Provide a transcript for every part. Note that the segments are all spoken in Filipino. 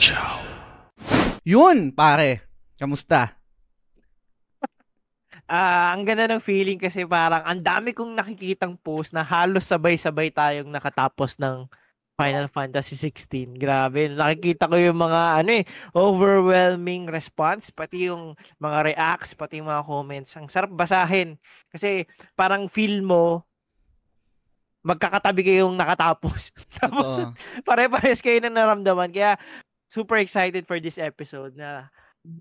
Chow. Yun, pare. Kamusta? Ah, ang ganda ng feeling kasi parang ang dami kong nakikitang post na halos sabay-sabay tayong nakatapos ng Final Fantasy 16. Grabe, nakikita ko yung mga ano eh, overwhelming response, pati yung mga reacts, pati yung mga comments. Ang sarap basahin kasi parang feel mo magkakatabi kayong nakatapos. Tapos pare-pares kayo na naramdaman. Kaya super excited for this episode na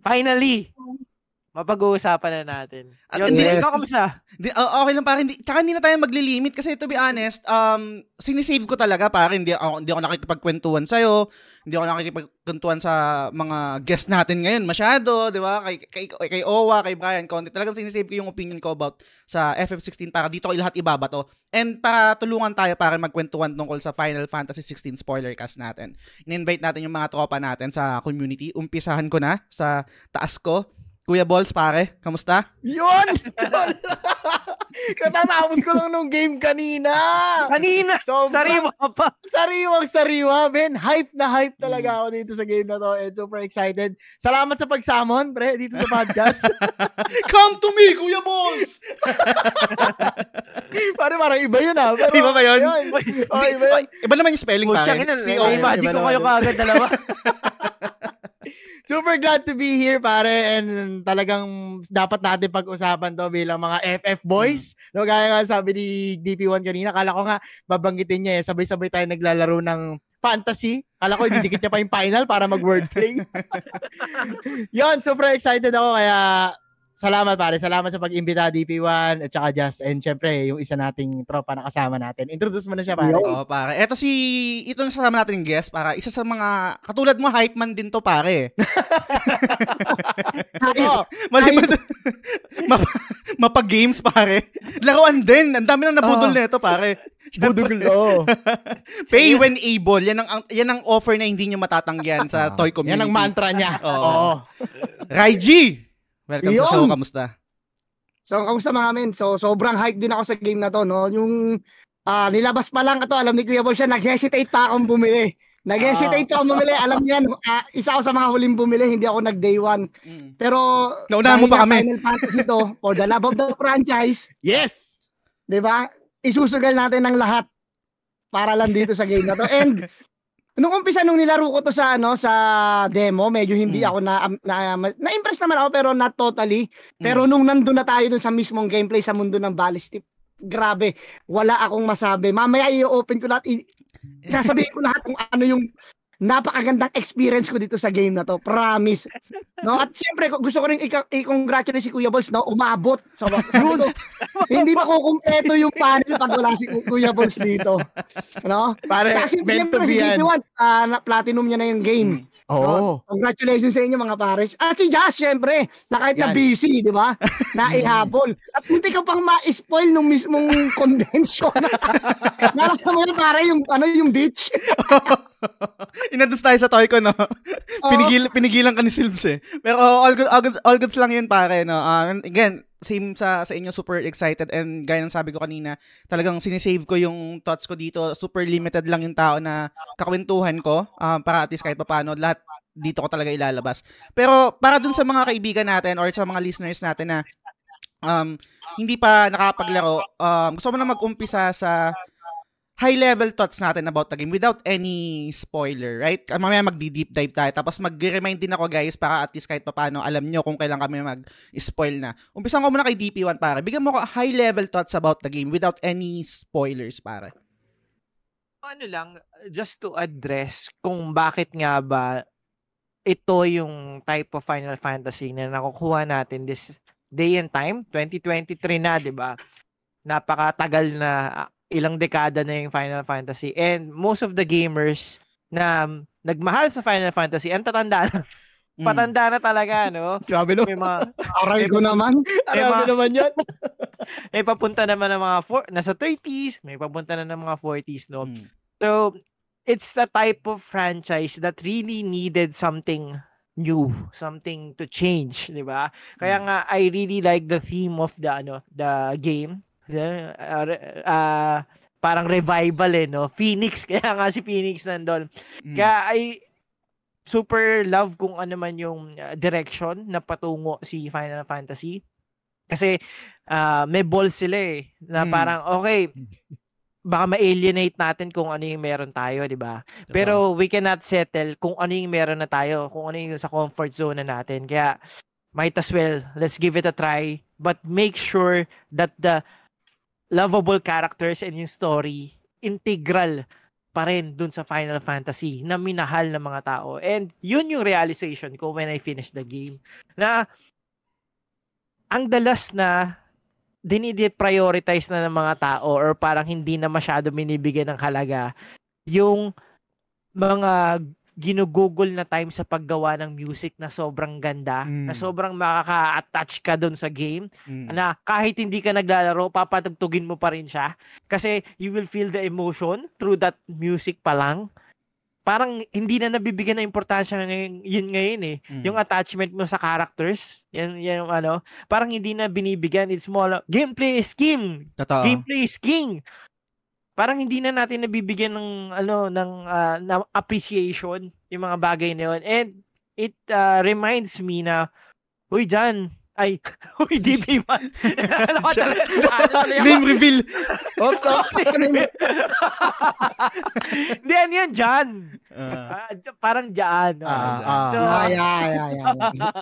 finally mapag-uusapan na natin. At Yun, hindi- yes. ikaw kamusta? Di, oh, okay lang pare, hindi, tsaka hindi na tayo maglilimit kasi to be honest, um, sinisave ko talaga pare, hindi ako, hindi ako nakikipagkwentuhan sa'yo, hindi ako nakikipagkwentuhan sa mga guest natin ngayon masyado, di ba? Kay, kay, kay Owa, kay Brian Conte, talagang sinisave ko yung opinion ko about sa FF16 para dito ko lahat ibabato. And para tulungan tayo para magkwentuhan tungkol sa Final Fantasy 16 spoiler cast natin. In-invite natin yung mga tropa natin sa community. Umpisahan ko na sa taas ko. Kuya Balls, pare, kamusta? Yun! Yun! Katatapos ko lang nung game kanina. Kanina, Sobrang- sariwa pa. Sariwang sariwa, Ben. Hype na hype talaga ako dito sa game na to and super excited. Salamat sa pagsamon, pre, dito sa podcast. Come to me, Kuya Balls! Pare, parang iba yun ah. Pero, Iba ba yun? Oh, iba yun. Iba naman yung spelling, pare. Putsang ina, C-O. may imagine iba ko kayo kaagad dalawa. Super glad to be here, pare. And talagang dapat natin pag-usapan to bilang mga FF boys. No, gaya nga sabi ni DP1 kanina, kala ko nga babanggitin niya eh. Sabay-sabay tayo naglalaro ng fantasy. Kala ko didikit niya pa yung final para mag-wordplay. Yon, super excited ako kaya salamat pare. Salamat sa pag-imbita DP1 at saka Just and syempre yung isa nating tropa na kasama natin. Introduce mo na siya pare. Oo, pare. Eto si, ito na kasama natin guest, para isa sa mga, katulad mo, hype man din to, pare. Oo. Maliban, map, mapa-games, pare. Laruan din. Ang dami nang nabudol Oo. nito, pare. Budugol. Oo. Pay when able. Yan ang, yan ang offer na hindi nyo matatanggihan sa toy community. Yan ang mantra niya. Oo. Oo. Raiji! Welcome sa Yun. show. Kamusta? So, kamusta mga men? So, sobrang hype din ako sa game na to, no? Yung ah, nilabas pa lang ito, alam ni Kuya Bol siya, nag-hesitate pa akong bumili. Nag-hesitate ako bumili. Alam niyan, ah, isa ako sa mga huling bumili, hindi ako nag-day one. Mm. Pero, Naunahan mo pa kami. Final Fantasy to, for the love of the franchise, Yes! di ba? Isusugal natin ng lahat para lang dito sa game na to. And, nung umpisa nung nilaro ko to sa ano sa demo, medyo hindi Mm. ako na, na na-impress naman ako pero not totally. Pero nung nandun na tayo dun sa mismong gameplay sa mundo ng ballistic, grabe, wala akong masabi. Mamaya i-open ko lahat, i- sasabihin ko lahat kung ano yung napakagandang experience ko dito sa game na to. Promise. No? At siyempre, gusto ko rin i-congratulate si Kuya Balls, no? Umabot. So, sabi ko, hindi ba kukumpleto yung panel pag wala si Ku- Kuya Balls dito? No? Pare, Kasi meant to si be yan. DP1, na platinum niya na yung game. Oo. Congratulations sa inyo mga pares. At si Jazz, syempre, na kahit na Yan. busy, di ba? Naihabol. At hindi ka pang ma-spoil nung mismong convention. Nalala mo pare, yung, ano, yung beach. Inadus tayo sa toy ko, no? Pinigil, pinigilan ka ni Silves eh. Pero all, good, all, good, all goods lang yun, pare, no? Uh, again, same sa sa inyo, super excited and gaya ng sabi ko kanina, talagang sinisave ko yung thoughts ko dito. Super limited lang yung tao na kakwentuhan ko um, para at least kahit papaano, lahat dito ko talaga ilalabas. Pero para dun sa mga kaibigan natin or sa mga listeners natin na um, hindi pa nakapaglaro, um, gusto mo na mag-umpisa sa high-level thoughts natin about the game without any spoiler, right? Ah, Mamaya magdi-deep dive tayo. Tapos mag-remind din ako, guys, para at least kahit paano alam nyo kung kailan kami mag-spoil na. Umpisan ko muna kay DP1, pare. Bigyan mo ko high-level thoughts about the game without any spoilers, pare. ano lang, just to address kung bakit nga ba ito yung type of Final Fantasy na nakukuha natin this day and time, 2023 na, di ba? Napakatagal na, ilang dekada na yung Final Fantasy. And most of the gamers na um, nagmahal sa Final Fantasy, ang tatanda na, Mm. patanda na talaga, no? Grabe no. May mga, Aray ko naman. Grabe mga- naman yan. may papunta naman ng mga, four, nasa 30s, may papunta na ng mga 40s, no? Mm. So, it's the type of franchise that really needed something new, something to change, 'di ba? Kaya Mm. nga I really like the theme of the ano, the game. Uh, uh, parang revival eh, no? Phoenix, kaya nga si Phoenix nandun. Mm. Kaya I super love kung ano man yung uh, direction na patungo si Final Fantasy. Kasi uh, may balls sila eh. Na Hmm. parang, okay, baka ma-alienate natin kung ano yung meron tayo, di ba? Pero we cannot settle kung ano yung meron na tayo, kung ano yung sa comfort zone na natin. Kaya, might as well, let's give it a try. But make sure that the lovable characters and yung story, integral pa rin dun sa Final Fantasy na minahal ng mga tao. And yun yung realization ko when I finished the game. Na ang dalas na dinidi-prioritize na ng mga tao or parang hindi na masyado binibigyan ng halaga yung mga ginugugol na time sa paggawa ng music na sobrang ganda, Mm. na sobrang makaka-attach ka dun sa game, Mm. na kahit hindi ka naglalaro, papatugtugin mo pa rin siya. Kasi you will feel the emotion through that music pa lang. Parang hindi na nabibigyan ng importansya ngayon, yun ngayon eh. Mm. Yung attachment mo sa characters, yan, yan yung ano, parang hindi na binibigyan. It's more, gameplay is king. Totoo. Gameplay is king. Parang hindi na natin nabibigyan ng ano ng ah, ng appreciation yung mga bagay na yun. And it ah, reminds me na Uy, Jan. Ay, uy, DP man. Alam ko talaga. ano yun? Name reveal. Oops, oops. Hindi, ano yun, Jan? Ah. Ah, j- parang Jan. Ah, ah. So, Ah, yeah, yeah, yeah, yeah.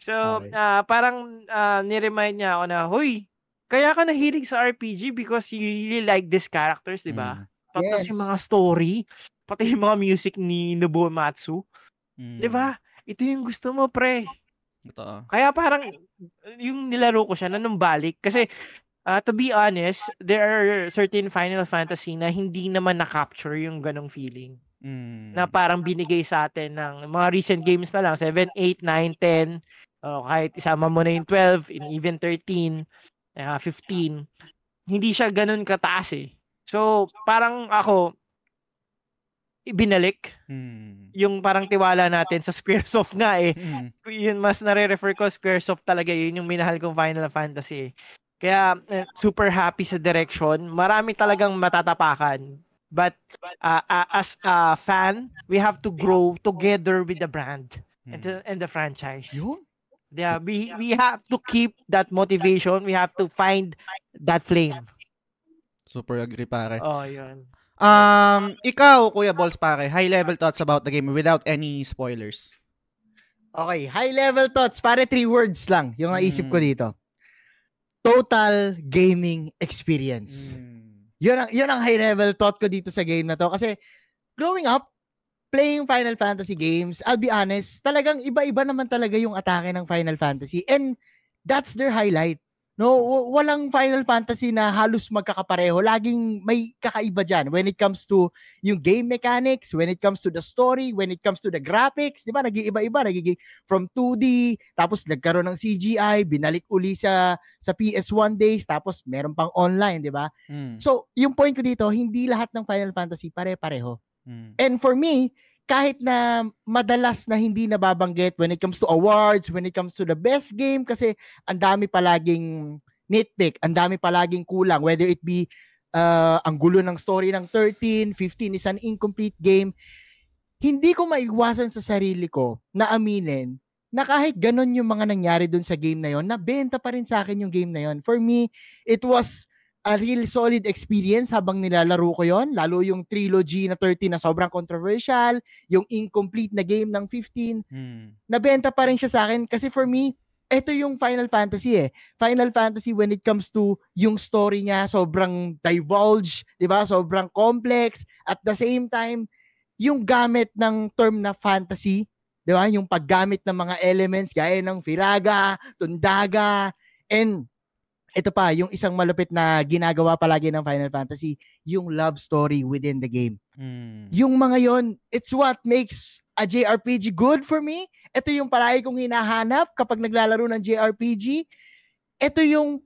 so, ah, parang ah, niremind niya ako na, Huy, kaya ka nahilig sa RPG because you really like these characters, di ba? Pati Yes. yung mga story, pati yung mga music ni Nobuo Matsu. Mm. Di ba? Ito yung gusto mo, pre. Totoo. Kaya parang yung nilaro ko siya nanumbalik kasi uh, to be honest, there are certain Final Fantasy na hindi naman na-capture yung ganong feeling. Mm. Na parang binigay sa atin ng mga recent games na lang, 7, 8, 9, 10, o kahit isama mo na yung 12, and even 13, uh, 15. Hindi siya ganun kataas eh. So, parang ako, ibinalik Mm. yung parang tiwala natin sa Squaresoft nga eh Mm. yun mas nare-refer ko Squaresoft talaga yun yung minahal kong Final Fantasy. eh. Kaya eh, super happy sa direction. Marami talagang matatapakan. But uh, uh, as a fan, we have to grow together with the brand and the, and the franchise. Yun. Yeah, we we have to keep that motivation. We have to find that flame. Super agree pare. Oh, yun. Um, ikaw, Kuya Balls pare, high level thoughts about the game without any spoilers. Okay, high level thoughts. Pare three words lang yung naisip ko Mm. dito. Total gaming experience. Mm. Yun ang, yun ang high level thought ko dito sa game na to. Kasi growing up, playing Final Fantasy games, I'll be honest, talagang iba-iba naman talaga yung atake ng Final Fantasy. And that's their highlight. No, walang Final Fantasy na halos magkakapareho. Laging may kakaiba dyan when it comes to yung game mechanics, when it comes to the story, when it comes to the graphics. Di ba? Nag-iiba-iba. Nagiging from 2D, tapos nagkaroon ng CGI, binalik uli sa, sa PS1 days, tapos meron pang online, di ba? Mm. So, yung point ko dito, hindi lahat ng Final Fantasy pare-pareho. Mm. And for me, kahit na madalas na hindi nababanggit when it comes to awards, when it comes to the best game, kasi ang dami palaging nitpick, ang dami palaging kulang, whether it be uh, ang gulo ng story ng 13, 15 is an incomplete game, hindi ko maiwasan sa sarili ko na aminin na kahit ganun yung mga nangyari dun sa game na yon, nabenta pa rin sa akin yung game na yon. For me, it was a real solid experience habang nilalaro ko yon lalo yung trilogy na 13 na sobrang controversial, yung incomplete na game ng 15, Mm. nabenta pa rin siya sa akin kasi for me, ito yung Final Fantasy eh. Final Fantasy when it comes to yung story niya, sobrang divulge, 'di ba? Sobrang complex at the same time yung gamit ng term na fantasy, 'di ba? Yung paggamit ng mga elements gaya ng firaga, tundaga, and ito pa, yung isang malupit na ginagawa palagi ng Final Fantasy, yung love story within the game. Mm. Yung mga yon, it's what makes a JRPG good for me. Ito yung palagi kong hinahanap kapag naglalaro ng JRPG. Ito yung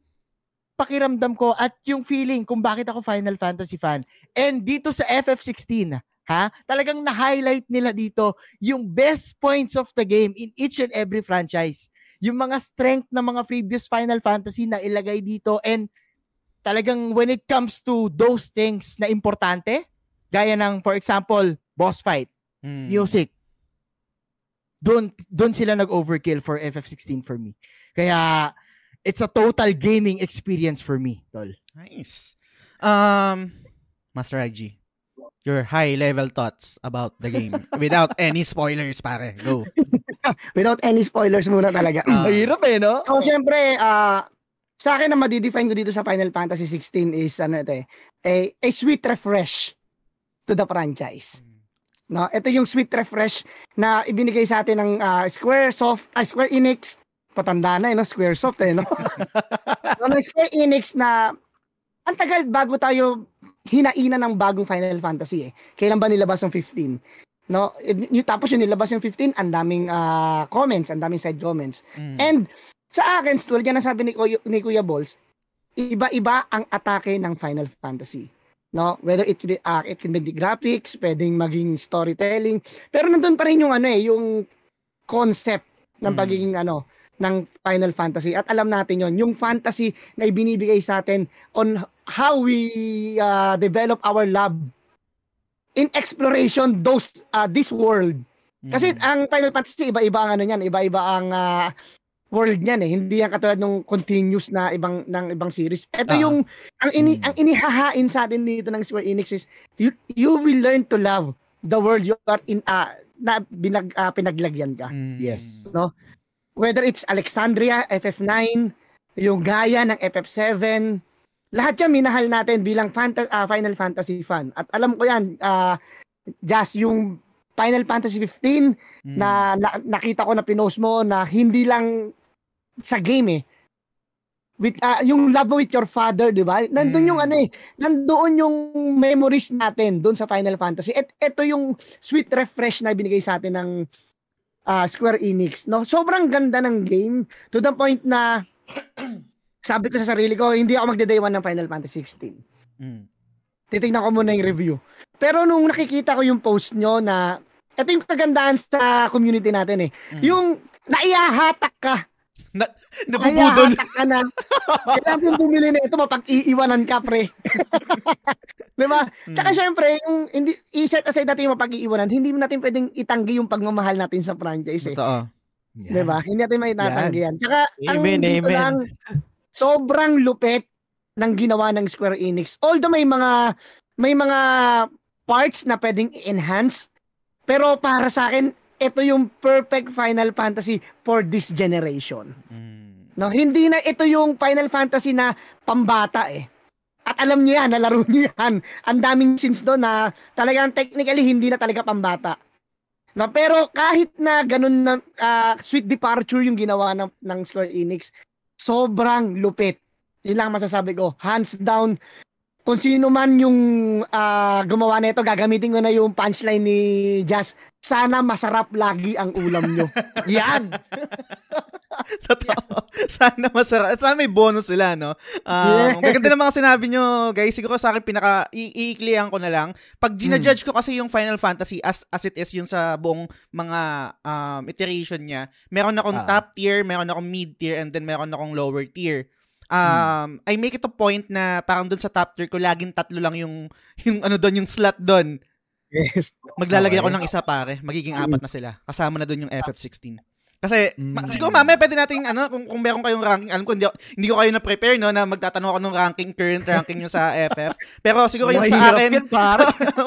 pakiramdam ko at yung feeling kung bakit ako Final Fantasy fan. And dito sa FF16, ha, talagang na-highlight nila dito yung best points of the game in each and every franchise. Yung mga strength ng mga previous Final Fantasy na ilagay dito and talagang when it comes to those things na importante, gaya ng for example, boss fight, Mm. music, doon doon sila nag-overkill for FF16 for me. Kaya it's a total gaming experience for me, tol. Nice. Um, Master IG, your high-level thoughts about the game without any spoilers, pare. Go. Without any spoilers muna talaga. Ah. Mahirap eh, no? So, syempre, ah, sa akin na madidefine ko dito sa Final Fantasy 16 is, ano ito eh, a, a sweet refresh to the franchise. No, ito yung sweet refresh na ibinigay sa atin ng ah, Squaresoft, ah, Square Enix, patanda na eh, no? Squaresoft eh, no? no, ng Square Enix na ang tagal bago tayo hinaina ng bagong Final Fantasy eh. Kailan ba nilabas yung 15? No, yung, tapos yung nilabas yung 15, ang daming ah, comments, ang daming side comments. Mm. And sa akin, tulad yan ang sabi ni, Kuya- ni Kuya Balls, iba-iba ang atake ng Final Fantasy. No, whether it be, uh, it can be the graphics, pwedeng maging storytelling, pero nandun pa rin yung ano eh, yung concept ng Mm. pagiging ano ng Final Fantasy at alam natin yon yung fantasy na ibinibigay sa atin on how we uh, develop our love in exploration those uh, this world kasi Mm. ang Final Fantasy iba-iba ang ano niyan, iba-iba ang ah, world niyan eh. Hindi yan katulad nung continuous na ibang ng ibang series. Ito Ah. yung ang ini Mm. ang inihahain sa atin dito ng Square Enix is you, you will learn to love the world you are in ah, na binag, ah, pinaglagyan ka. Mm. Yes. Whether it's Alexandria, FF9, yung gaya ng FF7, lahat yan minahal natin bilang fanta- ah, Final Fantasy fan. At alam ko yan, ah, just yung Final Fantasy 15 Mm. na, na nakita ko na pinost mo na hindi lang sa game eh. With ah, yung love with your father, 'di ba? Nandun yung Mm. ano eh, nandoon yung memories natin doon sa Final Fantasy. Et ito yung sweet refresh na binigay sa atin ng ah, Square Enix, no? Sobrang ganda ng game to the point na sabi ko sa sarili ko, hindi ako magde-day one ng Final Fantasy 16 Mm. titignan ko muna yung review. Pero nung nakikita ko yung post nyo na, ito yung kagandahan sa community natin eh. Mm. Yung naiyahatak ka. Nabubudol. Naiyahatak ka na. Kailangan mong bumili na ito, mapag-iiwanan ka, pre. Di ba? Tsaka Mm. syempre, yung hindi, i-set aside natin yung mapag-iiwanan, hindi natin pwedeng itanggi yung pagmamahal natin sa franchise eh. Totoo. Di ba? Hindi natin may tatanggi yan. Tsaka, ang Amen, dito amen. lang, sobrang lupet ng ginawa ng Square Enix. Although may mga may mga parts na pwedeng i-enhance, pero para sa akin, ito yung perfect Final Fantasy for this generation. Mm. No, hindi na ito yung Final Fantasy na pambata eh. At alam niyo yan, nalaro niyo yan. Ang daming scenes doon na talagang technically hindi na talaga pambata. No, pero kahit na ganun na ah, sweet departure yung ginawa ng, ng Square Enix, sobrang lupit. Yun lang masasabi ko. Hands down, kung sino man yung ah, gumawa nito, gagamitin ko na yung punchline ni Jazz. Sana masarap lagi ang ulam nyo. Yan! Totoo. Sana masarap. At sana may bonus sila, no? Um, Yes. Gaganda ng mga sinabi nyo, guys. Siguro sa akin, pinaka, i- iiklihan ko na lang. Pag ginajudge ko kasi yung Final Fantasy as as it is yung sa buong mga um, iteration niya, meron akong Ah. top tier, meron akong mid tier, and then meron akong lower tier. Um, I make it a point na parang dun sa top tier ko, laging tatlo lang yung, yung ano doon, yung slot doon. Yes. Maglalagay Okay. ako ng isa pare, magiging apat na sila. Kasama na doon yung FF16. Kasi, ma- Mm. siguro mamaya pwede nating, ano, kung, kung meron kayong ranking, alam ko, hindi, hindi ko kayo na-prepare, no, na magtatanong ako ng ranking, current ranking nyo sa FF. Pero siguro yung sa akin, yan,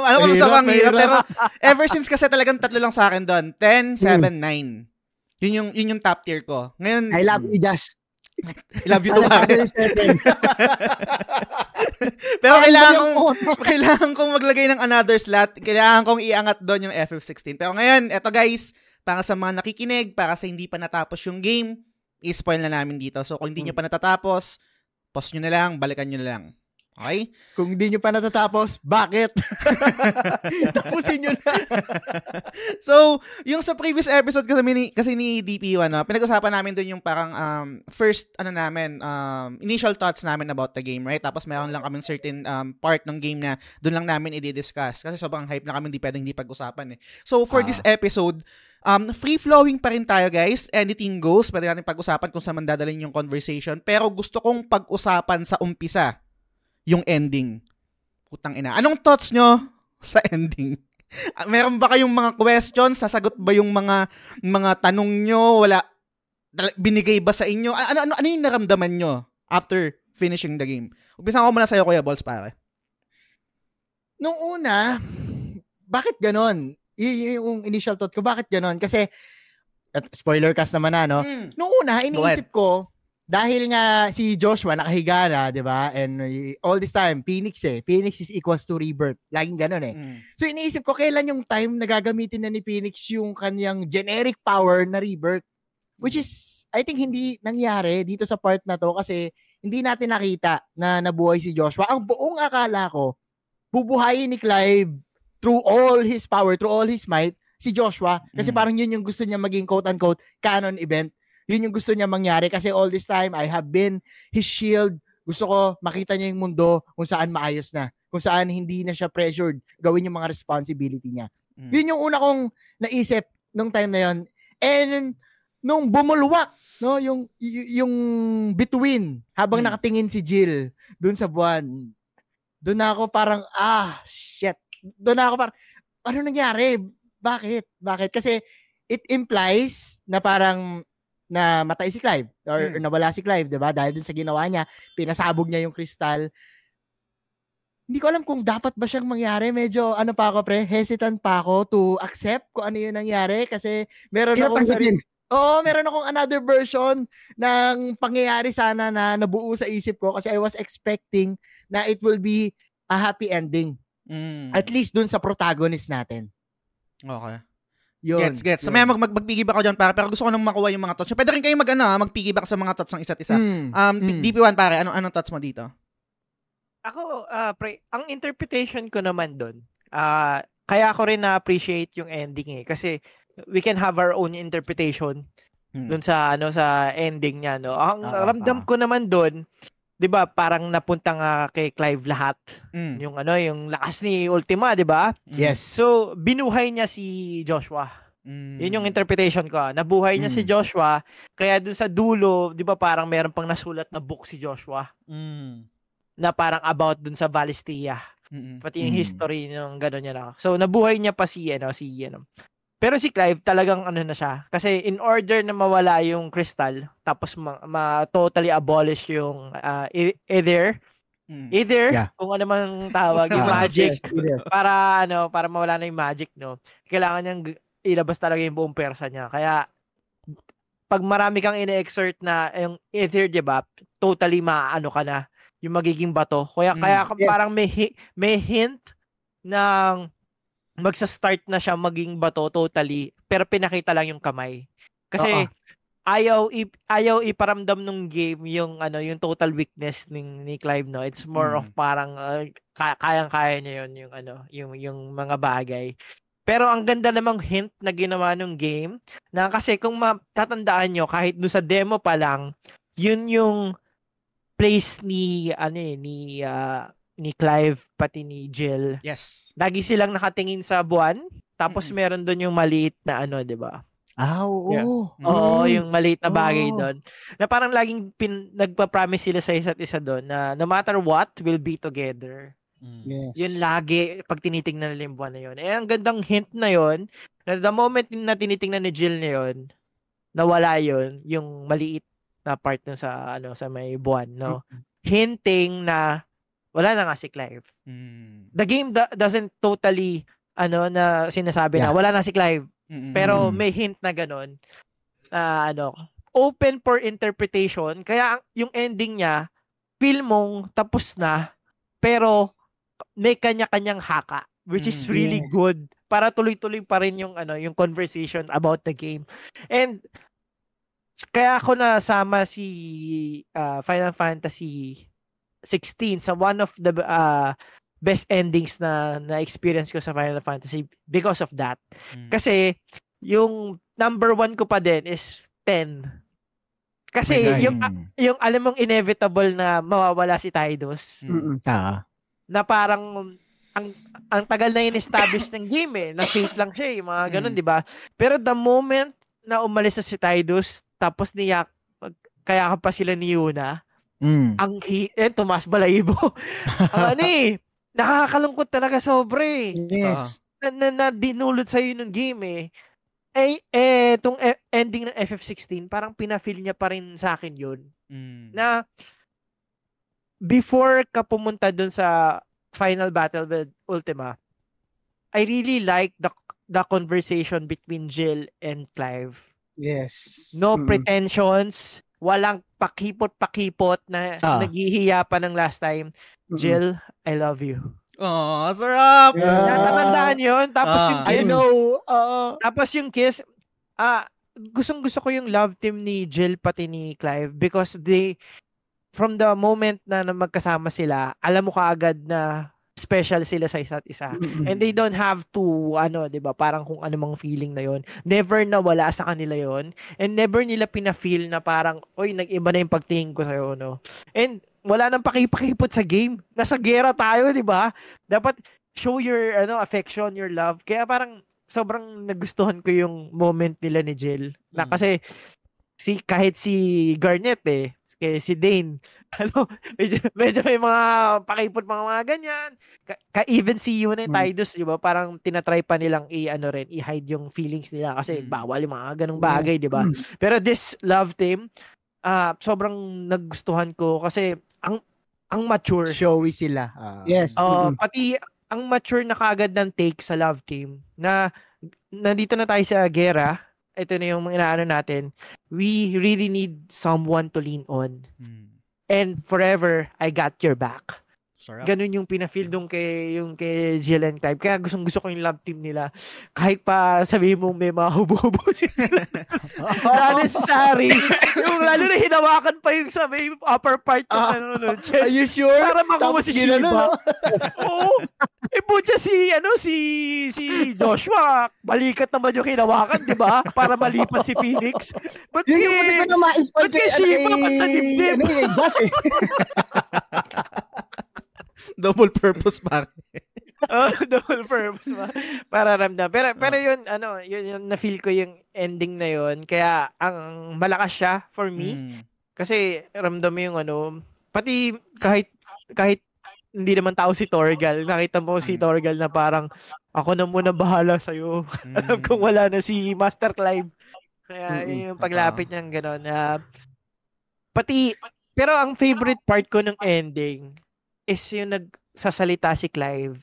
alam ko sa hirap, mahirap. pero ever since kasi talagang tatlo lang sa akin doon, 10, 7, 9. Yun yung, yun yung top tier ko. Ngayon, I love you, Jazz. I love you too, VII. Pero kailangan kong, kailangan kong maglagay ng another slot. Kailangan kong iangat doon yung FF16. Pero ngayon, eto guys, para sa mga nakikinig, para sa hindi pa natapos yung game, i-spoil na namin dito. So kung hindi nyo pa natatapos, pause nyo na lang, balikan nyo na lang. Okay? Kung hindi nyo pa natatapos, bakit? Tapusin nyo na. so, yung sa previous episode kasi ni, kasi ni DP1, no, pinag-usapan namin doon yung parang um, first, ano namin, um, initial thoughts namin about the game, right? Tapos meron lang kaming certain um, part ng game na doon lang namin i-discuss kasi sobrang hype na kami, hindi pwedeng di pag-usapan eh. So, for Ah. this episode, um, free-flowing pa rin tayo guys. Anything goes. Pwede natin pag-usapan kung saan man dadalhin yung conversation. Pero gusto kong pag-usapan sa umpisa yung ending. Putang ina. Anong thoughts nyo sa ending? Ah, Meron ba kayong mga questions? Sasagot ba yung mga mga tanong nyo? Wala binigay ba sa inyo? Ano ano ano yung naramdaman nyo after finishing the game? Umpisa ko muna sa iyo Kuya Balls pare. Nung una, bakit ganon? Y- y- yung initial thought ko, bakit ganon? Kasi, at spoiler cast naman na, no? Mm. Nung una, iniisip ko, dahil nga si Joshua nakahiga na, di ba? And all this time, Phoenix eh. Phoenix is equals to rebirth. Laging ganon eh. Mm. So iniisip ko, kailan yung time na gagamitin na ni Phoenix yung kanyang generic power na rebirth? Which is, I think hindi nangyari dito sa part na to kasi hindi natin nakita na nabuhay si Joshua. Ang buong akala ko, bubuhayin ni Clive through all his power, through all his might, si Joshua. Kasi Mm. parang yun yung gusto niya maging quote-unquote canon event. Yun yung gusto niya mangyari kasi all this time, I have been his shield. Gusto ko makita niya yung mundo kung saan maayos na. Kung saan hindi na siya pressured gawin yung mga responsibility niya. Mm. Yun yung una kong naisip nung time na yun. And nung bumulwak, no, yung y- yung between habang Hmm. nakatingin si Jill dun sa buwan. Doon ako parang ah shit. Doon ako parang ano nangyari? Bakit? Bakit? Kasi it implies na parang na matay si Clive or, Hmm. or nawala si Clive, 'di ba? Dahil dun sa ginawa niya, pinasabog niya yung kristal. Hindi ko alam kung dapat ba siyang mangyari. Medyo ano pa ako pre, hesitant pa ako to accept kung ano yung nangyari kasi meron Hirap akong tanggapin. Oo, meron akong another version ng pangyayari sana na nabuo sa isip ko kasi I was expecting na it will be a happy ending. Mm. At least dun sa protagonist natin. Okay. Yun. Gets, gets. So, yun. may mag, mag magpiggyback ako dyan, pare. Pero gusto ko nang makuha yung mga thoughts. Pwede rin kayo mag, ano, ah, magpiggyback sa mga thoughts ng isa't isa. Mm, Um, mm. DP1, pare, anong, anong thoughts mo dito? Ako, ah, pre, ang interpretation ko naman doon, ah, kaya ako rin na-appreciate yung ending eh. Kasi we can have our own interpretation Hmm. doon sa ano sa ending niya no. Ang Ah, ramdam ah. ko naman doon, 'di ba, parang napunta nga kay Clive lahat. Mm. Yung ano, yung lakas ni Ultima, 'di ba? Yes. So, binuhay niya si Joshua. Mm. Yun yung interpretation ko. ah. Nabuhay niya si Mm. Joshua, kaya doon sa dulo, 'di ba, parang meron pang nasulat na book si Joshua Mm. na parang about dun sa Valistia. Mm. Pati yung Mm. history ng gano'n niya na. So, nabuhay niya pa si, ano, si, ano. Pero si Clive, talagang ano na siya. Kasi in order na mawala yung crystal, tapos ma, ma- totally abolish yung uh, e- either, Mm. either, Yeah. kung ano mang tawag, yung Ah, magic, yes, para, ano, para mawala na yung magic, no? Kailangan niyang ilabas talaga yung buong persa niya. Kaya, pag marami kang ine-exert na yung ether, di ba, totally maano ka na yung magiging bato. Kaya, Mm. kaya Yes. parang may, hi- may hint ng magsa-start na siya maging bato totally, pero pinakita lang yung kamay. Kasi, Oo. ayaw i- ayaw iparamdam nung game yung ano yung total weakness ni ni Clive no it's more Mm. of parang uh, ka- kayang-kaya niya yun yung ano yung yung mga bagay pero ang ganda namang hint na ginawa nung game na kasi kung matatandaan nyo kahit do sa demo pa lang yun yung place ni ano eh ni ah, ni Clive pati ni Jill Yes. lagi silang nakatingin sa buwan tapos Mm-mm. meron doon yung maliit na ano 'di ba Ah, oo. Yeah. Mm. Oo, Mm. yung maliit na bagay Oo. doon. Na parang laging pin, nagpa-promise sila sa isa't isa doon na no matter what, we'll be together. Mm. Yes. Yun lagi pag tinitingnan nila yung buwan na yun. Eh, ang gandang hint na yun, na the moment na tinitingnan ni Jill na yun, nawala yun, yung maliit na part nun sa, ano, sa may buwan, no? Hinting na wala na nga si Clive. Mm. The game do- doesn't totally, ano, na sinasabi na Yeah. wala na si Clive. Mm-mm. Pero may hint na ganun. Na ano, open for interpretation. Kaya ang- yung ending niya, feel mong tapos na, pero may kanya-kanyang haka. Which is Mm. really Yes. good. Para tuloy-tuloy pa rin yung ano, yung conversation about the game. And kaya ako nasama si ah, Final Fantasy 16 sa one of the ah, best endings na na-experience ko sa Final Fantasy because of that. Mm. Kasi yung number one ko pa din is 10. Kasi God. yung yung alam mong inevitable na mawawala si Tidus Mm. Ah. na parang ang ang tagal na in-establish ng game eh. Na fate lang siya eh. Mga ganun, Mm. di ba? Pero the moment na umalis na si Tidus, tapos niyak, kaya ka pa sila ni Yuna, Mm. ang hi- eh, Tomas Balayibo. ang ano eh, nakakalungkot talaga sobre eh. Yes. na, na, na dinulot sa'yo ng game eh. Eh, eh, tong e- ending ng FF16, parang pinafeel niya pa rin sa akin yun. Mm. Na, before ka pumunta dun sa final battle with Ultima, I really like the the conversation between Jill and Clive. Yes. No Mm. pretensions, walang pakipot-pakipot na Ah. naghihiya pa ng last time. Mm-mm. Jill, I love you. Oh, sarap. Yeah. Natatandaan yun. Tapos Ah. yung I kiss. know. Oo. Tapos yung kiss, ah, gustong gusto ko yung love team ni Jill pati ni Clive because they, from the moment na, na magkasama sila, alam mo kaagad na special sila sa isa't isa. And they don't have to, ano, 'di ba parang kung ano mang feeling na yon Never na wala sa kanila yon And never nila pina-feel na parang, oy, nag-iba na yung pagtingin ko sa'yo, no? And wala nang pakipakipot sa game. Nasa gera tayo, di ba? Dapat show your ano affection, your love. Kaya parang sobrang nagustuhan ko yung moment nila ni Jill. Na Mm. kasi si kahit si Garnet eh, kay si Dane, ano, medyo, medyo may mga pakipot mga mga ganyan. Ka, ka- even si Yuna and Mm. Tidus, di ba, parang tinatry pa nilang i ano rin, i-hide yung feelings nila kasi Mm. bawal yung mga ganong bagay, di ba? Pero this love team, ah sobrang nagustuhan ko kasi ang ang mature. Showy sila. Ah. Yes. Oh, Mm-mm. pati ang mature na kaagad ng take sa love team na nandito na tayo sa gera. Ito na yung inaano natin. We really need someone to lean on. Mm. And forever, I got your back. Sarap. Ganun yung pina-feel dong kay, yung kay Jill and Clive. Kaya gustong gusto ko yung love team nila. Kahit pa sabihin mo may mga hubo-hubo sila. Not necessary. yung lalo na hinawakan pa yung sa may upper part ng Ah. ano, no, Are chest. you sure? Para makuha si Shiba. no? Oo. Eh, butya si, ano, si, si Joshua, balikat naman yung hinawakan, di ba? Para malipat si Phoenix. But Yun yung pati ko na ma-spoil kay sa dibdib? Ano yun, Gus eh. Double purpose pare. oh, double purpose ba? Para ramdam. Pero, pero yun, ano, yun, yun, na-feel ko yung ending na yun. Kaya, ang malakas siya for me. Mm. Kasi, ramdam mo yung ano, pati kahit, kahit hindi naman tao si Torgal, nakita mo si Mm. Torgal na parang, ako na muna bahala sa'yo. Alam Mm. kong wala na si Master Clive. Kaya yun yung paglapit niyang gano'n. na pati, pero ang favorite part ko ng ending is yung nagsasalita si Clive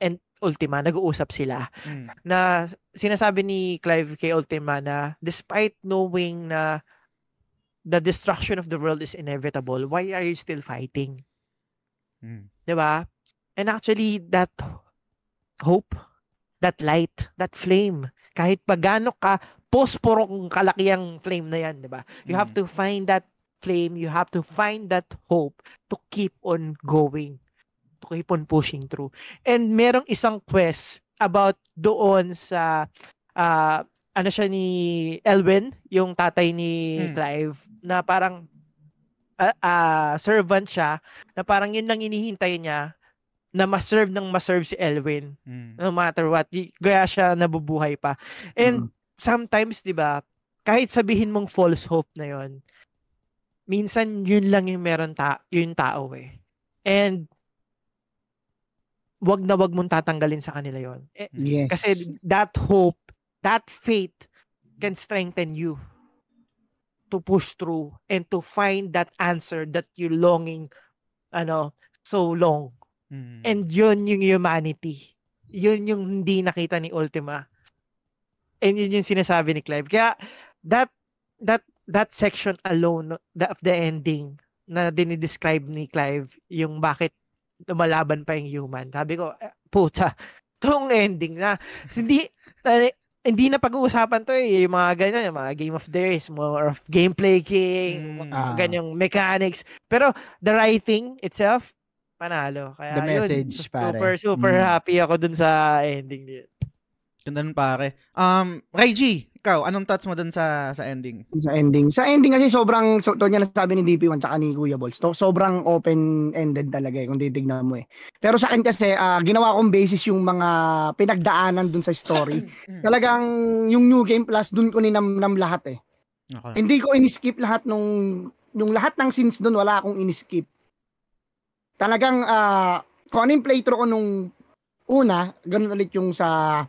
and Ultima, nag-uusap sila. Mm. Na sinasabi ni Clive kay Ultima na despite knowing na the destruction of the world is inevitable, why are you still fighting? Mm. 'Di ba? And actually that hope, that light, that flame, kahit pa gaano ka posporo kung kalaki ang flame na 'yan, 'di ba? You have Mm. to find that flame, you have to find that hope to keep on going, to keep on pushing through. And merong isang quest about doon sa ah, ano siya ni Elwin, yung tatay ni Hmm. Clive, na parang ah, ah, servant siya, na parang yun lang inihintay niya na ma-serve ng ma-serve si Elwin Mm. no matter what. Kaya siya nabubuhay pa. And sometimes, di ba, kahit sabihin mong false hope na yon minsan yun lang yung meron ta yung tao eh. And wag na wag mong tatanggalin sa kanila yon. Eh, Yes. kasi that hope, that faith can strengthen you to push through and to find that answer that you're longing ano so long. Mm. And yun yung humanity. Yun yung hindi nakita ni Ultima. And yun yung sinasabi ni Clive. Kaya that that that section alone the, of the ending na dinidescribe ni Clive yung bakit lumalaban pa yung human. Sabi ko, eh, puta, tong ending na hindi eh, hindi na pag-uusapan to eh, yung mga ganyan, yung mga Game of the Years, more of gameplay king, Mm. mga Ah. ganyang mechanics. Pero the writing itself, panalo. Kaya The yun, message, su- pare. super, super Mm. happy ako dun sa ending niya. Ganda nun, pare. Um, Raiji, ikaw, anong thoughts mo dun sa sa ending? sa ending. Sa ending kasi sobrang, so, to niya nasabi ni DP1 tsaka ni Kuya Balls, to, sobrang open-ended talaga eh, kung titignan mo eh. Pero sa akin kasi, ah, ginawa kong basis yung mga pinagdaanan dun sa story. Talagang yung New Game Plus, dun ko ninamnam lahat eh. Okay. Hindi ko in-skip lahat nung, nung lahat ng scenes dun, wala akong in-skip. Talagang, ah, kung ano yung playthrough ko nung una, ganun ulit yung sa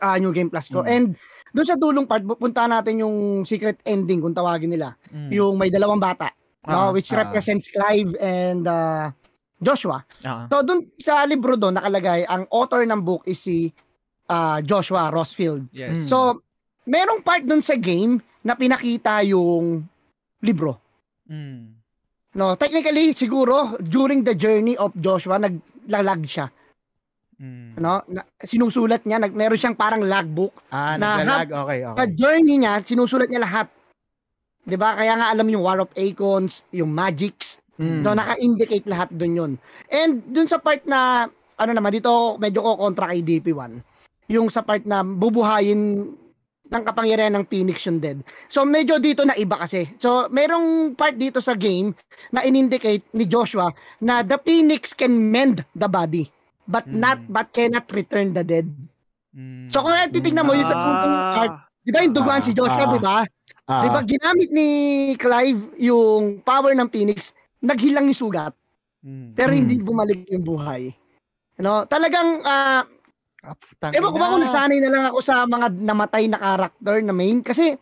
ah New Game Plus ko. Mm. And doon sa dulong part, punta natin yung secret ending kung tawagin nila. Mm. Yung may dalawang bata, Ah, no, which ah. represents Clive and uh, Joshua. Ah. So doon sa libro doon nakalagay ang author ng book is si ah, Joshua Rossfield. Yes. So merong part doon sa game na pinakita yung libro. Mm. No, technically siguro during the journey of Joshua naglalag siya, Mm. no? Na, sinusulat niya, nag meron siyang parang logbook. Ah, Na- naglalag. Okay, Sa okay. journey niya, sinusulat niya lahat. 'Di ba? Kaya nga alam yung War of Acons, yung Magics, Mm. no, naka-indicate lahat doon 'yun. And dun sa part na ano naman dito medyo ko kontra kay DP1. Yung sa part na bubuhayin ng kapangyarihan ng Phoenix yung dead. So medyo dito na iba kasi. So merong part dito sa game na in-indicate ni Joshua na the Phoenix can mend the body but Mm. not but cannot return the dead. Mm. So kung titignan mo yung sa puntong part, Ah, di ba yung duguan si Joshua, Ah. di ba? Ah, Di ba ginamit ni Clive yung power ng Phoenix, naghilang yung sugat, Mm. pero hindi bumalik yung buhay. Ano, talagang ah, ah, putang ewan ko ba kung nasanay na lang ako sa mga namatay na character na main kasi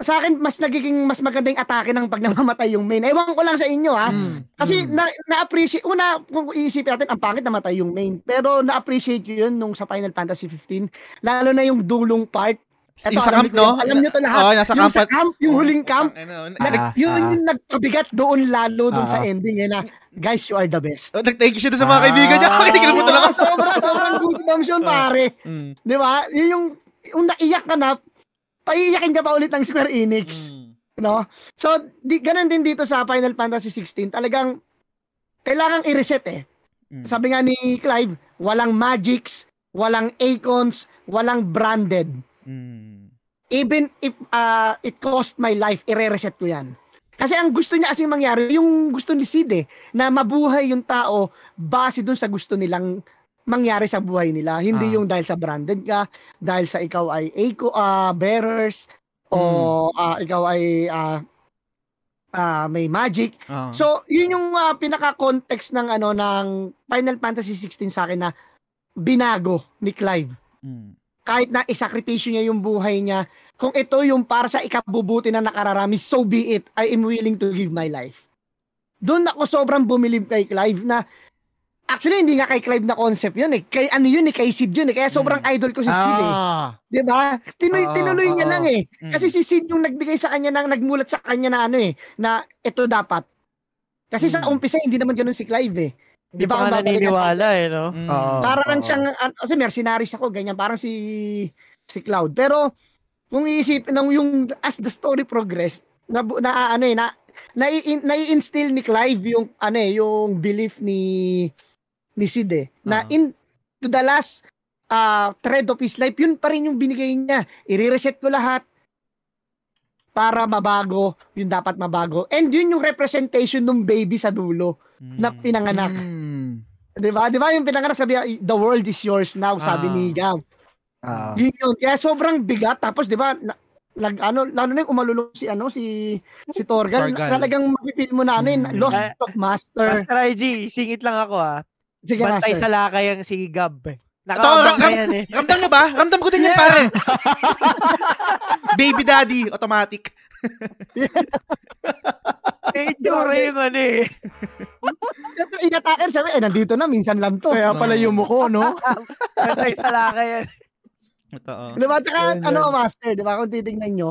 sa akin mas nagiging mas maganda yung atake ng pag namamatay yung main. Ewan ko lang sa inyo ha. Mm. Kasi Mm. na, na-appreciate, una, kung iisipin natin, ang pangit namatay yung main. Pero na-appreciate ko yun nung sa Final Fantasy 15. Lalo na yung dulong part. Eto, yung sa camp, no? Alam niyo to lahat. Oo, nasa yung camp. sa camp, yung huling camp, Ano, Nag, Ah, yun ah. yung nagpabigat doon lalo doon sa Ah. ending eh na guys you are the best. Oh, nag-thank you siya sa mga kaibigan niya. Ah. Kinikilabutan lang ako. sobra sobrang goosebumps yun pare. Mm. Di ba? Yun yung yung naiyak ka na paiiyakin ka pa ulit ng Square Enix, Mm. no? So di ganun din dito sa Final Fantasy 16, talagang kailangang i-reset eh. Mm. Sabi nga ni Clive, walang magics, walang acons, walang branded. Mm. even if uh, it cost my life, ire-reset ko yan. Kasi ang gusto niya kasi mangyari, yung gusto ni Sid eh, na mabuhay yung tao base dun sa gusto nilang mangyari sa buhay nila. Hindi Ah. yung dahil sa branded ka, dahil sa ikaw ay eco, uh, bearers, o ah, ikaw ay ah, ah, may magic. Ah. So, yun yung ah, pinaka-context ng ano ng Final Fantasy 16 sa akin na binago ni Clive Mm. kahit na isakripisyo niya yung buhay niya, kung ito yung para sa ikabubuti na nakararami, so be it. I am willing to give my life. Doon ako sobrang bumilib kay Clive na Actually, hindi nga kay Clive na concept yun eh. Kay ano yun eh, kay Sid yun eh. Kaya sobrang idol ko si Sid eh. Ah. Di ba? Tinuloy, Oo, tinuloy niya oo. lang eh. Mm. Kasi si Sid yung nagbigay sa kanya, ng, nagmulat sa kanya na ano eh, na ito dapat. Kasi sa Mm. umpisa, hindi naman ganun si Clive eh. Hindi ba pa ang naniniwala eh, no? Mm. Oo. Para lang oo. siyang, an- kasi mercenaries ako, ganyan, parang si, si Cloud. Pero, kung iisipin ng yung, as the story progress, na, na ano eh, na, na, nai-instill ni Clive yung, ano eh, yung belief ni, ni Sid eh, na Ah. in, to the last uh, thread of his life, yun pa rin yung binigay niya. I-reset ko lahat para mabago yung dapat mabago. And yun yung representation ng baby sa dulo na Mm. pinanganak. Mm. 'Di ba? 'Di ba yung pinanganak sabi the world is yours now sabi Ah. ni Gav. Ah. Yun yun. Kaya sobrang bigat tapos 'di ba na, nag ano lalo na yung umalulong si ano si si Torgal, Torgal. talagang mafe-feel mo na ano yun, Mm. lost Eh, of master. Master IG, singit lang ako ah. Sige Bantay master. sa lakay ang si Gab. eh. Ito, Nakakabantay yan eh. Ramdam niyo ba? Ramdam ko din yan, pare. Baby daddy, automatic. Eh, tsura yung ano eh. Ito inatakan sabi eh nandito na minsan lang to. Kaya pala yung muko, no? Bantay sa lakay yan. Totoo. 'Di ba? Tsaka Yun, ano master, 'di ba? Kung titingnan nyo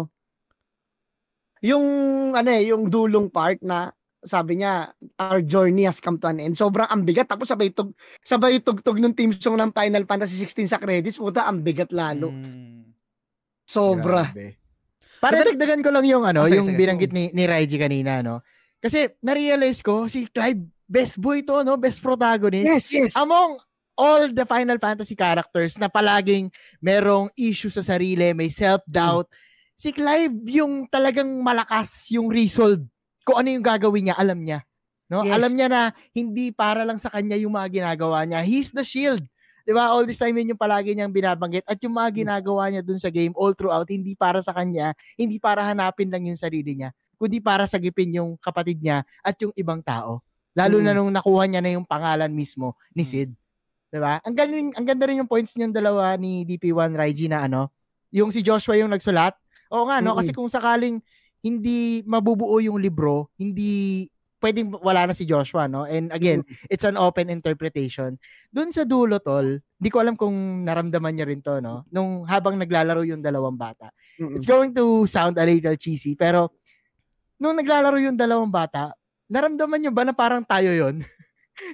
yung ano eh, yung dulong part na sabi niya, our journey has come to an end. Sobrang ang bigat. Tapos sabay, tug, sabay tugtog ng team song ng Final Fantasy 16 sa credits. Puta, ang bigat lalo. Mm. Sobra. Grabe. Para dagdagan ko lang yung ano, Ah, sige, yung sige. binanggit ni ni Raiji kanina, no. Kasi na-realize ko si Clive best boy to, no, best protagonist. Yes, yes. Among all the Final Fantasy characters na palaging merong issue sa sarili, may self-doubt, si Clive yung talagang malakas yung resolve. Kung ano yung gagawin niya, alam niya. No? Yes. Alam niya na hindi para lang sa kanya yung mga ginagawa niya. He's the shield. 'Di ba? All this time yun yung palagi niyang binabanggit at yung mga ginagawa niya dun sa game all throughout hindi para sa kanya, hindi para hanapin lang yung sarili niya, kundi para sagipin yung kapatid niya at yung ibang tao. Lalo na Mm. nung nakuha niya na yung pangalan mismo ni Mm. Sid. 'Diba? Ang galing, ang ganda rin yung points niyung dalawa ni DP1 Raiji na ano, yung si Joshua yung nagsulat. Oo nga no, Mm-mm. kasi kung sakaling hindi mabubuo yung libro, hindi pwedeng wala na si Joshua, no? And again, it's an open interpretation. Doon sa dulo, tol, hindi ko alam kung naramdaman niya rin to, no? Nung habang naglalaro yung dalawang bata. Mm-mm. It's going to sound a little cheesy, pero nung naglalaro yung dalawang bata, naramdaman nyo ba na parang tayo yon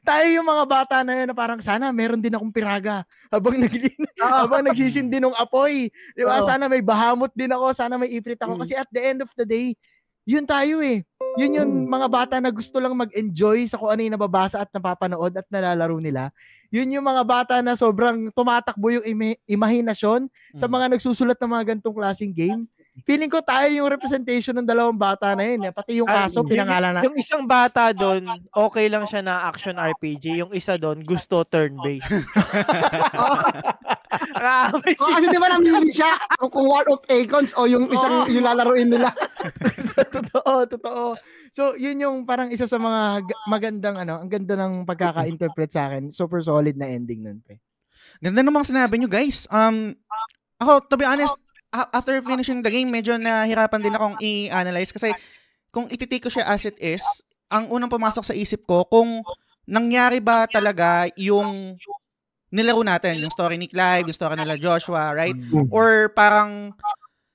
tayo yung mga bata na yun na parang sana meron din akong piraga habang naglin habang nagsisindi ng apoy. Di ba? Oo. Sana may bahamot din ako, sana may ifrit ako. Mm. Kasi at the end of the day, yun tayo eh. Yun yung Mm. mga bata na gusto lang mag-enjoy sa kung ano yung nababasa at napapanood at nalalaro nila. Yun yung mga bata na sobrang tumatakbo yung imi- imahinasyon sa Mm. mga nagsusulat ng mga gantong klaseng game. Feeling ko tayo yung representation ng dalawang bata na yun. Eh. Pati yung Ay, aso, yung- pinangalan na. Yung isang bata doon, okay lang siya na action RPG. Yung isa doon, gusto turn-based. Nakakabay Oh, kasi di ba namili siya kung, kung War of Acons o yung isang Oo. yung lalaruin nila. totoo, totoo. So, yun yung parang isa sa mga ga- magandang ano, ang ganda ng pagkaka-interpret sa akin. Super solid na ending nun, pre. Ganda ng mga sinabi nyo, guys. Um, ako, to be honest, after finishing the game, medyo nahirapan din akong i-analyze kasi kung ititake ko siya as it is, ang unang pumasok sa isip ko, kung nangyari ba talaga yung nilaro natin, yung story ni Clive, yung story nila Joshua, right? Or parang,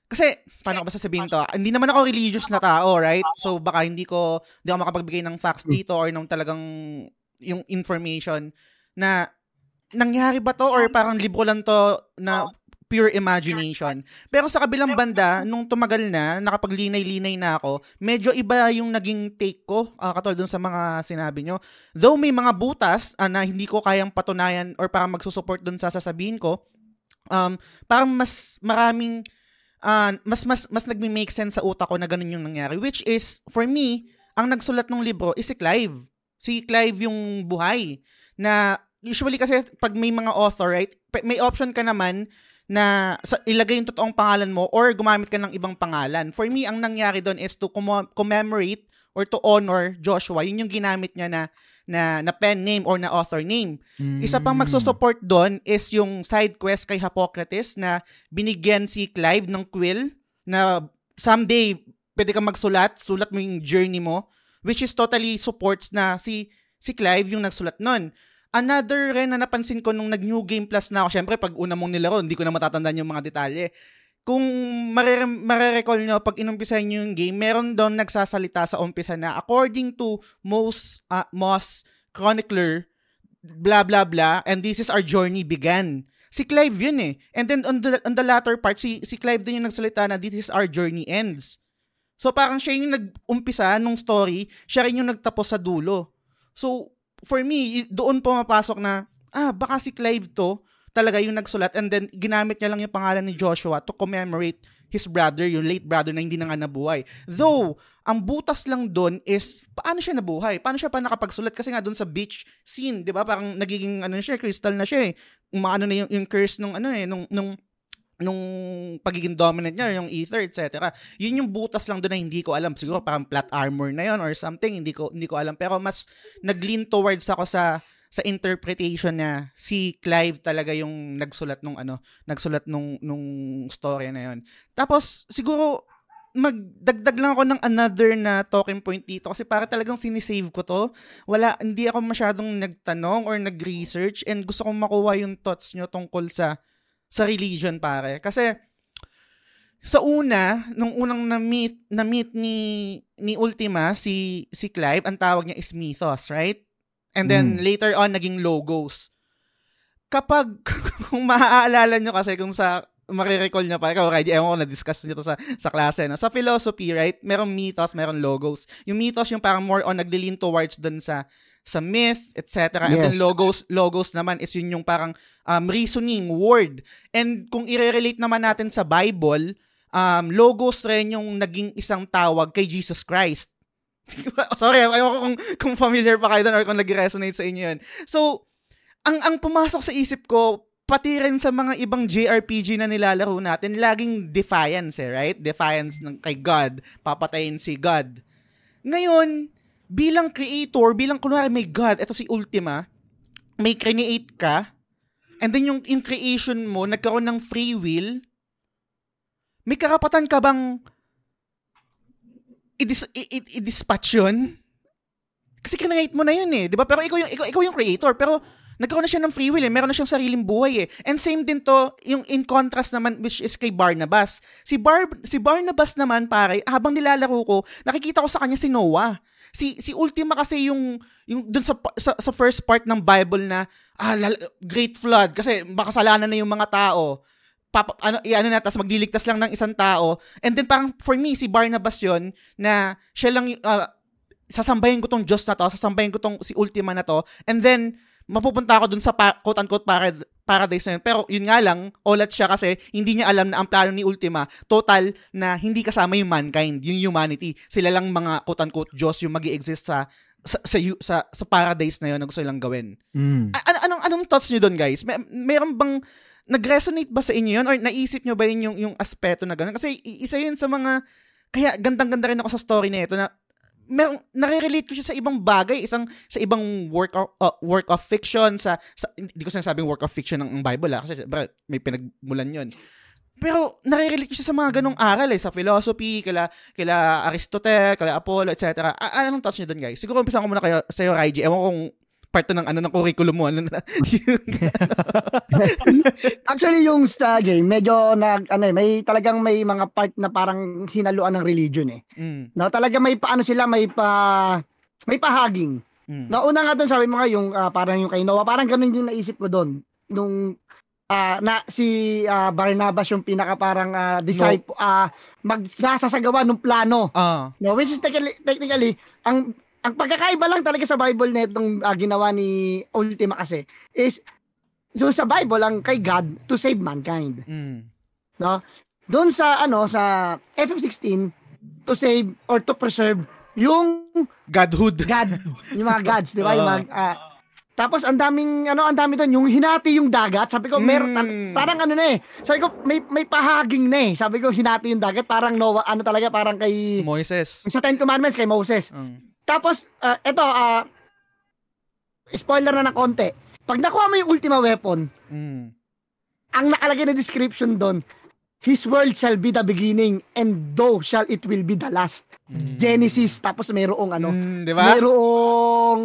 kasi, paano ko ba sasabihin to? Hindi naman ako religious na tao, right? So, baka hindi ko, hindi ako makapagbigay ng facts dito or ng talagang yung information na nangyari ba to or parang libro lang to na pure imagination. Pero sa kabilang banda, nung tumagal na, nakapaglinay-linay na ako, medyo iba yung naging take ko, uh, katulad dun sa mga sinabi nyo. Though may mga butas ah, na hindi ko kayang patunayan or parang magsusupport dun sa sasabihin ko, um, parang mas maraming ah, mas mas mas nagme-make sense sa utak ko na ganun yung nangyari which is for me ang nagsulat ng libro is si Clive si Clive yung buhay na usually kasi pag may mga author right may option ka naman na sa, ilagay yung totoong pangalan mo or gumamit ka ng ibang pangalan. For me, ang nangyari doon is to commo- commemorate or to honor Joshua. Yun yung ginamit niya na na, na pen name or na author name. Isa pang Mm. magsusupport doon is yung side quest kay Hippocrates na binigyan si Clive ng quill na someday pwede kang magsulat, sulat mo yung journey mo, which is totally supports na si si Clive yung nagsulat nun. Another rin na napansin ko nung nag-new game plus na ako, syempre pag una mong nilaro, hindi ko na matatandaan yung mga detalye. Kung marere- marerecall nyo, pag inumpisahan nyo yung game, meron doon nagsasalita sa umpisa na according to most, uh, Moss Chronicler, blah blah blah, and this is our journey began. Si Clive yun eh. And then on the, on the latter part, si, si Clive din yung nagsalita na this is our journey ends. So parang siya yung nag-umpisa nung story, siya rin yung nagtapos sa dulo. So for me, doon pumapasok na, ah, baka si Clive to, talaga yung nagsulat and then ginamit niya lang yung pangalan ni Joshua to commemorate his brother, yung late brother na hindi na nga nabuhay. Though, ang butas lang doon is, paano siya nabuhay? Paano siya pa nakapagsulat? Kasi nga doon sa beach scene, di ba? Parang nagiging, ano siya, crystal na siya eh. Umaano na yung, yung curse nung, ano eh, nung, nung, nung pagiging dominant niya, yung ether, etc. Yun yung butas lang doon na hindi ko alam. Siguro parang plot armor na yon or something, hindi ko hindi ko alam. Pero mas nag-lean towards ako sa sa interpretation na si Clive talaga yung nagsulat nung ano, nagsulat nung nung story na yon. Tapos siguro magdagdag lang ako ng another na talking point dito kasi para talagang sinisave ko to. Wala, hindi ako masyadong nagtanong or nag-research and gusto kong makuha yung thoughts nyo tungkol sa sa religion pare. Kasi sa una, nung unang na-meet, na-meet ni, ni Ultima, si, si Clive, ang tawag niya is Mythos, right? And then later on, naging logos. Kapag, kung maaalala nyo kasi kung sa, marirecall nyo pa, ikaw, Reggie, ewan ko, na-discuss nyo to sa, sa klase, no? Sa philosophy, right? Merong mythos, merong logos. Yung mythos, yung parang more on naglilin towards dun sa, sa myth, etc. And then Yes. logos, logos naman is yun yung parang um, reasoning, word. And kung i-relate naman natin sa Bible, um, logos rin yung naging isang tawag kay Jesus Christ. Sorry, ayaw ko kung, kung familiar pa kayo doon or kung nag-resonate sa inyo yun. So, ang, ang pumasok sa isip ko, pati rin sa mga ibang JRPG na nilalaro natin, laging defiance eh, right? Defiance ng kay God, papatayin si God. Ngayon, bilang creator, bilang kunwari may God, eto si Ultima, may create ka, and then yung in creation mo, nagkaroon ng free will, may karapatan ka bang i-dis- i-dispatch yun? Kasi create mo na yun eh, di ba? Pero ikaw yung, ikaw, ikaw yung creator, pero nagkaroon na siya ng free will eh. Meron na siyang sariling buhay eh. And same din to, yung in contrast naman, which is kay Barnabas. Si, Bar, si Barnabas naman, pare, habang nilalaro ko, nakikita ko sa kanya si Noah. Si si Ultima kasi yung yung dun sa, sa sa first part ng Bible na ah, lal- great flood kasi makasalanan na yung mga tao. Papa, ano, ano na, tas magliligtas lang ng isang tao. And then parang for me, si Barnabas yon na siya lang, ah, sasambahin ko tong Diyos na to, sasambahin ko tong si Ultima na to, and then, mapupunta ako dun sa pa, quote-unquote parad- paradise na yun. Pero yun nga lang, olat siya kasi hindi niya alam na ang plano ni Ultima, total na hindi kasama yung mankind, yung humanity. Sila lang mga quote-unquote Diyos yung mag exist sa sa, sa, sa, sa paradise na yun na gusto nilang gawin. Mm. A- an- anong, anong thoughts niyo doon, guys? May, meron bang nag-resonate ba sa inyo yun? Or naisip niyo ba yun yung, yung aspeto na gano'n? Kasi isa yun sa mga, kaya gandang-ganda rin ako sa story na ito na merong nare-relate ko siya sa ibang bagay, isang sa ibang work of, uh, work of fiction sa, sa hindi ko sinasabing work of fiction ng ng Bible ah, kasi syempre, may pinagmulan 'yon. Pero nare-relate ko siya sa mga ganong aral eh, sa philosophy, kila kila Aristotle, kila Apollo, etc. A- anong thoughts niyo doon, guys? Siguro umpisan ko muna kayo sa iyo, Raiji. Ewan ko kung part ng ano ng curriculum mo. Ano na. Actually, yung sa game, medyo nag, ano eh, may talagang may mga part na parang hinaluan ng religion eh. mm, No, talaga may paano sila, may pa, may pahaging. mm, Nauna nga doon, sabi mo nga, yung ah, parang yung kay Noah, parang ganun yung naisip ko doon. Nung ah, na si ah, Barnabas yung pinaka parang ah, disciple, ah mag nasasagawa ng plano. Ah, No, which is technically, technically ang ang pagkakaiba lang talaga sa Bible na itong ah, ginawa ni Ultima kasi is so sa Bible ang kay God to save mankind. mm, Doon sa ano sa FF16 to save or to preserve yung godhood. God, yung mga gods, di ba? Yung Oo. mga, ah, tapos ang daming ano, ang dami doon yung hinati yung dagat. Sabi ko, meron Mm. parang ano na eh. Sabi ko, may may pahaging na eh. Sabi ko, hinati yung dagat, parang Noah, ano talaga, parang kay Moises. sa Ten Commandments kay Moses. Mm. Tapos ah, eto ah spoiler na ng konti. Pag nakuha mo yung ultima weapon, Mm. ang nakalagay na description doon, His world shall be the beginning and though shall it will be the last. Mm. Genesis tapos mayroong ano, Mm, di ba? mayroong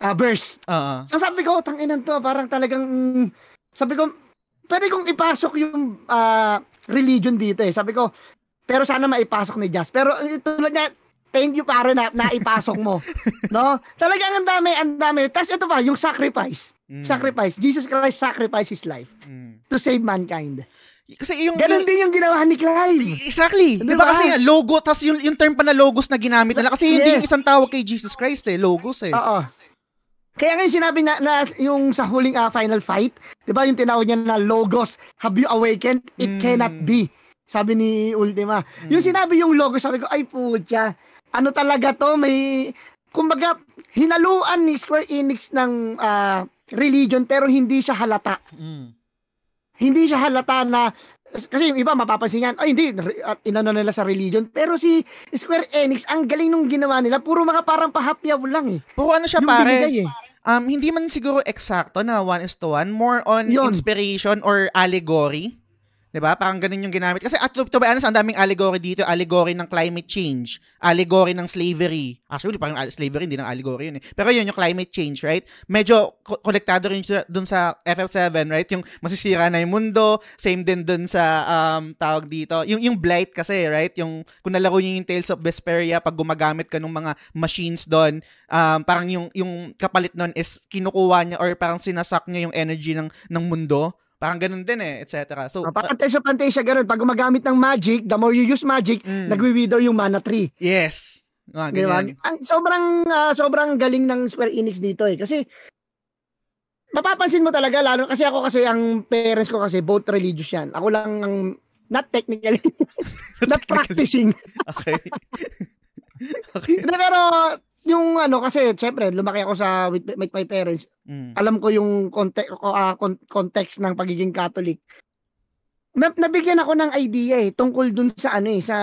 ah, verse. Oo. So sabi ko, tanginan to, parang talagang, sabi ko, pwede kong ipasok yung ah, religion dito eh. Sabi ko, pero sana maipasok ni Jazz. Pero eh, tulad niya, thank you pare na naipasok mo. no? Talagang ang dami, ang dami. Tapos ito pa, yung sacrifice. Mm. Sacrifice. Jesus Christ sacrificed his life Mm. to save mankind. Kasi yung... Ganon din yung ginawa ni Clive. Exactly. Di Diba? ba kasi logo, tas yung, yung term pa na logos na ginamit nila. Kasi hindi Yes. yung isang tawag kay Jesus Christ eh. Logos eh. Oo. Kaya ngayon sinabi na, na yung sa huling ah, final fight, 'di ba yung tinawag niya na logos, have you awakened? Mm. It cannot be. Sabi ni Ultima. Yung sinabi yung logos, sabi ko, ay putya, ano talaga to? May, kumbaga, hinaluan ni Square Enix ng ah, religion pero hindi siya halata. Mm. Hindi siya halata na kasi yung iba mapapansin yan, ay hindi, ah, inano nila sa religion. Pero si Square Enix, ang galing nung ginawa nila, puro mga parang pahapyaw lang eh. Puro ano siya Yung pare, binigay eh. Um, hindi man siguro eksakto na one is to one, more on Yun. inspiration or allegory. 'Di ba? Parang ganun yung ginamit. Kasi at to, to be honest, ang daming allegory dito. Allegory ng climate change. Allegory ng slavery. Actually, parang slavery, hindi ng allegory yun eh. Pero yun, yung climate change, right? Medyo ko- konektado rin dun sa FF7, right? Yung masisira na yung mundo. Same din dun sa, um, tawag dito. Yung, yung blight kasi, right? Yung, kung nalaro nyo yung Tales of Vesperia, pag gumagamit ka ng mga machines doon, um, parang yung, yung kapalit nun is kinukuha niya or parang sinasak niya yung energy ng, ng mundo. Parang ganun din eh, etc. So, Oh, Pantay sa pantay siya ganun. Pag gumagamit ng magic, the more you use magic, Mm. nagwi-wither yung mana tree. yes. Mga Di ba? ganyan. Ang sobrang ah, sobrang galing ng Square Enix dito eh. Kasi mapapansin mo talaga lalo kasi ako kasi ang parents ko kasi both religious yan. Ako lang ang not technically not practicing. Okay. okay. Pero yung ano kasi syempre lumaki ako sa with, with my parents. Mm. Alam ko yung context context ng pagiging Catholic. Na, nabigyan ako ng idea eh tungkol dun sa ano eh sa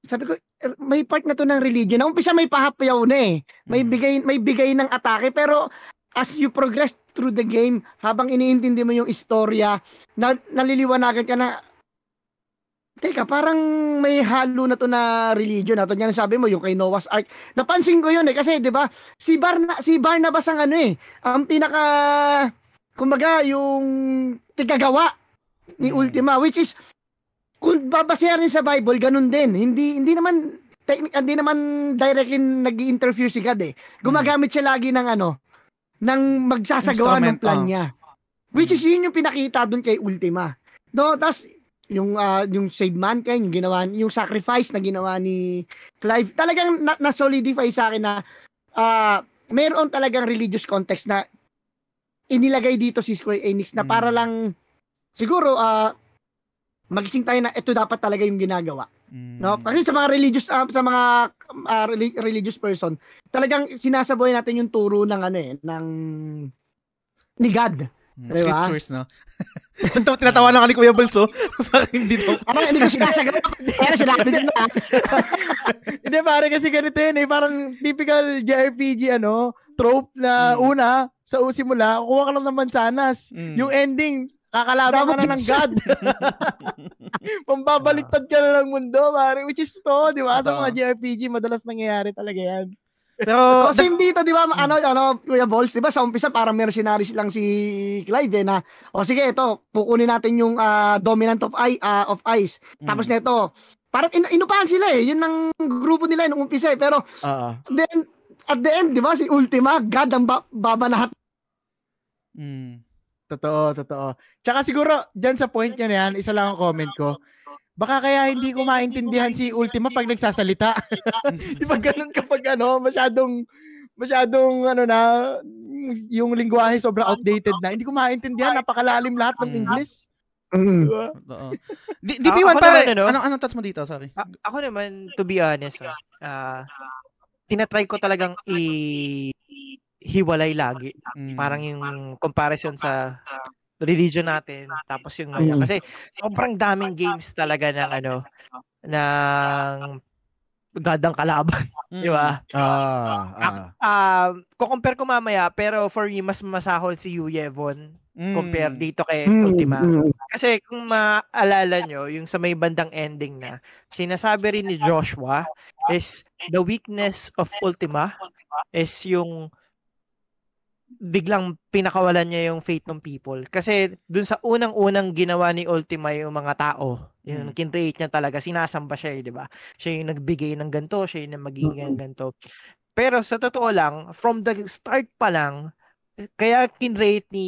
sabi ko er, may part na to ng religion. Na umpisa may pahapyaw na eh. May Mm. bigay may bigay ng atake pero as you progress through the game, habang iniintindi mo yung istorya, na, naliliwanagan ka na, Teka, parang may halo na to na religion na to. Yan sabi mo, yung kay Noah's Ark. Napansin ko yun eh, kasi 'di ba si, Barna, si Barnabas ang ano eh, ang pinaka, kumbaga, yung tigagawa ni Mm. Ultima, which is, kung babasehan rin sa Bible, ganun din. Hindi, hindi naman, technic, hindi naman directly nag-interfere si God eh. Gumagamit siya lagi ng ano, ng magsasagawa Instrument, ng plan oh. niya. Which is yun yung pinakita dun kay Ultima. No, tas yung ah, yung save mankind, yung ginawa yung sacrifice na ginawa ni Clive, talagang na, na-solidify sa akin na ah mayroon talagang religious context na inilagay dito si Square Enix na para Mm. lang siguro ah magising tayo na ito dapat talaga yung ginagawa. Mm. No? Kasi sa mga religious ah, sa mga reli- religious person, talagang sinasabuhay natin yung turo ng ano eh, ng ni God. Mm, Diba? Scriptures, no? Tinatawa na ka ni Kuya Bulso. Parang hindi daw. Ano, hindi ko sinasagawa. Pero sinabi ko na. Hindi, pare, kasi ganito yun eh. Parang typical JRPG, ano, trope na Mm. una, sa simula, kuha ka lang ng mansanas. Mm. Yung ending, kakalaban ka na ng God. Pambabaliktad ka na ng mundo, pare. Which is to, di ba? Sa mga JRPG, madalas nangyayari talaga yan. Pero, O, same dito, di ba, ano, ano, Kuya Balls, di ba, sa umpisa, parang mercenaries lang si Clive, eh, na, o sige, ito, kukunin natin yung ah, dominant of, I, ah, of ice. Tapos Mm. nito, parang in- inupahan sila eh, yun ang grupo nila nung umpisa eh, pero, Oo. then, at the end, di ba, si Ultima, God ang ba- babanahat. Mm. Totoo, totoo. Tsaka siguro, dyan sa point niya na yan, isa lang ang comment ko. Baka kaya hindi ko maintindihan si Ultima pag nagsasalita. Di ba ganun kapag ano, masyadong, masyadong ano na, yung lingwahe sobrang outdated na. Hindi ko maintindihan, napakalalim lahat ng Mm. English. Di ba? Totoo. D- DP1 Ako pare, ano? anong, anong thoughts mo dito? Sorry. A- ako naman, to be honest, ah, ah, tinatry ko talagang i hiwalay lagi. Mm. Parang yung comparison sa religion natin, tapos yung. Mm. Kasi sobrang daming games talaga ng ano, ng gadang kalaban, Mm. di ba? Ah, ah. Um, kukompare ko mamaya, pero for me, mas masahol si Yu Yevon Mm. compare dito kay Mm, Ultima. mm. Kasi kung maalala nyo, yung sa may bandang ending na, sinasabi rin ni Joshua is the weakness of Ultima is yung biglang pinakawalan niya yung faith ng people. Kasi dun sa unang-unang ginawa ni Ultima yung mga tao, yung Mm. kinrate niya talaga, sinasamba siya eh, di ba? Siya yung nagbigay ng ganto, siya yung magiging ganto. Pero sa totoo lang, from the start pa lang, kaya kinrate ni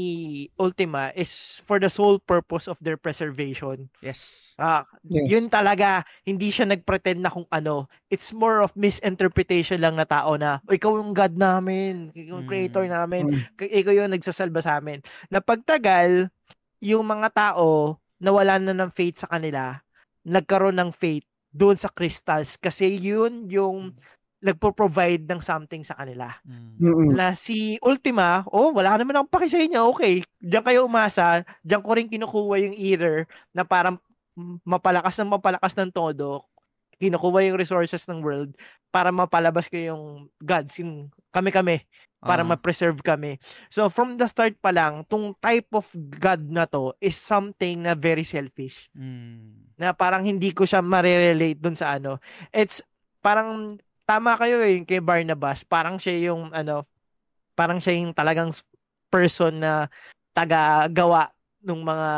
Ultima is for the sole purpose of their preservation. Yes. Ah, Yes. yun talaga, hindi siya nagpretend na kung ano. It's more of misinterpretation lang na tao na, "O, ikaw yung God namin, ikaw yung creator Mm. namin, Mm. ikaw yung nagsasalba sa amin. Na pagtagal, yung mga tao nawala na ng faith sa kanila, nagkaroon ng faith doon sa crystals kasi yun yung nagpo-provide ng something sa kanila. Mm. Mm-mm. Na si Ultima, oh, wala naman akong paki sa inyo. Okay, diyan kayo umasa. Diyan ko rin kinukuha yung eater na parang mapalakas ng mapalakas ng todo. Kinukuha yung resources ng world para mapalabas ko yung gods, yung kami-kami, para Ah. ma-preserve kami. So from the start pa lang, tong type of god na to is something na very selfish Mm. na parang hindi ko siya marirelate dun sa ano. It's parang tama kayo eh yung kay Barnabas, parang siya yung ano, parang siya yung talagang person na taga-gawa ng mga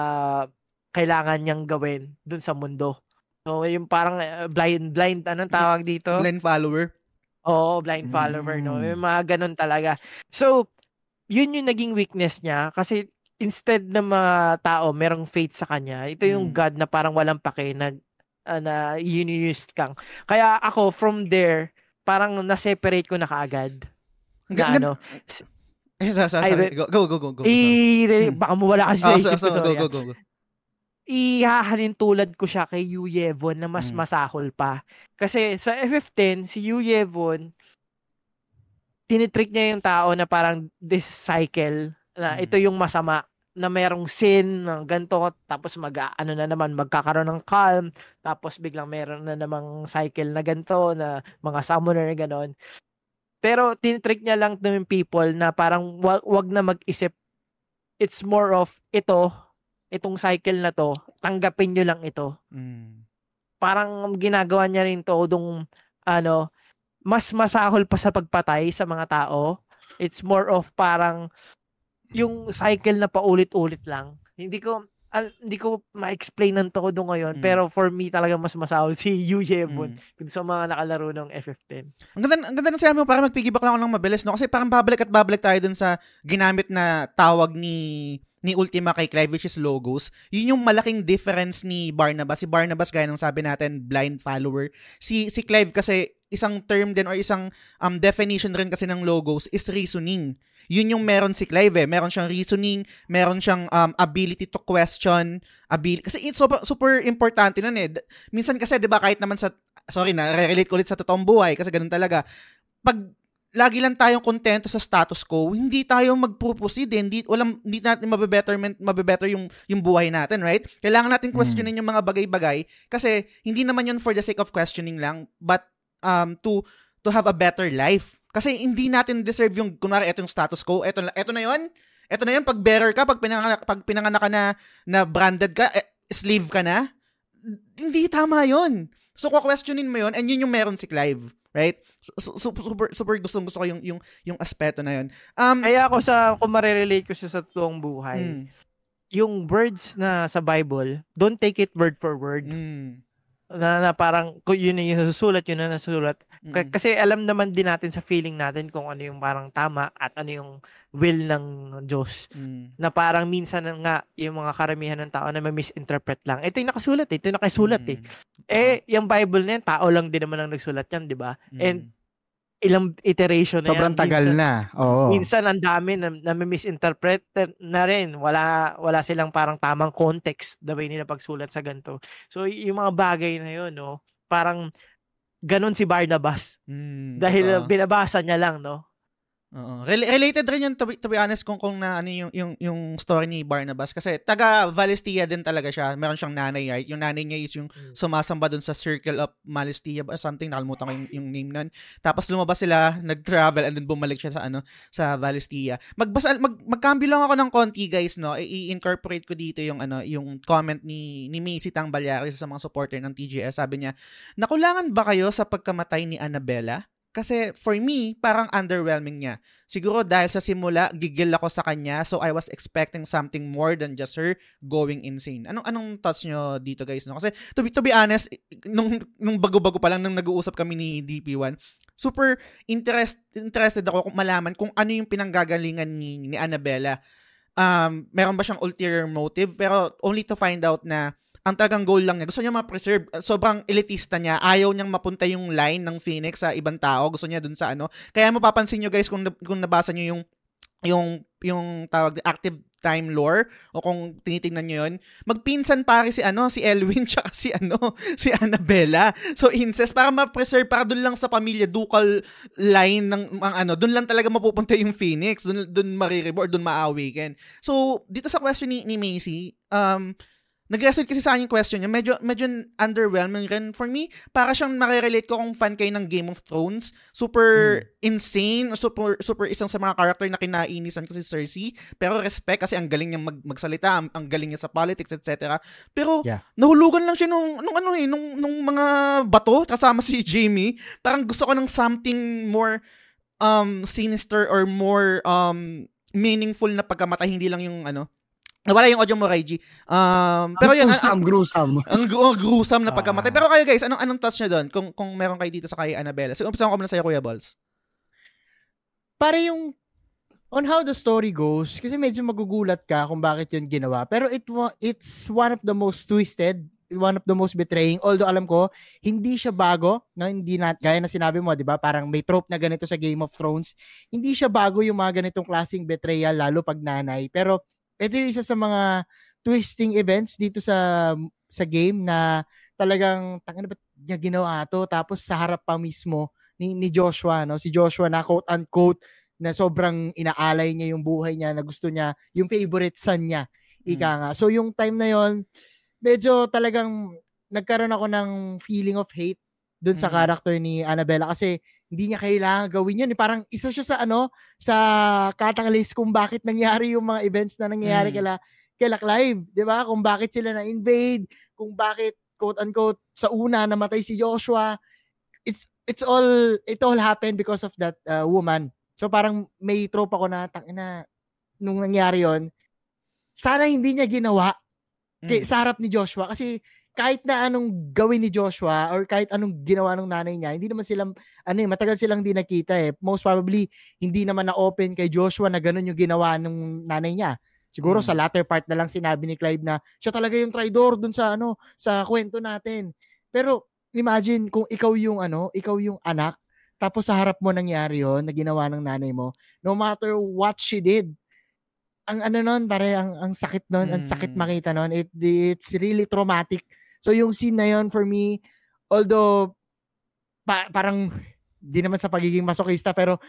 kailangan niyang gawin dun sa mundo. So yung parang eh, blind blind anong tawag dito? Blind follower. Oo, blind follower, no? Mm. May mga ganun talaga. So, yun yung naging weakness niya kasi instead na mga tao merong faith sa kanya, ito yung Mm. God na parang walang pake na, ah, na unused kang. Kaya ako, from there, parang na-separate ko na kaagad. Na ano, Eh, sa, sa, Ay, sorry. Go, go, go, go. go. i- Hmm. baka mawala kasi sa Ah, isip so, ko, so, sorry, go, ah. go, go, go. ihahalin tulad ko siya kay Yu Yevon na mas Mm. masahol pa. Kasi sa F15, si Yu Yevon, tinitrick niya yung tao na parang this cycle, na ito yung masama, na merong sin, ng ganito, tapos mag, ano na naman, magkakaroon ng calm, tapos biglang meron na namang cycle na ganito, na mga summoner, ganon. Pero tinitrick niya lang ng people na parang wag, wag na mag-isip it's more of ito, itong cycle na to, tanggapin nyo lang ito. Mm. Parang ginagawa niya rin to dong ano, mas masahol pa sa pagpatay sa mga tao. It's more of parang yung cycle na paulit-ulit lang. Hindi ko al- hindi ko ma-explain ng todo ngayon, Mm. pero for me talaga mas masahol si Yu Yevon Mm. sa mga nakalaro ng FF10. Ang ganda, ang ganda ng sabi mo, parang mag-piggyback lang ako ng mabilis, no? Kasi parang babalik at babalik tayo dun sa ginamit na tawag ni ni Ultima kay Clive, which is logos. Yun yung malaking difference ni Barnabas. Si Barnabas, gaya ng sabi natin, blind follower. Si, si Clive kasi, isang term din or isang um, definition rin kasi ng logos is reasoning. Yun yung meron si Clive eh. Meron siyang reasoning, meron siyang um, ability to question, ability, kasi it's super, super importante nun eh. Minsan kasi, di ba, kahit naman sa, sorry na, relate ko ulit sa totoong buhay, kasi ganun talaga. Pag lagi lang tayong kontento sa status quo, hindi tayo mag-proceed eh. Hindi, walang, hindi natin mabebetterment, mabebetter yung, yung buhay natin, right? Kailangan natin questionin yung mga bagay-bagay kasi hindi naman yun for the sake of questioning lang, but um, to to have a better life. Kasi hindi natin deserve yung, kunwari, eto yung status quo, eto, eto na yun, eto na yun, pag bearer ka, pag pinanganak, pag pinanganak ka na, na branded ka, eh, slave ka na, hindi tama yun. So, questionin mo yun, and yun yung meron si Clive. Right? Su- su- super, super gusto gusto ko yung, yung, yung aspeto na yun. Um, Kaya ako sa, kung marerelate ko siya sa totoong buhay, mm, yung words na sa Bible, don't take it word for word. mm, Na, na parang, kung yun yung nasusulat, yun na nasusulat. K- mm, kasi alam naman din natin sa feeling natin kung ano yung parang tama at ano yung will ng Diyos. mm, Na parang minsan nga, yung mga karamihan ng tao na may misinterpret lang. Ito yung nakasulat eh. Ito yung nakasulat eh. Eh, yung Bible na yan, tao lang din naman ang nagsulat yan, di ba? mm, and Ilang iteration na Sobrang yan. tagal minsan, na. Oo. Minsan ang dami na, na misinterpret na rin. Wala wala silang parang tamang context the way nila pagsulat sa ganito. So yung mga bagay na yun, no, parang ganun si Barnabas. mm, Dahil totoo. binabasa niya lang, no? Oo. Rel- related rin yun to be, to be honest kung kung na ano yung yung yung story ni Barnabas kasi taga Valistia din talaga siya. Meron siyang nanay, right? Yung nanay niya is yung Mm. sumasamba dun sa Circle of Malistia or something, nakalimutan ko yung, yung name nun. Tapos lumabas sila, nag-travel and then bumalik siya sa ano sa Valistia. Magbasa mag magcambio lang ako ng konti guys, no. I-incorporate ko dito yung ano yung comment ni ni Macy Tang Balyares sa mga supporter ng TGS. Sabi niya, "Nakulangan ba kayo sa pagkamatay ni Annabella?" Kasi for me, parang underwhelming niya. Siguro dahil sa simula, gigil ako sa kanya, so I was expecting something more than just her going insane. Anong anong thoughts nyo dito guys? No? Kasi to be, to be honest, nung, nung bago-bago pa lang, nung nag-uusap kami ni DP1, super interest, interested ako kung malaman kung ano yung pinanggagalingan ni, ni Annabella. Um, meron ba siyang ulterior motive? Pero only to find out na ang talagang goal lang niya, gusto niya ma-preserve. Sobrang elitista niya. Ayaw niyang mapunta yung line ng Phoenix sa ibang tao. Gusto niya dun sa ano. Kaya mapapansin niyo guys kung, kung nabasa niyo yung yung yung tawag active time lore o kung tinitingnan niyo yun, magpinsan pare si ano, si Elwin tsaka si ano, si Annabella. So incest para ma-preserve para doon lang sa pamilya ducal line ng ang ano, doon lang talaga mapupunta yung Phoenix, doon doon marireward, doon ma-awaken. So dito sa question ni, ni Macy, um Nag-result kasi sa akin yung question niya, medyo, medyo underwhelming rin for me. Para siyang nakirelate ko kung fan kayo ng Game of Thrones. Super insane, super, super isang sa mga character na kinainisan ko si Cersei. Pero respect kasi ang galing niya mag, magsalita, ang, ang galing niya sa politics, etc. Pero Yeah. nahulugan lang siya nung, nung ano eh, nung, nung mga bato kasama si Jamie. Parang gusto ko ng something more um sinister or more um meaningful na pagkamatay, hindi lang yung ano, Nawala yung audio mo, Raiji. Um, pero yun, ang, gruesome, gruesome. ang, ang gruesome na pagkamatay. Ah. Pero kayo guys, anong anong touch nyo doon? Kung, kung meron kayo dito sa kay Annabella. So, umpisan ko muna sa'yo, Kuya Balls. para yung on how the story goes, kasi medyo magugulat ka kung bakit yun ginawa. Pero it it's one of the most twisted, one of the most betraying. Although alam ko, hindi siya bago, no? hindi na, gaya na sinabi mo, di ba? Parang may trope na ganito sa Game of Thrones. Hindi siya bago yung mga ganitong klaseng betrayal, lalo pag nanay. Pero ito yung isa sa mga twisting events dito sa sa game na talagang tangina ba't niya ginawa to? Tapos sa harap pa mismo ni, ni Joshua no? Si Joshua na quote unquote na sobrang inaalay niya yung buhay niya na gusto niya yung favorite son niya. Ika nga. So yung time na yon medyo talagang nagkaroon ako ng feeling of hate dun sa Mm. character ni Annabella kasi hindi niya kailangan gawin yun. Eh, Parang isa siya sa ano, sa catalyst kung bakit nangyari yung mga events na nangyayari Mm. kila kila Clive, 'di ba? Kung bakit sila na-invade, kung bakit quote unquote sa una namatay si Joshua. It's it's all it all happened because of that uh, woman. So parang may trope ako na tangina nung nangyari yon sana hindi niya ginawa kay, Mm. sa harap ni Joshua kasi kahit na anong gawin ni Joshua or kahit anong ginawa ng nanay niya, hindi naman silang, ano eh, matagal silang di nakita eh. Most probably, hindi naman na-open kay Joshua na ganun yung ginawa ng nanay niya. Siguro Mm. sa latter part na lang sinabi ni Clive na siya talaga yung traitor dun sa ano, sa kwento natin. Pero imagine kung ikaw yung ano, ikaw yung anak, tapos sa harap mo nangyari yon na ginawa ng nanay mo, no matter what she did, ang ano nun, pare, ang, ang sakit nun, ang sakit Mm. makita nun. It, it's really traumatic. So yung scene na yon for me, although pa, parang di naman sa pagiging masokista pero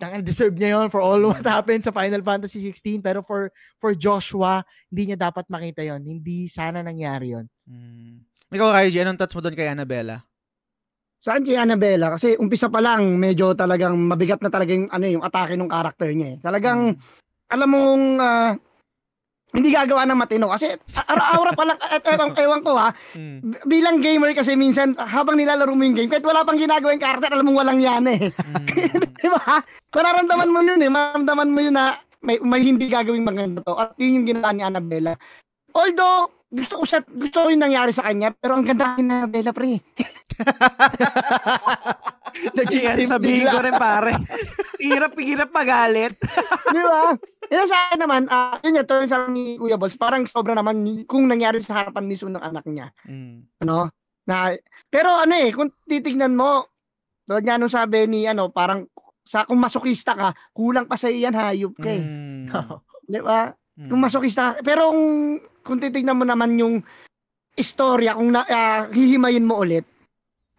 tangan deserve niya yon for all what happened sa Final Fantasy 16 pero for for Joshua hindi niya dapat makita yon hindi sana nangyari yon Mm. Ikaw, Kaiji, anong thoughts mo doon kay Annabella? Saan kay Annabella? Kasi umpisa pa lang, medyo talagang mabigat na talaga yung, ano, yung atake ng karakter niya. Eh. Talagang, alam mong, ah, hindi gagawa ng matino. Kasi, araw-araw pa lang, at ewan, ewan ko ha, Mm. b- bilang gamer kasi minsan, habang nilalaro mo yung game, kahit wala pang ginagawa yung karakter, alam mong walang yan eh. Mm. Di ba? Mararamdaman mo yun eh. Mararamdaman mo yun na may, may hindi gagawing maganda to. At yun yung ginawa ni Annabella. Although, gusto ko sa gusto ko yung nangyari sa kanya, pero ang ganda ni Annabella, pre. naging simple sabihin lang. ko rin pare. hirap, hirap magalit. Di ba? Yan sa akin naman, ah yun nga, to sa ni Kuya Balls, parang sobra naman kung nangyari sa harapan mismo ng anak niya. Mm. Ano? Na, pero ano eh, kung titignan mo, tulad nga nung sabi ni, ano, parang, sa kung masokista ka, kulang pa sa iyan, hayop ka eh. Mm. Di ba? Mm. Kung masokista ka. Pero kung, kung titignan mo naman yung istorya, kung na, ah, hihimayin mo ulit,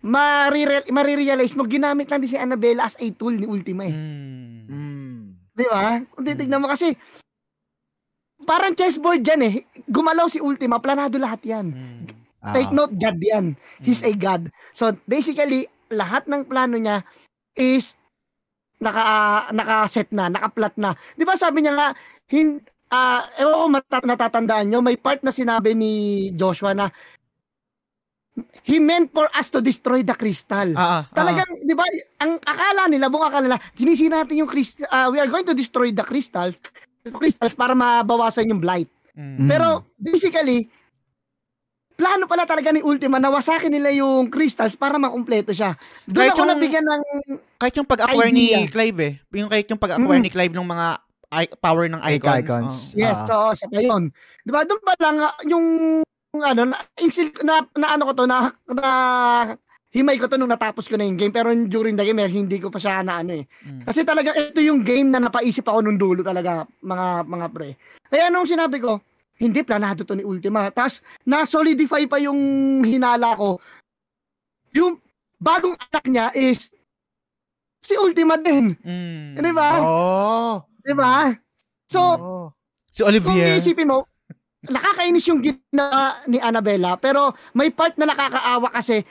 marirealize mo, ginamit lang din si Annabella as a tool ni Ultima eh. Mm. Mm. Di ba? Kung titignan mo kasi, parang chessboard yan eh. Gumalaw si Ultima, planado lahat yan. Mm. Take Ah. note, God yan. He's a God. So, basically, lahat ng plano niya is naka naka-set na, naka-plot na. 'Di ba sabi niya nga hin ah ewan ko natatandaan nyo, may part na sinabi ni Joshua na he meant for us to destroy the crystal. Ah, Talagang, 'di ba, ang akala nila, buong akala nila, sinisira natin yung crystal, ah, we are going to destroy the crystals, crystals para mabawasan yung blight. Mm. Pero basically, plano pala talaga ni Ultima na wasakin nila yung crystals para makumpleto siya. Doon Kahit ako yung- nabigyan ng kahit yung pag-acquire ni idea. Clive eh. Yung kahit yung pag-acquire Mm. ni Clive ng mga i- power ng Icons. icons. Oh. Yes, Ah. so sa yun. 'Di ba? Doon pa lang yung ano na, insil, na, na ano ko to na, na himay ko to nung natapos ko na yung game pero during the game eh, hindi ko pa siya na ano eh. Mm. Kasi talaga ito yung game na napaisip ako nung dulo talaga mga mga pre. Kaya nung sinabi ko, hindi planado to ni Ultima. Tapos na-solidify pa yung hinala ko. Yung bagong anak niya is si Ultima din. Mm. Di ba? Oh. 'Di ba? So, oh. Si kung Olivier. iisipin mo, nakakainis yung ginawa ni Annabella, pero may part na nakakaawa kasi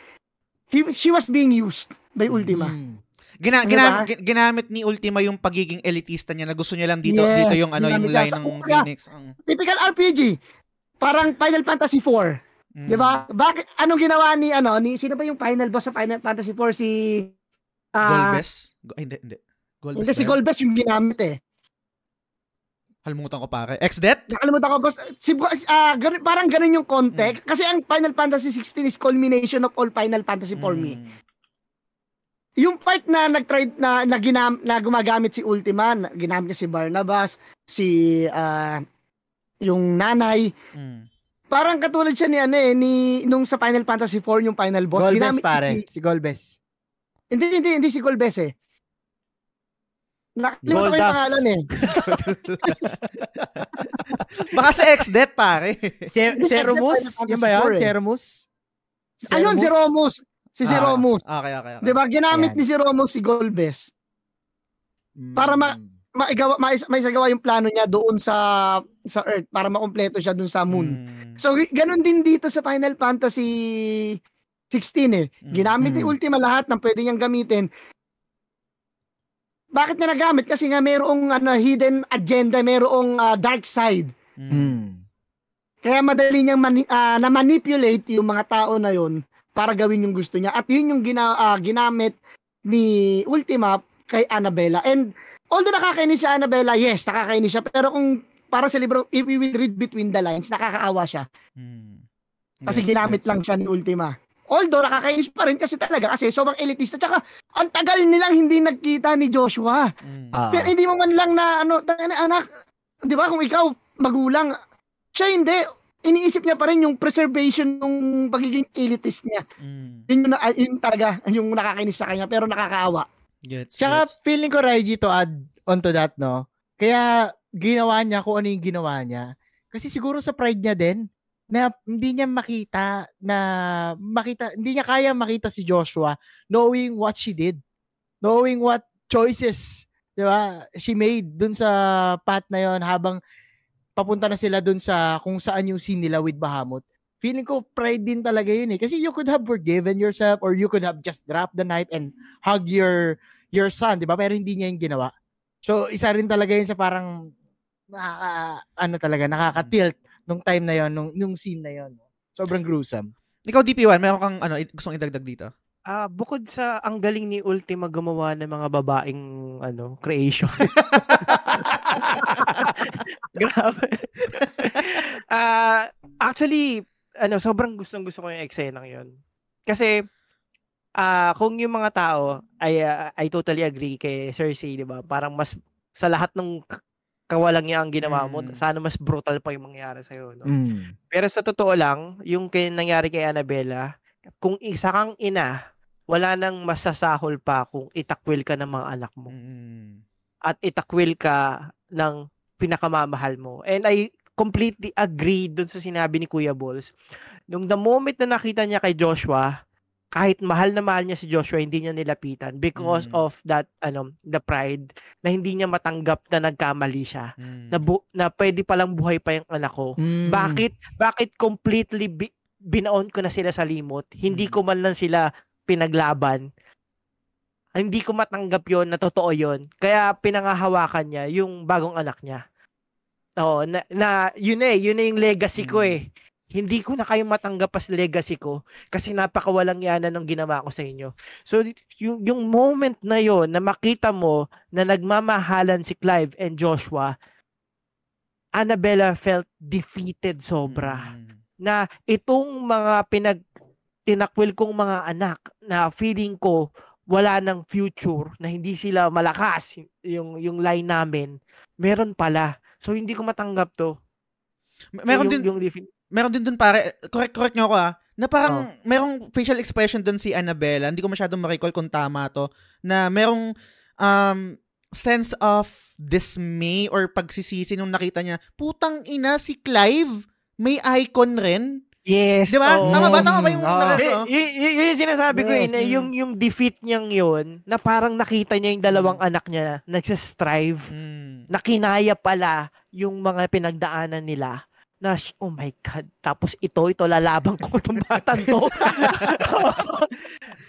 he, she was being used by Ultima. Mm. Gina, Di gina- ba? ginamit ni Ultima yung pagiging elitista niya na gusto niya lang dito Yes, dito yung ano yung line sa- ng Phoenix. Ang, Typical RPG. Parang Final Fantasy 4, mm. 'di ba? Bakit anong ginawa ni ano ni sino ba yung final boss sa Final Fantasy 4 si ah Golbes? Go- ay, hindi, hindi. Golbes hindi si? Golbes yung ginamit eh. Halimutan ko pare. X-Det? Nakalimutan ko boss. Si ah ganun, parang ganun yung context kasi ang Final Fantasy 16 is culmination of all Final Fantasy for me. Mm. yung part na nag-try na na, ginam, na gumagamit si Ultima, na, ginamit niya si Barnabas, si ah, yung nanay, Mm. parang katulad siya ni ano eh, ni nung sa Final Fantasy 4 yung final boss. Golbes ginamit pare. Si, Si Golbes. hindi, hindi, hindi si Golbes eh. Nakalimutan ko yung pangalan eh. Baka sa X-Det pare. Se- Serumus? Yan ba yan? eh. Serumus? Ayun, si Romus. Si si Ah, Romus. Okay, okay, okay. Di ba? Ginamit Ayan. ni si Romus si Golbes. Mm. Para ma- Maigawa, mais, may sagawa yung plano niya doon sa sa Earth para makumpleto siya doon sa Moon. Mm. So, ganun din dito sa Final Fantasy 16 eh. Mm. Ginamit ni Mm. Ultima lahat ng pwede niyang gamitin. Bakit niya nagamit? Kasi nga mayroong ano, hidden agenda, mayroong ah, dark side. Mm. Kaya madali niyang mani- ah, na-manipulate yung mga tao na yon para gawin yung gusto niya. At yun yung gina- ah, ginamit ni Ultima kay Annabella. And although nakakainis si Annabella, yes, nakakainis siya. Pero kung para sa libro, if we will read between the lines, nakakaawa siya. Mm. Kasi Yes, ginamit yes. lang siya ni Ultima. Although nakakainis pa rin kasi talaga kasi sobrang elitista. Tsaka ang tagal nilang hindi nagkita ni Joshua. Mm. Ah. Pero hindi mo man lang na ano, anak, 'di ba kung ikaw magulang, siya hindi iniisip niya pa rin yung preservation ng pagiging elitist niya. Mm. Yun yung, na, yun talaga yung nakakainis sa kanya pero nakakaawa. Gets, Tsaka gets. feeling ko, Raiji, to add onto that, no? Kaya ginawa niya kung ano yung ginawa niya. Kasi siguro sa pride niya din, na hindi niya makita na makita hindi niya kaya makita si Joshua knowing what she did knowing what choices 'di ba she made dun sa path na yon habang papunta na sila dun sa kung saan yung scene nila with Bahamut. Feeling ko pride din talaga yun eh kasi you could have forgiven yourself or you could have just dropped the knife and hug your your son 'di ba? Pero hindi niya yung ginawa. So isa rin talaga yun sa parang nakaka- ano talaga nakaka-tilt nung time na yon nung, nung scene na yon sobrang gruesome Ikaw, DP1, meron kang ano, gustong idagdag dito? Ah, bukod sa ang galing ni Ultima gumawa ng mga babaeng ano, creation. Grabe. Ah, actually, ano, sobrang gustong-gusto ko yung eksena 'yon. Kasi ah kung yung mga tao ay ah, I totally agree kay Cersei, 'di ba? Parang mas sa lahat ng k- kawalangyang ginawa mo, Mm. sana mas brutal pa yung mangyari sa no? mm. Pero sa totoo lang, yung kay nangyari kay Annabella, kung isa kang ina, wala nang masasahol pa kung itakwil ka ng mga anak mo Mm. at itakwil ka ng pinakamamahal mo. And I completely agree dun sa sinabi ni Kuya Balls. Nung the moment na nakita niya kay Joshua, kahit mahal na mahal niya si Joshua, hindi niya nilapitan because Mm. of that, ano, the pride, na hindi niya matanggap na nagkamali siya. Mm. Na, bu- na pwede palang buhay pa yung anak ko. Mm. Bakit bakit completely bi- binaon ko na sila sa limot? Hindi Mm. ko man lang sila pinaglaban. Hindi ko matanggap 'yon na totoo 'yon. Kaya pinangahawakan niya yung bagong anak niya. Oo, na, na yun eh, yun na yung legacy ko Mm. eh. Hindi ko na kayo matanggap as legacy ko kasi napakawalang yanan ng ginawa ko sa inyo. So yung yung moment na yon na makita mo na nagmamahalan si Clive and Joshua, Annabella felt defeated sobra Mm. na itong mga pinag tinakwil kong mga anak na feeling ko wala ng future na hindi sila malakas yung yung line namin meron pala so hindi ko matanggap to Meron yung, din, yung meron din dun pare, correct, correct nyo ako ah, na parang merong facial expression dun si Annabella, hindi ko masyadong ma-recall kung tama to, na merong um, sense of dismay or pagsisisi nung nakita niya, putang ina, si Clive, may icon rin. yes Di ba? oo. Tama ba? Tama ba yung Ah. na- Y- ano? y- y- yun yung sinasabi ko eh, Yes, na mm. yung, yung defeat niyang yun, na parang nakita niya yung dalawang anak niya nagsistrive, Mm. na kinaya pala yung mga pinagdaanan nila na oh my god tapos ito ito lalaban ko itong batang to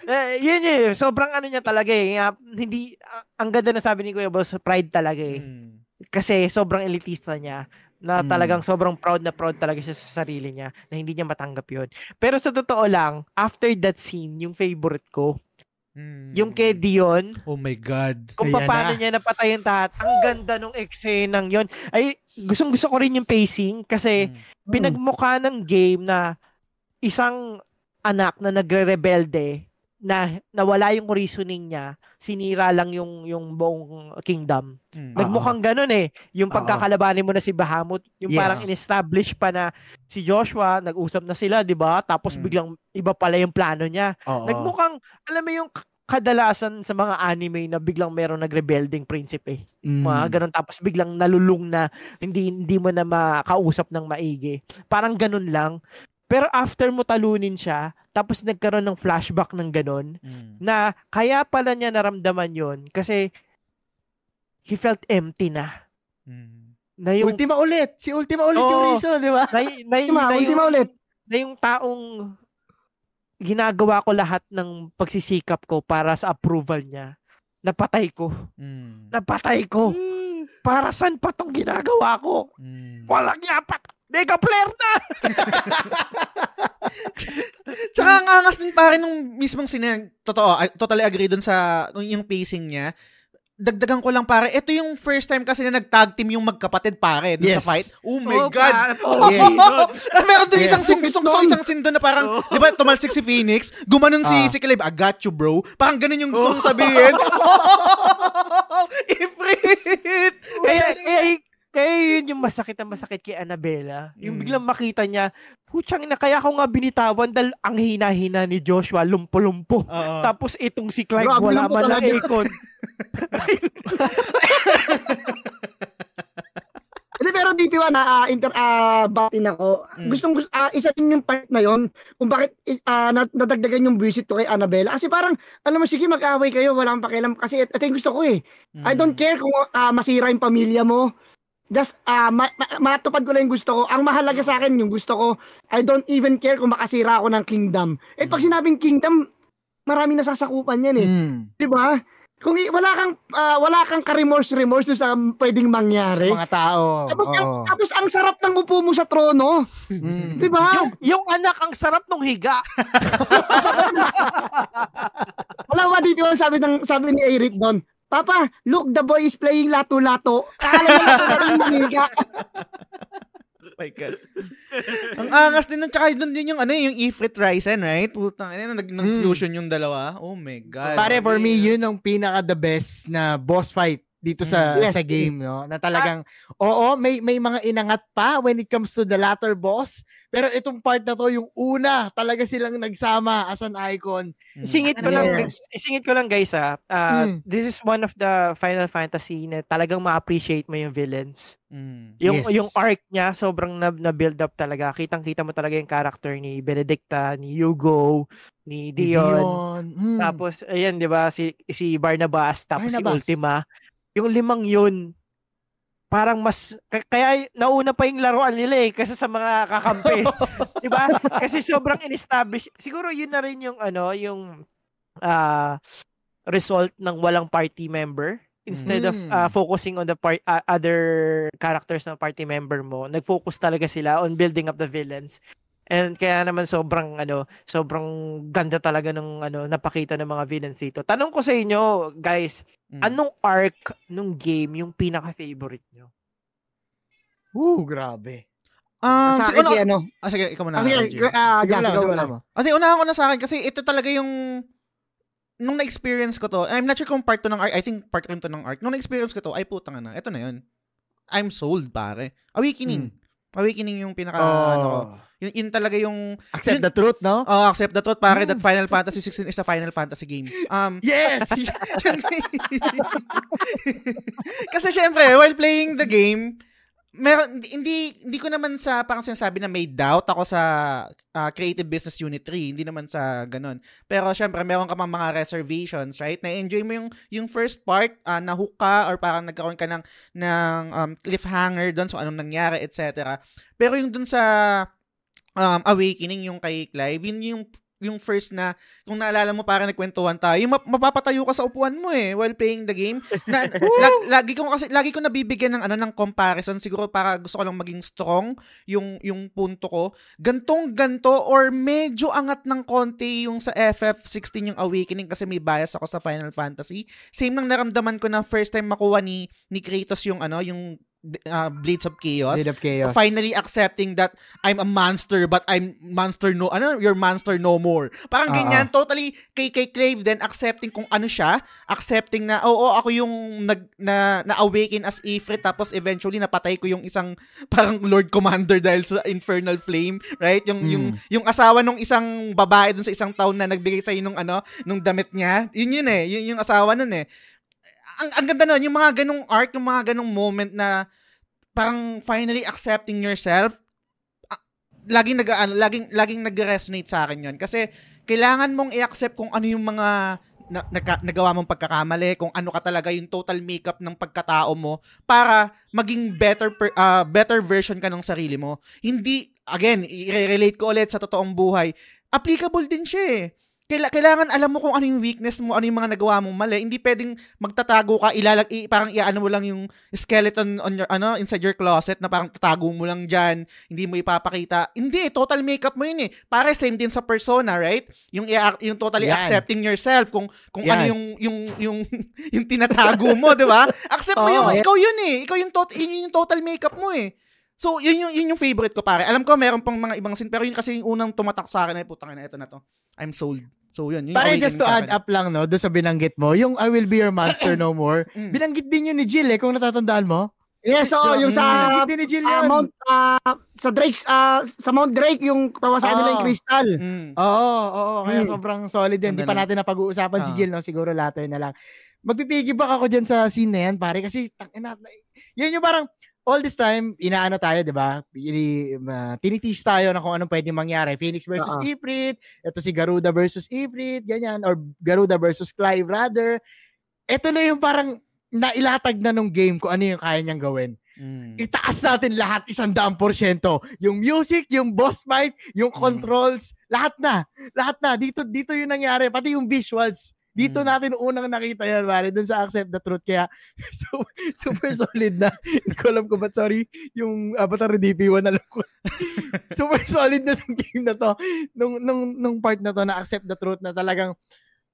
eh, yun yun sobrang ano niya talaga eh Nga, hindi a- ang ganda na sabi ni Kuya Boss pride talaga eh Mm. kasi sobrang elitista niya na Mm. talagang sobrang proud na proud talaga siya sa sarili niya na hindi niya matanggap yun pero sa totoo lang after that scene yung favorite ko Mm. yung kay Dion Oh my God. kung Ayan paano na. niya napatay yung tahat. Ang ganda nung eksenang yon. Ay, gustong gusto ko rin yung pacing kasi Mm. pinagmukha ng game na isang anak na nagre-rebelde na nawala yung reasoning niya, sinira lang yung yung buong kingdom. Mm. Nagmukhang ganun eh. Yung Oo. pagkakalabanin mo na si Bahamut, yung Yes. parang in-establish pa na si Joshua, nag-usap na sila, 'di ba? Tapos Mm. biglang iba pala yung plano niya. Oo. Nagmukhang, alam mo yung kadalasan sa mga anime na biglang merong nagrebelding prinsipe. Mm. Mga ganun tapos biglang nalulung na hindi hindi mo na makausap ng maigi. Parang ganun lang. Pero after mo talunin siya, tapos nagkaroon ng flashback ng ganun, Mm. na kaya pala niya naramdaman yon kasi he felt empty na. Mm. Na yung, Ultima ulit. Si Ultima ulit yung Oo. reason, di ba? na, na, Ultima, na, ultima yung, ulit. na yung taong ginagawa ko lahat ng pagsisikap ko para sa approval niya. Napatay ko. Mm. Napatay ko. Para saan pa tong ginagawa ko? Mm. Walang yapat. Mega player na! Tsaka ang angas din pare nung mismong sine, totoo, I totally agree dun sa yung pacing niya. Dagdagan ko lang pare, ito yung first time kasi na nag-tag team yung magkapatid pare dun sa Yes. fight. Oh my Oh, God! pa- oh, Yes. Ah, Meron doon Yes. isang scene, gusto ko isang scene doon na parang, Oh. di ba, tumalsik si Phoenix, gumanon si, Ah. si Caleb, I got you, bro. Parang ganun yung gusto kong sabihin. Ifrit! kaya, kaya, kaya yun yung masakit na masakit kay Annabella. Mm. Yung biglang makita niya, puchang na, kaya ako nga binitawan dahil ang hina-hina ni Joshua, lumpo-lumpo. Oo. Tapos itong si Clyde, Grabe wala man lang talaga. ikon. Hindi, pero DP1, na ah, inter, ah, batin ako. Mm. Gustong, gusto, ah, isa din yung part na yon kung bakit ah, nat- nadagdagan yung visit ko kay Annabella. Kasi parang, alam mo, sige, mag-away kayo, walang pakialam. Kasi ito yung gusto ko eh. I Mm. don't care kung ah, masira yung pamilya mo. Just, ah, ma- ma- matupad ko lang yung gusto ko. Ang mahalaga sa akin, yung gusto ko, I don't even care kung makasira ako ng kingdom. Eh, pag Mm. sinabing kingdom, marami nasasakupan yan eh. Mm. Di ba? Kung i- wala kang ah, wala kang ka-remorse-remorse dun sa pwedeng mangyari. Mga tao. Tapos, ang, oo. tapos ang sarap ng upo mo sa trono. Mm. Di ba? yung, yung anak, ang sarap nung higa. Wala ba dito sabi, ng, sabi ni Eric doon? Papa, look, the boy is playing lato-lato. Akala niya lato-lato yung maniga. Oh my God. Ang angas din nun. Tsaka dun din yung ano yung Ifrit Ryzen, right? Putang ina, nag, nag-fusion yung dalawa. Oh my God. Pare, for me, yun ang pinaka the best na boss fight dito sa Mm. Yes. sa game, no? Na talagang, oo, may may mga inangat pa when it comes to the latter boss. Pero itong part na to, yung una, talaga silang nagsama as an icon. Mm. Isingit ko lang, Yes. isingit ko lang guys ah. Ah, Mm. This is one of the Final Fantasy na talagang ma-appreciate mo yung villains. Mm. Yung Yes. yung arc niya sobrang na, na build up talaga. Kitang-kita mo talaga yung character ni Benedicta, ni Hugo, ni Dion. Dion. Mm. Tapos ayan 'di ba si si Barnabas tapos si Barnabas. Ultima. Yung limang yun parang mas kaya nauna pa yung laruan nila eh kasi sa mga kakampi. 'Di ba? Kasi sobrang in-establish. Siguro yun na rin yung ano, yung ah result ng walang party member instead of Mm. ah, focusing on the part ah, other characters ng party member mo. Nag-focus talaga sila on building up the villains. And kaya naman sobrang ano, sobrang ganda talaga ng ano napakita ng mga villains dito. Tanong ko sa inyo, guys, Mm. anong arc nung game yung pinaka-favorite nyo? Uh, grabe. Um, sa si- akin, ano, kay ano. ah, sige, ikaw muna. Ah, sige, ah, Sige Jas, lang, ikaw sige muna. mo. Ate, unahan ko na sa akin kasi ito talaga yung nung na-experience ko to, I'm not sure kung part to ng arc, I think part rin to ng arc. Nung na-experience ko to, ay putang na, ito na yun. I'm sold, pare. Awakening. Awakening yung pinaka, ano. Oh. yun, yun talaga yung, Accept Yun- the truth, no? oh, accept the truth, pare, Mm. that Final Fantasy 16 is a Final Fantasy game. Um, Yes! Kasi syempre, while playing the game, meron hindi hindi ko naman sa parang sinasabi na may doubt ako sa ah, Creative Business Unit 3, hindi naman sa ganun. Pero syempre, meron ka mang mga reservations, right? Na-enjoy mo yung yung first part, uh, na-hook ka or parang nagkaroon ka ng ng um, cliffhanger doon so anong nangyari, etc. Pero yung dun sa um, Awakening yung kay Clive, yun yung yung first na, kung naalala mo parang nagkwentuhan tayo, yung map- mapapatayo ka sa upuan mo eh while playing the game. Na, lag- lagi ko kasi lagi ko nabibigyan ng ano ng comparison siguro para gusto ko lang maging strong yung yung punto ko. Gantong ganto or medyo angat ng konti yung sa FF16 yung Awakening kasi may bias ako sa Final Fantasy. Same nang naramdaman ko na first time makuha ni ni Kratos yung ano yung uh, Blades of Chaos Blade of Chaos. finally accepting that I'm a monster but I'm monster no ano you're monster no more. Parang Ah, ganyan totally kay kay Clave then accepting kung ano siya, accepting na oo ako yung nag na na-awaken as Ifrit tapos eventually napatay ko yung isang parang Lord Commander dahil sa Infernal Flame, right? Yung yung Mm. yung asawa nung isang babae dun sa isang town na nagbigay sa nung ano nung damit niya. Yun yun eh, yun yung asawa nun eh ang, ang ganda nun, yung mga ganong arc, yung mga ganong moment na parang finally accepting yourself, laging nag ano, laging laging nag-resonate sa akin 'yon kasi kailangan mong i-accept kung ano yung mga na, nagka- nagawa mong pagkakamali, kung ano ka talaga yung total makeup ng pagkatao mo para maging better per, ah, better version ka ng sarili mo. Hindi again, i-relate ko ulit sa totoong buhay, applicable din siya eh. Kaila- kailangan alam mo kung ano yung weakness mo, ano yung mga nagawa mong mali. Hindi pwedeng magtatago ka, ilalag, i, parang iano mo lang yung skeleton on your, ano, inside your closet na parang tatago mo lang dyan, hindi mo ipapakita. Hindi, eh, total makeup mo yun eh. Para same din sa persona, right? Yung, yung totally Yan. accepting yourself, kung kung Yan. ano yung, yung, yung, yung tinatago mo, di ba? Accept mo yung, ikaw yun eh. Ikaw yung, tot, yun yung total makeup mo eh. So, yun yung, yun yung favorite ko, pare. Alam ko, meron pang mga ibang scene, pero yun kasi yung unang tumatak sa akin, ay putang na, ito na to. I'm sold. So, yun. yun yung Pare, just to add up lang, no, doon sa binanggit mo, yung I will be your monster no more, Mm. binanggit din yun ni Jill eh, kung natatandaan mo. Yes, so yung sa Binanggit din ni Jill yun. Mount ah, sa Drake's ah, sa Mount Drake yung pawasakin nila yung crystal. Mm. Oo, oo, kaya Hmm. sobrang solid yan. Hindi pa natin napag-uusapan si Ah. Jill, no? Siguro later na lang. Magpipigibak ako dyan sa scene na yan, pare, kasi tangina, yan yung parang, all this time, inaano tayo, di ba? Uh, tinitis tayo na kung anong pwede mangyari. Phoenix versus Oo. Ifrit, ito si Garuda versus Ifrit, ganyan, or Garuda versus Clive rather. Ito na yung parang nailatag na nung game kung ano yung kaya niyang gawin. Mm. Itaas natin lahat isang daang porsyento. Yung music, yung boss fight, yung Mm. controls, lahat na. Lahat na. Dito, dito yung nangyari. Pati yung visuals. Dito Mm. natin unang nakita yan, pare, dun sa Accept the Truth. Kaya, so, super solid na. Hindi ko alam ko ba't, sorry, yung Avatar DP1, alam ko. super solid na yung game na to. Nung, nung, nung part na to na Accept the Truth na talagang,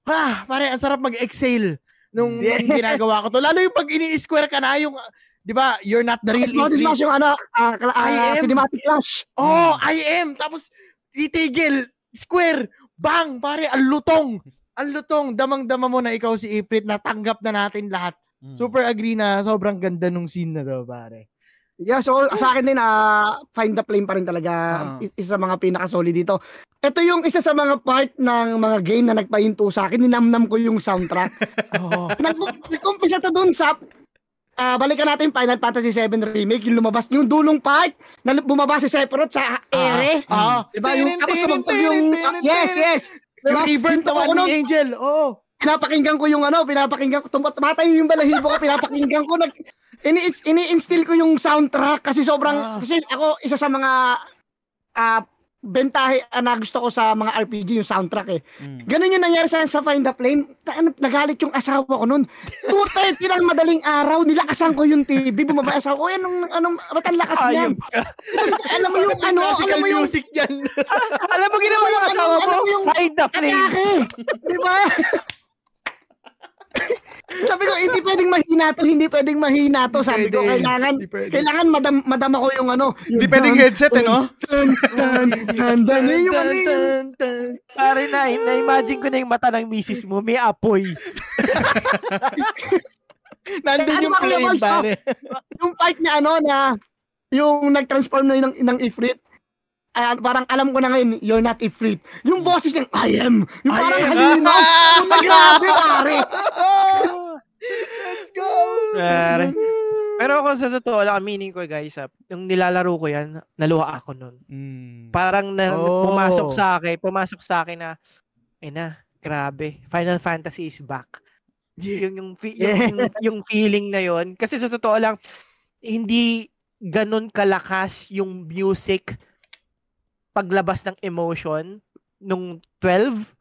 ah, pare, ang sarap mag-exhale nung, Yes. nung ginagawa ko to. Lalo yung pag ini-square ka na, yung, di ba, you're not the real Ifrit. Smash yung ano, I ah, am- cinematic clash. Oh, I am. Tapos, titigil, square, bang, pare, ang lutong. Ang lutong, damang-dama mo na ikaw si Ifrit, natanggap na natin lahat. Mm. Super agree na sobrang ganda nung scene na to, pare. Yeah, so sa akin din, ah, Find the Flame pa rin talaga is- isa sa mga pinaka-solid dito. Ito yung isa sa mga part ng mga game na nagpahinto sa akin. Ninamnam ko yung soundtrack. Oh. Nag- Nag-umpisa to dun sa ah, balikan natin Final Fantasy 7 Remake, yung lumabas, yung dulong part, na bumaba si Sephiroth sa ere. Ah, Diba? Yung, tapos tumugtog yung, ah, yes, yes. Yung Diba? reverb Pinto naman ni Angel. Oh. pinapakinggan ko yung ano, pinapakinggan ko, tum- tumatay yung balahibo ko, pinapakinggan ko, nag, ini, ini-instill ko yung soundtrack kasi sobrang, Ah. kasi ako, isa sa mga, ah, bentahe ah, na gusto ko sa mga RPG yung soundtrack eh. Mm. Ganun yung nangyari sa sa Find the Flame. Ano, nagalit yung asawa ko noon. 2.30 ng madaling araw, nilakasan ko yung TV, bumaba yung asawa ko, "Uy, anong, anong, ba't ang lakas niyan? Tapos, alam mo yung ano, alam mo yung, music yan. Alam mo ginawa ng Ano, asawa ano mo? yung- Side the flame. atake. Di ba? sabi ko, hindi pwedeng mahina to, hindi pwedeng mahina to. Sabi ko, Pwede. kailangan, Hindi pwede. kailangan madam, madama ko yung ano. Hindi pwedeng headset eh, no? Ano. Pare na, na-imagine ko na yung mata ng misis mo, may apoy. Nandun Ano yung flame, Mars, pare. Yung part niya, ano, na, yung nag-transform na yun ng, ng Ifrit, ah, parang alam ko na ngayon, you're not Ifrit. Yung boses niya, I am. Yung I parang am. Yung grabe, pare. Pare. Pero ako sa totoo lang, aminin ko guys, ah, yung nilalaro ko yan, naluha ako nun. Mm. Parang na, Oh. pumasok sa akin, pumasok sa akin na, ay na, grabe, Final Fantasy is back. Yeah. Yung, yung, yung, yung, yung feeling na yon Kasi sa totoo lang, hindi ganun kalakas yung music paglabas ng emotion nung 12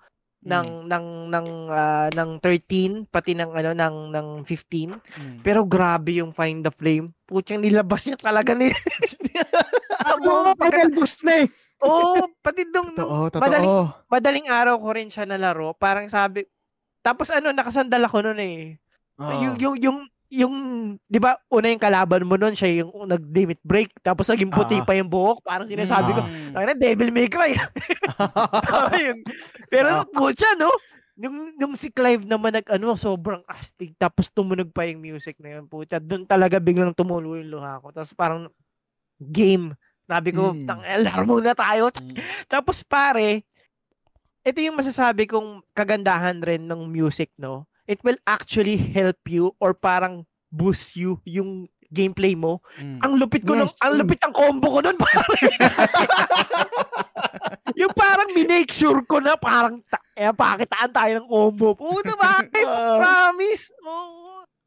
ng ng ng ah, ng 13 pati ng ano ng ng 15 Mm. pero grabe yung Find the Flame putyang nilabas niya talaga ni sa buong pagka- Level boost na eh. oh pati dong Totoo, totoo. Madaling, madaling araw ko rin siya nalaro parang sabi tapos ano nakasandal ako noon eh Oh. yung yung yung yung 'di ba una yung kalaban mo noon siya yung nag-limit break tapos naging puti Ah. pa yung buhok parang sinasabi ko Mm. Tangina, Devil May Cry. Pero pucha, no? Yung, yung si Clive naman nag ano, sobrang astig tapos tumunog pa yung music na yun. Pucha, doon talaga biglang tumulo yung luha ko. Tapos parang game. Sabi ko, Mm. tang laro muna tayo. Mm. Tapos pare, ito yung masasabi kong kagandahan rin ng music, no? It will actually help you or parang boost you yung gameplay mo. Mm. Ang lupit ko ng Yes, ang mm. lupit ng combo ko noon pare. yung parang minake sure ko na parang ta- eh, pakitaan tayo ng combo. Puta ba? Ah. Promise. Oh.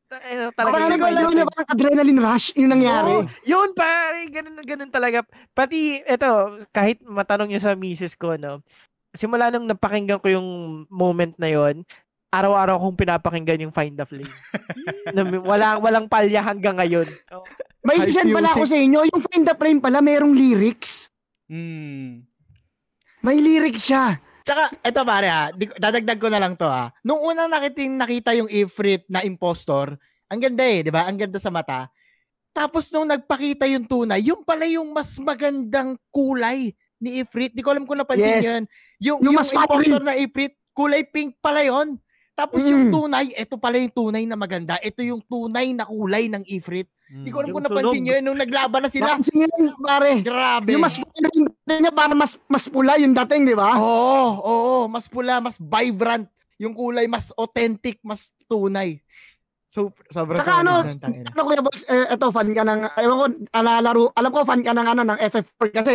Ano, Parang Final lang Fantasy. parang adrenaline rush yung nangyari. Oo, yun pare, ganun ganun talaga. Pati eto, kahit matanong niyo sa misis ko no. Simula nung napakinggan ko yung moment na yon, araw-araw kong pinapakinggan yung Find the Flame. na, walang walang palya hanggang ngayon. Oh, May Hype sisend pala ako sa inyo, yung Find the Frame pala, merong lyrics. Mm. May lyrics siya. Tsaka, eto pare ha, dadagdag ko na lang to ha. Nung unang nakiting nakita yung Ifrit na impostor, ang ganda eh, di ba? Ang ganda sa mata. Tapos nung nagpakita yung tunay, yung pala yung mas magandang kulay ni Ifrit. Di ko alam kung napansin Yes. yun. Yung, Yung yung, mas impostor na Ifrit, kulay pink pala yon. Tapos yung Mm. tunay, ito pala yung tunay na maganda. Ito yung tunay na kulay ng Ifrit. Di ko alam Yung kung napansin niyo yun nung naglaban na sila. Napansin niyo yun, pare. Grabe. Yung mas yung dating niya para mas mas pula yung dating, di ba? Oo, oo, mas pula, mas vibrant. Yung kulay mas authentic, mas tunay. So, sobrang Tsaka ano. Ano kuya boss, eh, eto fan ka ng ewan ko, alalaro, alam ko fan ka ng ano ng FF4 kasi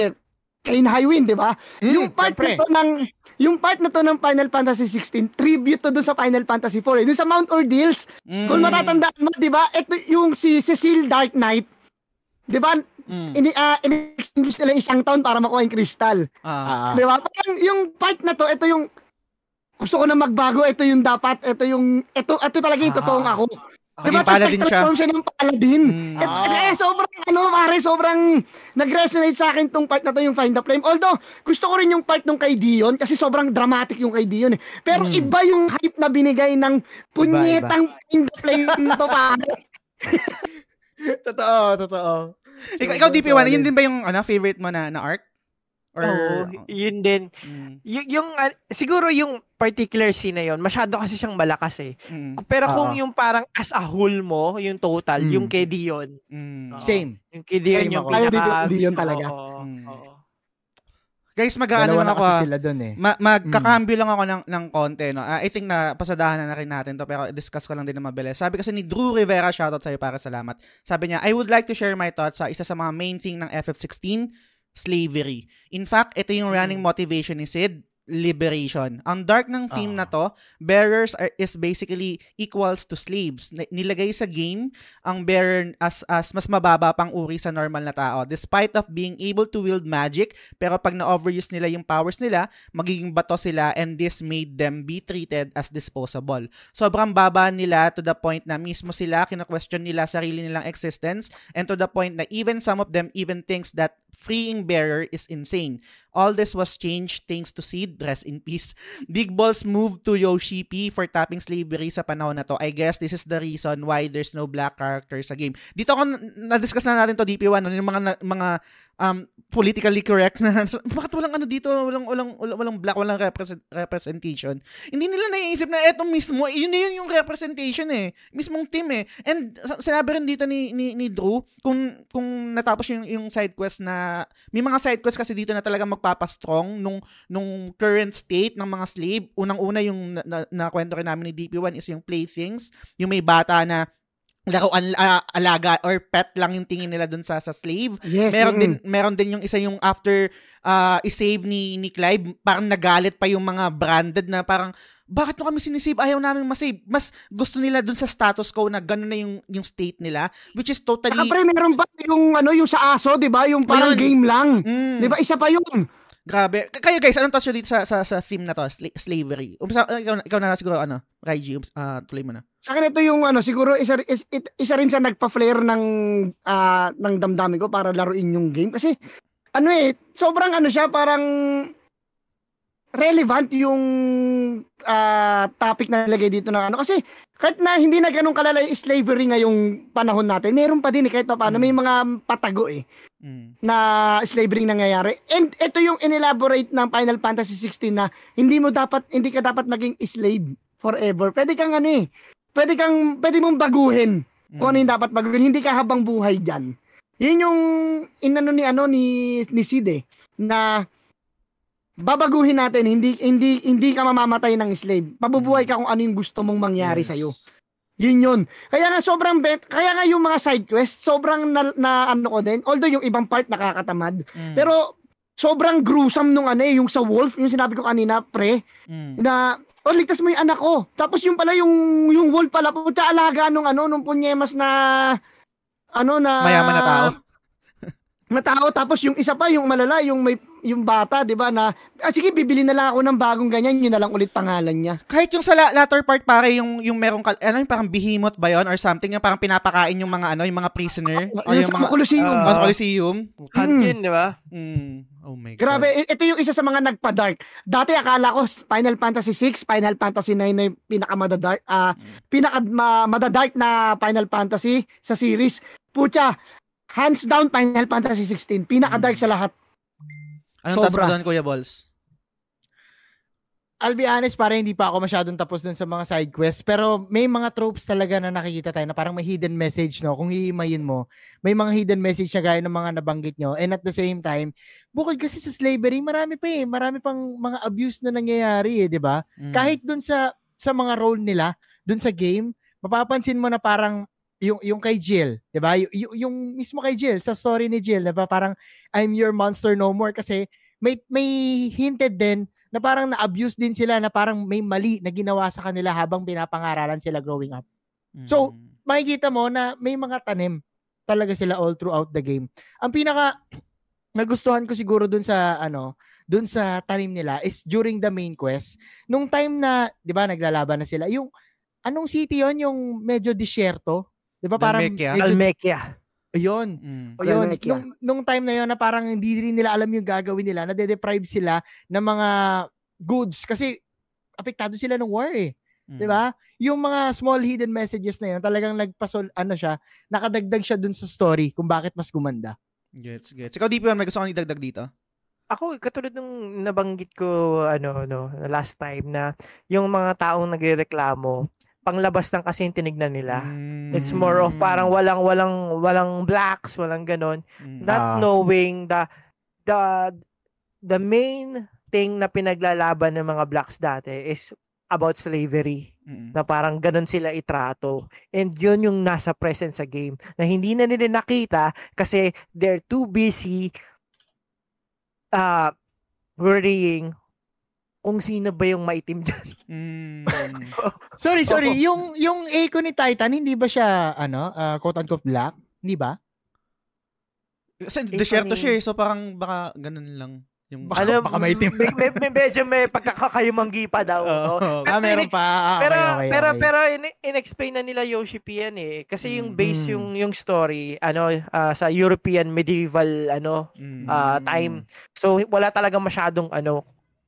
Kane Highwind, di ba? Mm, yung part syempre. na to ng yung part na to ng Final Fantasy 16, tribute to dun sa Final Fantasy 4. Eh. Dun sa Mount Ordeals, Mm. kung matatandaan mo, di ba? Ito yung si Cecil Dark Knight. Di ba? Mm. Ini uh, in-extinguish nila isang taon para makuha yung crystal. Ah. Ah, Di ba? Parang yung part na to, ito yung gusto ko na magbago, ito yung dapat, ito yung, ito, ito talaga yung Ah. totoong ako. Di Naging ba? Tapos nag-transform siya ng paladin. Mm. Et, Ah. eh, sobrang, ano, pare, sobrang nag-resonate sa akin tong part na to, yung Find the Flame. Although, gusto ko rin yung part nung kay Dion, kasi sobrang dramatic yung kay Dion. Eh. Pero Mm. iba yung hype na binigay ng punyetang Find the Flame na to, pare. totoo, totoo. Ikaw, ikaw DP1, Solid. yun din ba yung ano, favorite mo na, na arc? Or, Oo, yun din. Mm. Y- yung, ah, siguro yung particular scene na yun, masyado kasi siyang malakas eh. Mm. Pero kung yung parang as a whole mo, yung total, Mm. yung kay Dion, Mm. Oo. Same. yung kay Dion Same yung ako. Pinaka... Dion- Dion talaga. oo, Mm. oo. Guys, mag-ano lang na ako ah. sila dun eh. Ma- magkakambyo lang ako ng, ng konti, no? Ah, I think na pasadahan na, na rin natin to, pero discuss ko lang din na mabilis. Sabi kasi ni Drew Rivera, shoutout sa'yo para salamat. Sabi niya, I would like to share my thoughts sa isa sa mga main thing ng FF16, slavery. In fact, ito yung running motivation ni Sid, liberation. Ang dark ng theme Ah. na to, bearers are, is basically equals to slaves. Ni- Nilagay sa game ang bearer as, as mas mababa pang uri sa normal na tao. Despite of being able to wield magic, pero pag na-overuse nila yung powers nila, magiging bato sila and this made them be treated as disposable. Sobrang baba nila to the point na mismo sila kina-question nila sarili nilang existence and to the point na even some of them even thinks that freeing bearer is insane. All this was changed thanks to Seed, rest in peace. Big Balls moved to Yoshi P for tapping slavery sa panahon na to. I guess this is the reason why there's no black character sa game. Dito ako na-discuss na natin to DP1 ano, yung mga mga um politically correct na bakit walang ano dito, walang walang walang, black, walang represent, representation. Hindi nila naiisip na eto mismo, yun na yun yung representation eh. Mismong team eh. And sinabi rin dito ni ni, ni Drew kung kung natapos yung yung side quest na may mga side quest kasi dito na talaga magpapastrong nung nung current state ng mga slave. Unang-una yung na, na, na kwento rin namin ni DP1 is yung playthings, yung may bata na laruan ah, alaga or pet lang yung tingin nila dun sa sa slave. Yes. Meron mm. din meron din yung isa yung after uh, i-save ni ni Clive, parang nagalit pa yung mga branded na parang bakit mo kami sinisave? Ayaw namin masave. Mas gusto nila dun sa status quo na gano'n na yung, yung state nila, which is totally... Saka pre, meron ba yung ano yung sa aso, 'di ba? Yung parang Ayun. game lang. Mm, 'Di ba? Isa pa yun. Grabe. Kayo guys, anong nyo dito sa, sa, sa theme na to? Sla- slavery. Umpisa, uh, ikaw, ikaw na siguro, ano, Raiji, ums- ah, tuloy mo na. Sa akin ito yung ano, siguro isa is, it- isa rin sa nagpa-flare ng ah, ng damdamin ko para laruin yung game kasi ano eh, sobrang ano siya, parang relevant yung ah, topic na nilagay dito ng ano kasi kahit na hindi na ganun kalala yung slavery ngayong panahon natin, meron pa din eh, kahit pa paano may mga patago eh Mm. na slavery nangyayari. And ito yung inelaborate ng Final Fantasy 16 na hindi mo dapat hindi ka dapat maging slave forever. Pwede kang ano eh. Pwede kang pwede mong baguhin kung ano yung dapat baguhin. Hindi ka habang buhay diyan. Yun yung inano ni ano ni ni Sid eh, na babaguhin natin hindi hindi hindi ka mamamatay ng slave. Pabubuhay ka kung ano yung gusto mong mangyari Yes. sa yun yun. Kaya nga sobrang bet, kaya nga yung mga side quest, sobrang na, na ano ko din. Although yung ibang part nakakatamad. Mm. Pero sobrang gruesome nung ano eh, yung sa wolf, yung sinabi ko kanina, pre, Mm. na oh ligtas mo yung anak ko. Tapos yung pala yung yung wolf pala puta alaga nung ano nung punyemas na ano na Mayaman na tao. Na tao tapos yung isa pa yung malala yung may yung bata 'di ba na ah, sige bibili na lang ako ng bagong ganyan yun na lang ulit pangalan niya. Kahit yung sa la- latter part pare yung yung merong kal- ano yung parang behemoth ba yon or something yung parang pinapakain yung mga ano yung mga prisoner o yung yung sa mga Colosseum. Ah. oh, Coliseum. Hunt Mm. di ba? Mm. Oh my god. Grabe, ito yung isa sa mga nagpa-dark. Dati akala ko Final Fantasy 6, Final Fantasy 9 na yung pinaka-madadark, ah pinaka ma- madadark na Final Fantasy sa series. Pucha, hands down Final Fantasy 16, pinaka-dark sa lahat. Anong thoughts mo sobra. doon, Kuya Balls? I'll be honest, para hindi pa ako masyadong tapos dun sa mga side quests. Pero may mga tropes talaga na nakikita tayo na parang may hidden message, no? Kung hihimayin mo, may mga hidden message na gaya ng mga nabanggit nyo. And at the same time, bukod kasi sa slavery, marami pa eh. Marami pang mga abuse na nangyayari eh, di ba? Mm. Kahit dun sa sa mga role nila, dun sa game, mapapansin mo na parang yung yung kay Jill, 'di ba? Yung, yung, yung mismo kay Jill sa story ni Jill, 'di ba? Parang I'm your monster no more kasi may may hinted din na parang na-abuse din sila na parang may mali na ginawa sa kanila habang pinapangaralan sila growing up. Mm. So, makikita mo na may mga tanim talaga sila all throughout the game. Ang pinaka nagustuhan ko siguro dun sa ano, dun sa tanim nila is during the main quest. Nung time na, 'di ba, naglalaban na sila, yung anong city 'yon, yung medyo disyerto, 'di ba? Parang Dalmekia. medyo Almekia. ayun. Mm. O yun, nung, nung time na yun na parang hindi rin nila alam yung gagawin nila, nade-deprive sila ng mga goods kasi apektado sila ng war eh. Mm. 'Di ba? Yung mga small hidden messages na yun, talagang nagpasol ano siya, nakadagdag siya dun sa story kung bakit mas gumanda. Gets, gets. Ikaw, DP1, may gusto kang idagdag dito? Ako, katulad nung nabanggit ko, ano, no, last time na yung mga taong nagrereklamo, panglabas ng kasi yung tinignan nila. Mm. It's more of parang walang walang walang blacks, walang ganon. Mm. Not Ah. knowing the the the main thing na pinaglalaban ng mga blacks dati is about slavery Mm. na parang ganun sila itrato. And yun yung nasa present sa game na hindi na nila nakita kasi they're too busy uh, worrying kung sino ba yung maitim dyan. Mm. Sorry, sorry, Oo. yung yung echo ni Titan hindi ba siya ano, uh, quote unquote black? Hindi ba? Kasi Eh, desierto kami- siya eh, so parang baka ganun lang. Yung... Baka- Ano, baka maitim. may, may, may medyo may pagkakakayumanggi pa daw. Oo. no? Ah, meron pa. Ah, okay, pero okay, pero okay. pero in- in-explain na nila Yoshi P yan eh kasi yung Mm. base yung yung story ano ah, sa European medieval ano Mm. ah, time. So wala talaga masyadong ano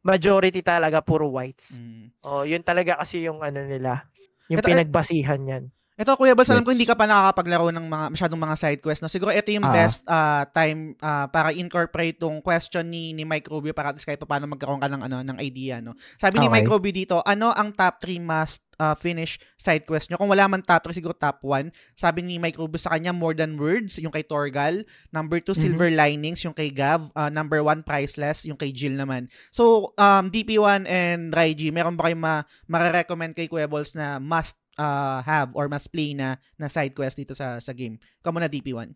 majority talaga puro whites. Mm. Oh, yun talaga kasi yung ano nila. Yung Ito, eh, pinagbasihan yan. Ito, Kuya Bals, alam ko hindi ka pa nakakapaglaro ng mga masyadong mga side quest. No? Siguro ito yung Ah. best ah, time ah, para incorporate tong question ni, ni Mike Rubio para at least kahit pa paano magkaroon ka ng, ano, ng idea. No? Sabi ni Okay. Mike Rubio dito, ano ang top 3 must ah, finish side quest nyo? Kung wala man top 3, siguro top 1. Sabi ni Mike Rubio sa kanya, More Than Words, yung kay Torgal. Number 2, Mhm. Silver Linings, yung kay Gav. Ah, number 1, Priceless, yung kay Jill naman. So, um, DP1 and Raiji, meron ba kayong ma marirecommend kay Kuya Balls na must uh, have or must play na na side quest dito sa sa game. Kamu na DP1.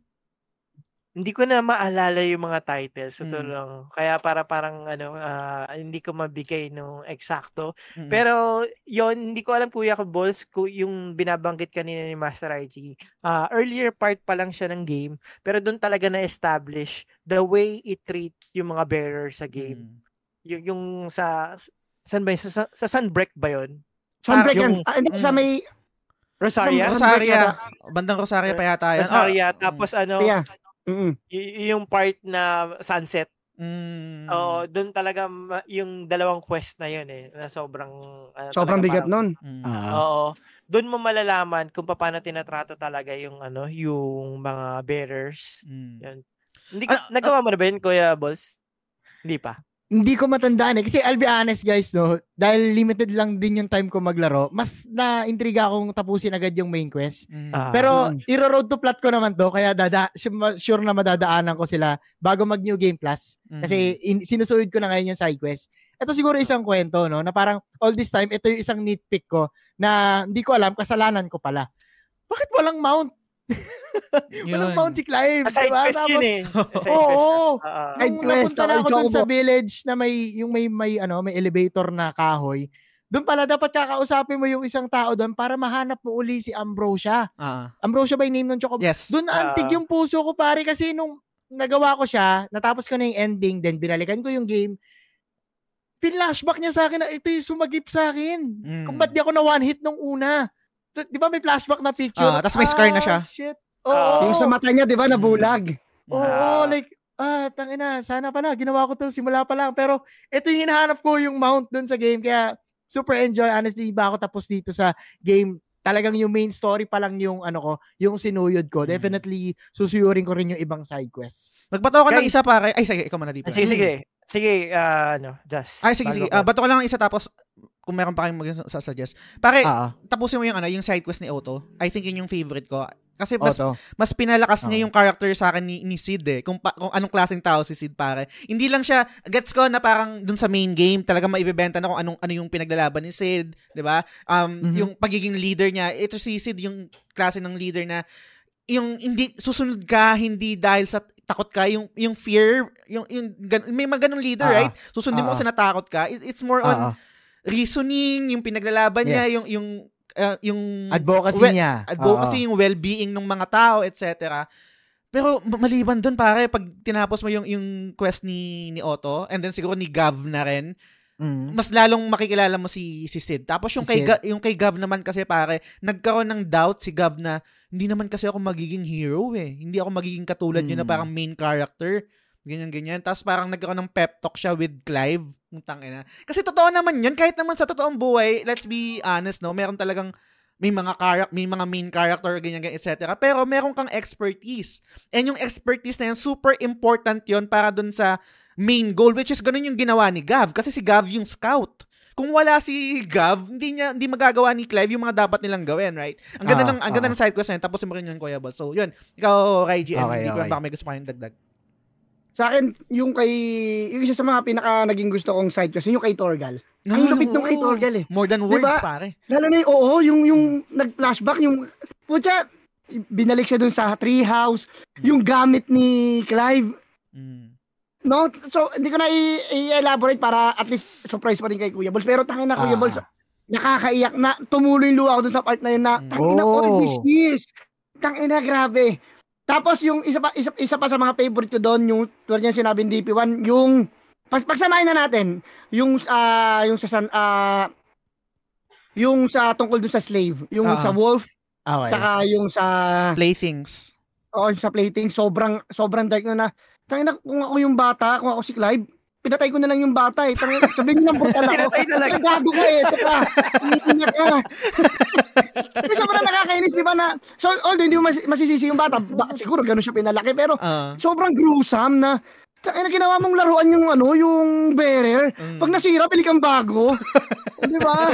Hindi ko na maalala yung mga titles. So, Mm. lang. Kaya para parang ano, ah, hindi ko mabigay no eksakto. Mm. Pero yon hindi ko alam kuya ko balls ko yung binabanggit kanina ni Master IG. Ah, earlier part pa lang siya ng game, pero doon talaga na establish the way it treat yung mga bearers sa game. Mm. Yung yung sa saan ba sa, sa Sunbreak ba yon? Sunbreak yung- yan. Ah, hindi sa mm. may Rosaria? Sa- Rosaria. Bandang Rosaria pa yata yan. Rosaria Ah, tapos ano Yeah. Mm-mm. y- yung part na sunset. mm, Oo, doon talaga yung dalawang quest na yun eh na sobrang ano, Sobrang bigat nun. mm. Ah. Oo. Doon mo malalaman kung paano tinatrato talaga yung ano, yung mga bearers. Mm. Yan. Hindi Ah, nagawa mo na ba yun, Kuya Balls? Hindi pa. Hindi ko matandaan eh. Kasi I'll be honest guys, no, dahil limited lang din yung time ko maglaro, mas na-intriga akong tapusin agad yung main quest. Mm. Ah. Pero iro-road to plot ko naman to, kaya dada, sure na madadaanan ko sila bago mag New Game Plus. Mm. Kasi in, sinusuid ko na ngayon yung side quest. Ito siguro isang kwento, no, na parang all this time, ito yung isang nitpick ko na hindi ko alam, kasalanan ko pala. Bakit walang mount? Walang mount si Clive. Sa side diba? quest yun eh. Side. Oo. Ah, Side Nung quest, napunta na ako dun sa village na may, yung may, may, ano, may elevator na kahoy, doon pala dapat kakausapin mo yung isang tao doon para mahanap mo uli si Ambrosia. Ah. Ambrosia by name ng Chocobo. Yes. Doon antig Ah. yung puso ko pare kasi nung nagawa ko siya, natapos ko na yung ending, then binalikan ko yung game, pinlashback niya sa akin na ito yung sumagip sa akin. Mm. Kung ba't di ako na one hit nung una. Di ba may flashback na picture? Ah, tas may scar na siya. Shit. Ah. Oo. Yung sa mata niya, di ba, nabulag. Oo, Ah. like, ah, tangina, sana pala, ginawa ko to simula pa lang. Pero, ito yung hinahanap ko yung mount dun sa game. Kaya, super enjoy. Honestly, ba ako tapos dito sa game. Talagang yung main story pa lang yung, ano ko, yung sinuyod ko. Mm. Definitely, susuyurin ko rin yung ibang side quests. Magbato ka ng isa pare. Ay, sige, ikaw muna dito. Sige, sige. Sige, ah, ano, just. Ay, sige, sige. Ah, bato ka lang ng isa tapos kung meron pa kayong mag-suggest. Pare, Ah, tapusin mo yung ano, yung side quest ni Otto. I think yun yung favorite ko. Kasi mas Otto. mas pinalakas niya yung character sa akin ni, ni Sid eh. Kung, pa, kung anong klaseng tao si Sid pare. Hindi lang siya, gets ko na parang dun sa main game, talaga maibibenta na kung anong, ano yung pinaglalaban ni Sid. 'di ba Um, Mhm. Yung pagiging leader niya. Ito si Sid yung klase ng leader na yung hindi susunod ka hindi dahil sa takot ka yung yung fear yung, yung may mga ganong leader Ah. right susundin mo Ah. kasi natakot ka It- it's more on Oo. Reasoning yung pinaglalaban niya Yes. yung yung ah, yung Advocacy Well, niya. advocacy, Oo. yung well-being ng mga tao, etc. Pero ma- maliban doon pare, pag tinapos mo yung yung quest ni ni Otto and then siguro ni Gav na rin, Mm. mas lalong makikilala mo si si Sid. Tapos yung Si kay Sid. Ga- yung kay Gav naman kasi pare, nagkaroon ng doubt si Gav na hindi naman kasi ako magiging hero eh. Hindi ako magiging katulad yun na Mm. parang main character. Ganyan ganyan. Tapos parang nagkaroon ng pep talk siya with Clive. Putang ina. Kasi totoo naman 'yun kahit naman sa totoong buhay, let's be honest no, meron talagang may mga character, may mga main character ganyan ganyan etc. Pero meron kang expertise. And yung expertise na yan super important 'yon para dun sa main goal which is ganun yung ginawa ni Gav kasi si Gav yung scout. Kung wala si Gav, hindi niya hindi magagawa ni Clive yung mga dapat nilang gawin, right? Ang ganda Ah, ng ang ganda ah. ng side quest na yun, tapos mo rin yun Kuya Bal. So, yun. Ikaw, Raiji, and Okay, hindi ko okay. baka may gusto pa kayong dagdag. Sa akin, yung kay, yung isa sa mga pinaka naging gusto kong side kasi yung kay Torgal. Ang lupit nung kay. Torgal eh. More than Diba? words, pare. Lalo na yung, oo, yung, yung nag-flashback, yung, putya, binalik siya dun sa treehouse, yung gamit ni Clive, Mm. no? So, hindi ko na i- i-elaborate para at least surprise pa rin kay Kuya Balls. Pero tangin na Kuya Ah. Balls, nakakaiyak na, tumuloy yung luha ko dun sa part na yun na, Mm. tangin na all Oh. these years. Tangin na, grabe. Tapos yung isa pa, isa, isa pa sa mga favorite ko doon, yung tulad niya sinabi ng DP1, yung pas pagsamahin na natin, yung ah yung sa san ah yung sa tungkol dun sa slave, yung Ah. sa wolf, Okay. saka yung sa Playthings. oh, sa plating, sobrang sobrang dark na. Tangina kung ako yung bata, kung ako si Clive, pinatay ko na lang yung bata eh. Tangina, sabihin niyo ng brutal ako. Pinatay talaga. Ay, gago ka eh. Ito ka. Umiiyak ka. Kasi sobrang nakakainis, di ba na, so although hindi mo mas- masisisi yung bata, ba, siguro ganun siya pinalaki, pero Ah. sobrang gruesome na, Tangina, ginawa mong laruan yung ano, yung bearer. Mm. Pag nasira, pili kang bago. di ba?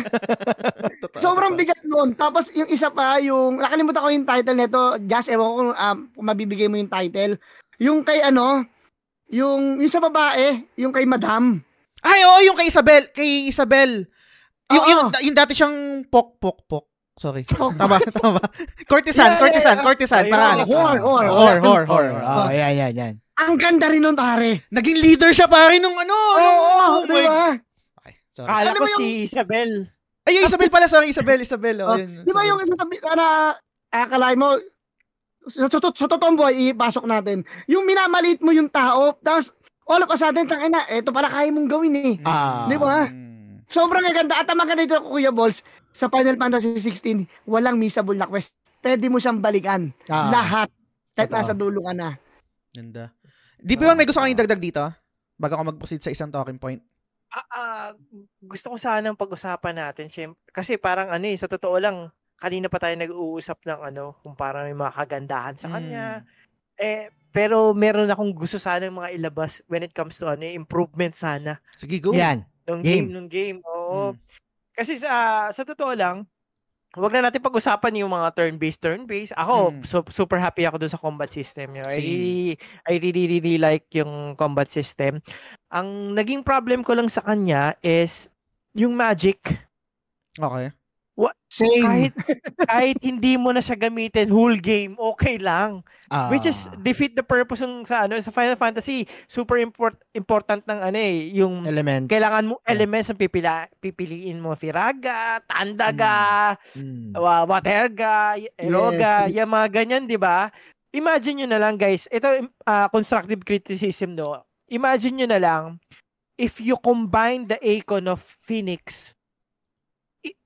Sobrang bigat nun. Tapos yung isa pa, yung, nakalimutan ko yung title nito, Just, ewan ko kung, um, kung mabibigay mo yung title. Yung kay ano, yung, yung sa babae, yung kay Madam. Ay, oo, yung kay Isabel. Kay Isabel. Yung, Oo. yung, yung dati siyang pok, pok, pok. Sorry. Oh, Tama, tama. Courtesan, Yeah, yeah, courtesan, yeah. courtesan. Ayun. Paraan. Whore, whore, Whore, whore, Or, whore. oh, yan, yan, yan. Ang ganda rin nun, pare. Naging leader siya pare nung ano. Oo, nung- oh di ba? Okay, sorry. Kala Ano ko yung- si Isabel. Ay, yung Isabel pala. Sorry, Isabel, Isabel. Oh, Oh, yun, Di ba sorry. yung isa sabi na akalain mo, sa, sa, sa totoong buhay, ipasok natin. Yung minamaliit mo yung tao, tapos all of a sudden, tangina, eto pala kaya mong gawin eh. Ah. Di ba? Sobrang ganda. At ang maganda dito, Kuya Balls, sa Final Fantasy 16, walang missable na quest. Pwede mo siyang balikan. Ah. Lahat. Kahit nasa dulo ka na. Ganda. DP1, may gusto kang idagdag dito? Bago ako mag-proceed sa isang talking point. Ah, ah, gusto ko sanang pag-usapan natin, syempre. Kasi parang ano eh, sa totoo lang, kanina pa tayo nag-uusap ng ano, kung parang may mga kagandahan sa kanya. Mm. Eh, pero meron akong gusto sana mga ilabas when it comes to ano, eh, improvement sana Sige, go. Yan. nung Game. game, nung game. Oo. Mm. Kasi sa sa totoo lang, wag na natin pag-usapan yung mga turn-based turn-based. Ako Mm. su- super happy ako dun sa combat system. Yun. I really I really really like yung combat system. Ang naging problem ko lang sa kanya is yung magic. Okay. Same. Kahit, kahit hindi mo na siya gamitin whole game, okay lang. Ah. Which is defeat the purpose ng sa ano sa Final Fantasy. Super import, important ng ano eh, yung elements. kailangan mo elements ang pipila, pipiliin mo Firaga, Tandaga, Mm. wa Waterga, Eroga, Yes. yung mga ganyan, 'di ba? Imagine nyo na lang guys, ito ah, constructive criticism no. Imagine nyo na lang if you combine the icon of Phoenix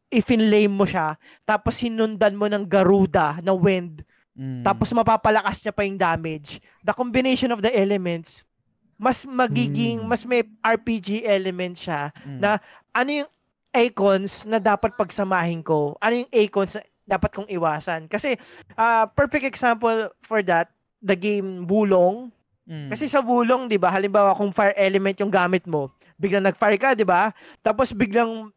i- if-inlay mo siya, tapos sinundan mo ng Garuda na wind, Mm. tapos mapapalakas niya pa yung damage. The combination of the elements, mas magiging, Mm. mas may RPG element siya Mm. na ano yung icons na dapat pagsamahin ko? Ano yung icons na dapat kong iwasan? Kasi, ah, perfect example for that, the game Bulong. Mm. Kasi sa Bulong, di ba, halimbawa kung fire element yung gamit mo, biglang nag-fire ka, di ba? Tapos biglang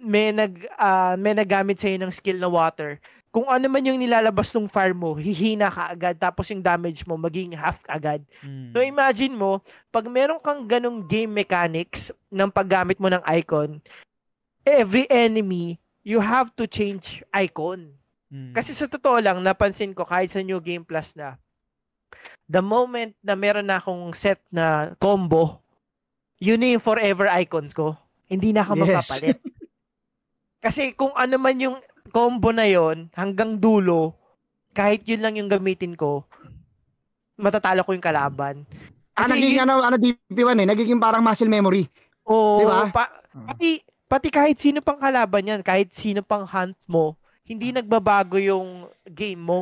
may nag ah, may nagamit sa ng skill na water. Kung ano man yung nilalabas ng fire mo, hihina ka agad tapos yung damage mo maging half agad. Mm. So imagine mo, pag meron kang ganong game mechanics ng paggamit mo ng icon, every enemy, you have to change icon. Mm. Kasi sa totoo lang, napansin ko kahit sa New Game Plus na, the moment na meron na akong set na combo, yun na yung forever icons ko. Hindi na ako Yes. magpapalit. Kasi kung ano man yung combo na yon hanggang dulo, kahit yun lang yung gamitin ko, matatalo ko yung kalaban. Ah, Kasi nagiging yun- ano, ano DP1 eh, nagiging parang muscle memory. Oo, Di ba? pa- pati, pati kahit sino pang kalaban yan, kahit sino pang hunt mo, hindi nagbabago yung game mo.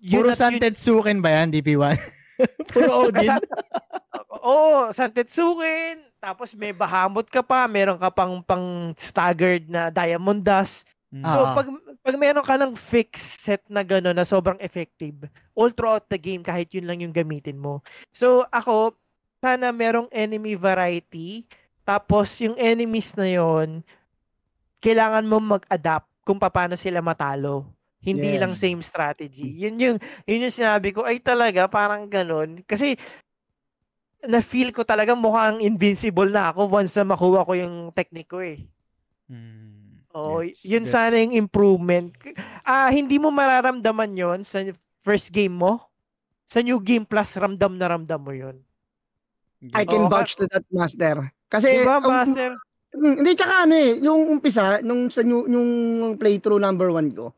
Puro at San yun- Tetsuken ba yan, DP1? Puro Odin? Kasa- Oo, San Tetsuken, tapos may Bahamut ka pa, meron ka pang pang staggered na Diamond Dust. Mm. So Ah. pag pag meron ka ng fixed set na gano'n na sobrang effective, all throughout the game kahit yun lang yung gamitin mo. So ako, sana merong enemy variety, tapos yung enemies na yon kailangan mo mag-adapt kung paano sila matalo. Hindi Yes. lang same strategy. Yun yung yun yung sinabi ko ay talaga parang ganun kasi na feel ko talaga mukhang invincible na ako once na makuha ko yung technique ko eh. Mm. Oo, Gets, yun gets. sana yung improvement. Ah, hindi mo mararamdaman yon sa first game mo. Sa new game plus ramdam na ramdam mo yon. I can Oo, vouch to that, Master. Kasi, Diba, um, Master? hindi, tsaka ano eh, yung umpisa, nung sa new, yung playthrough number one ko,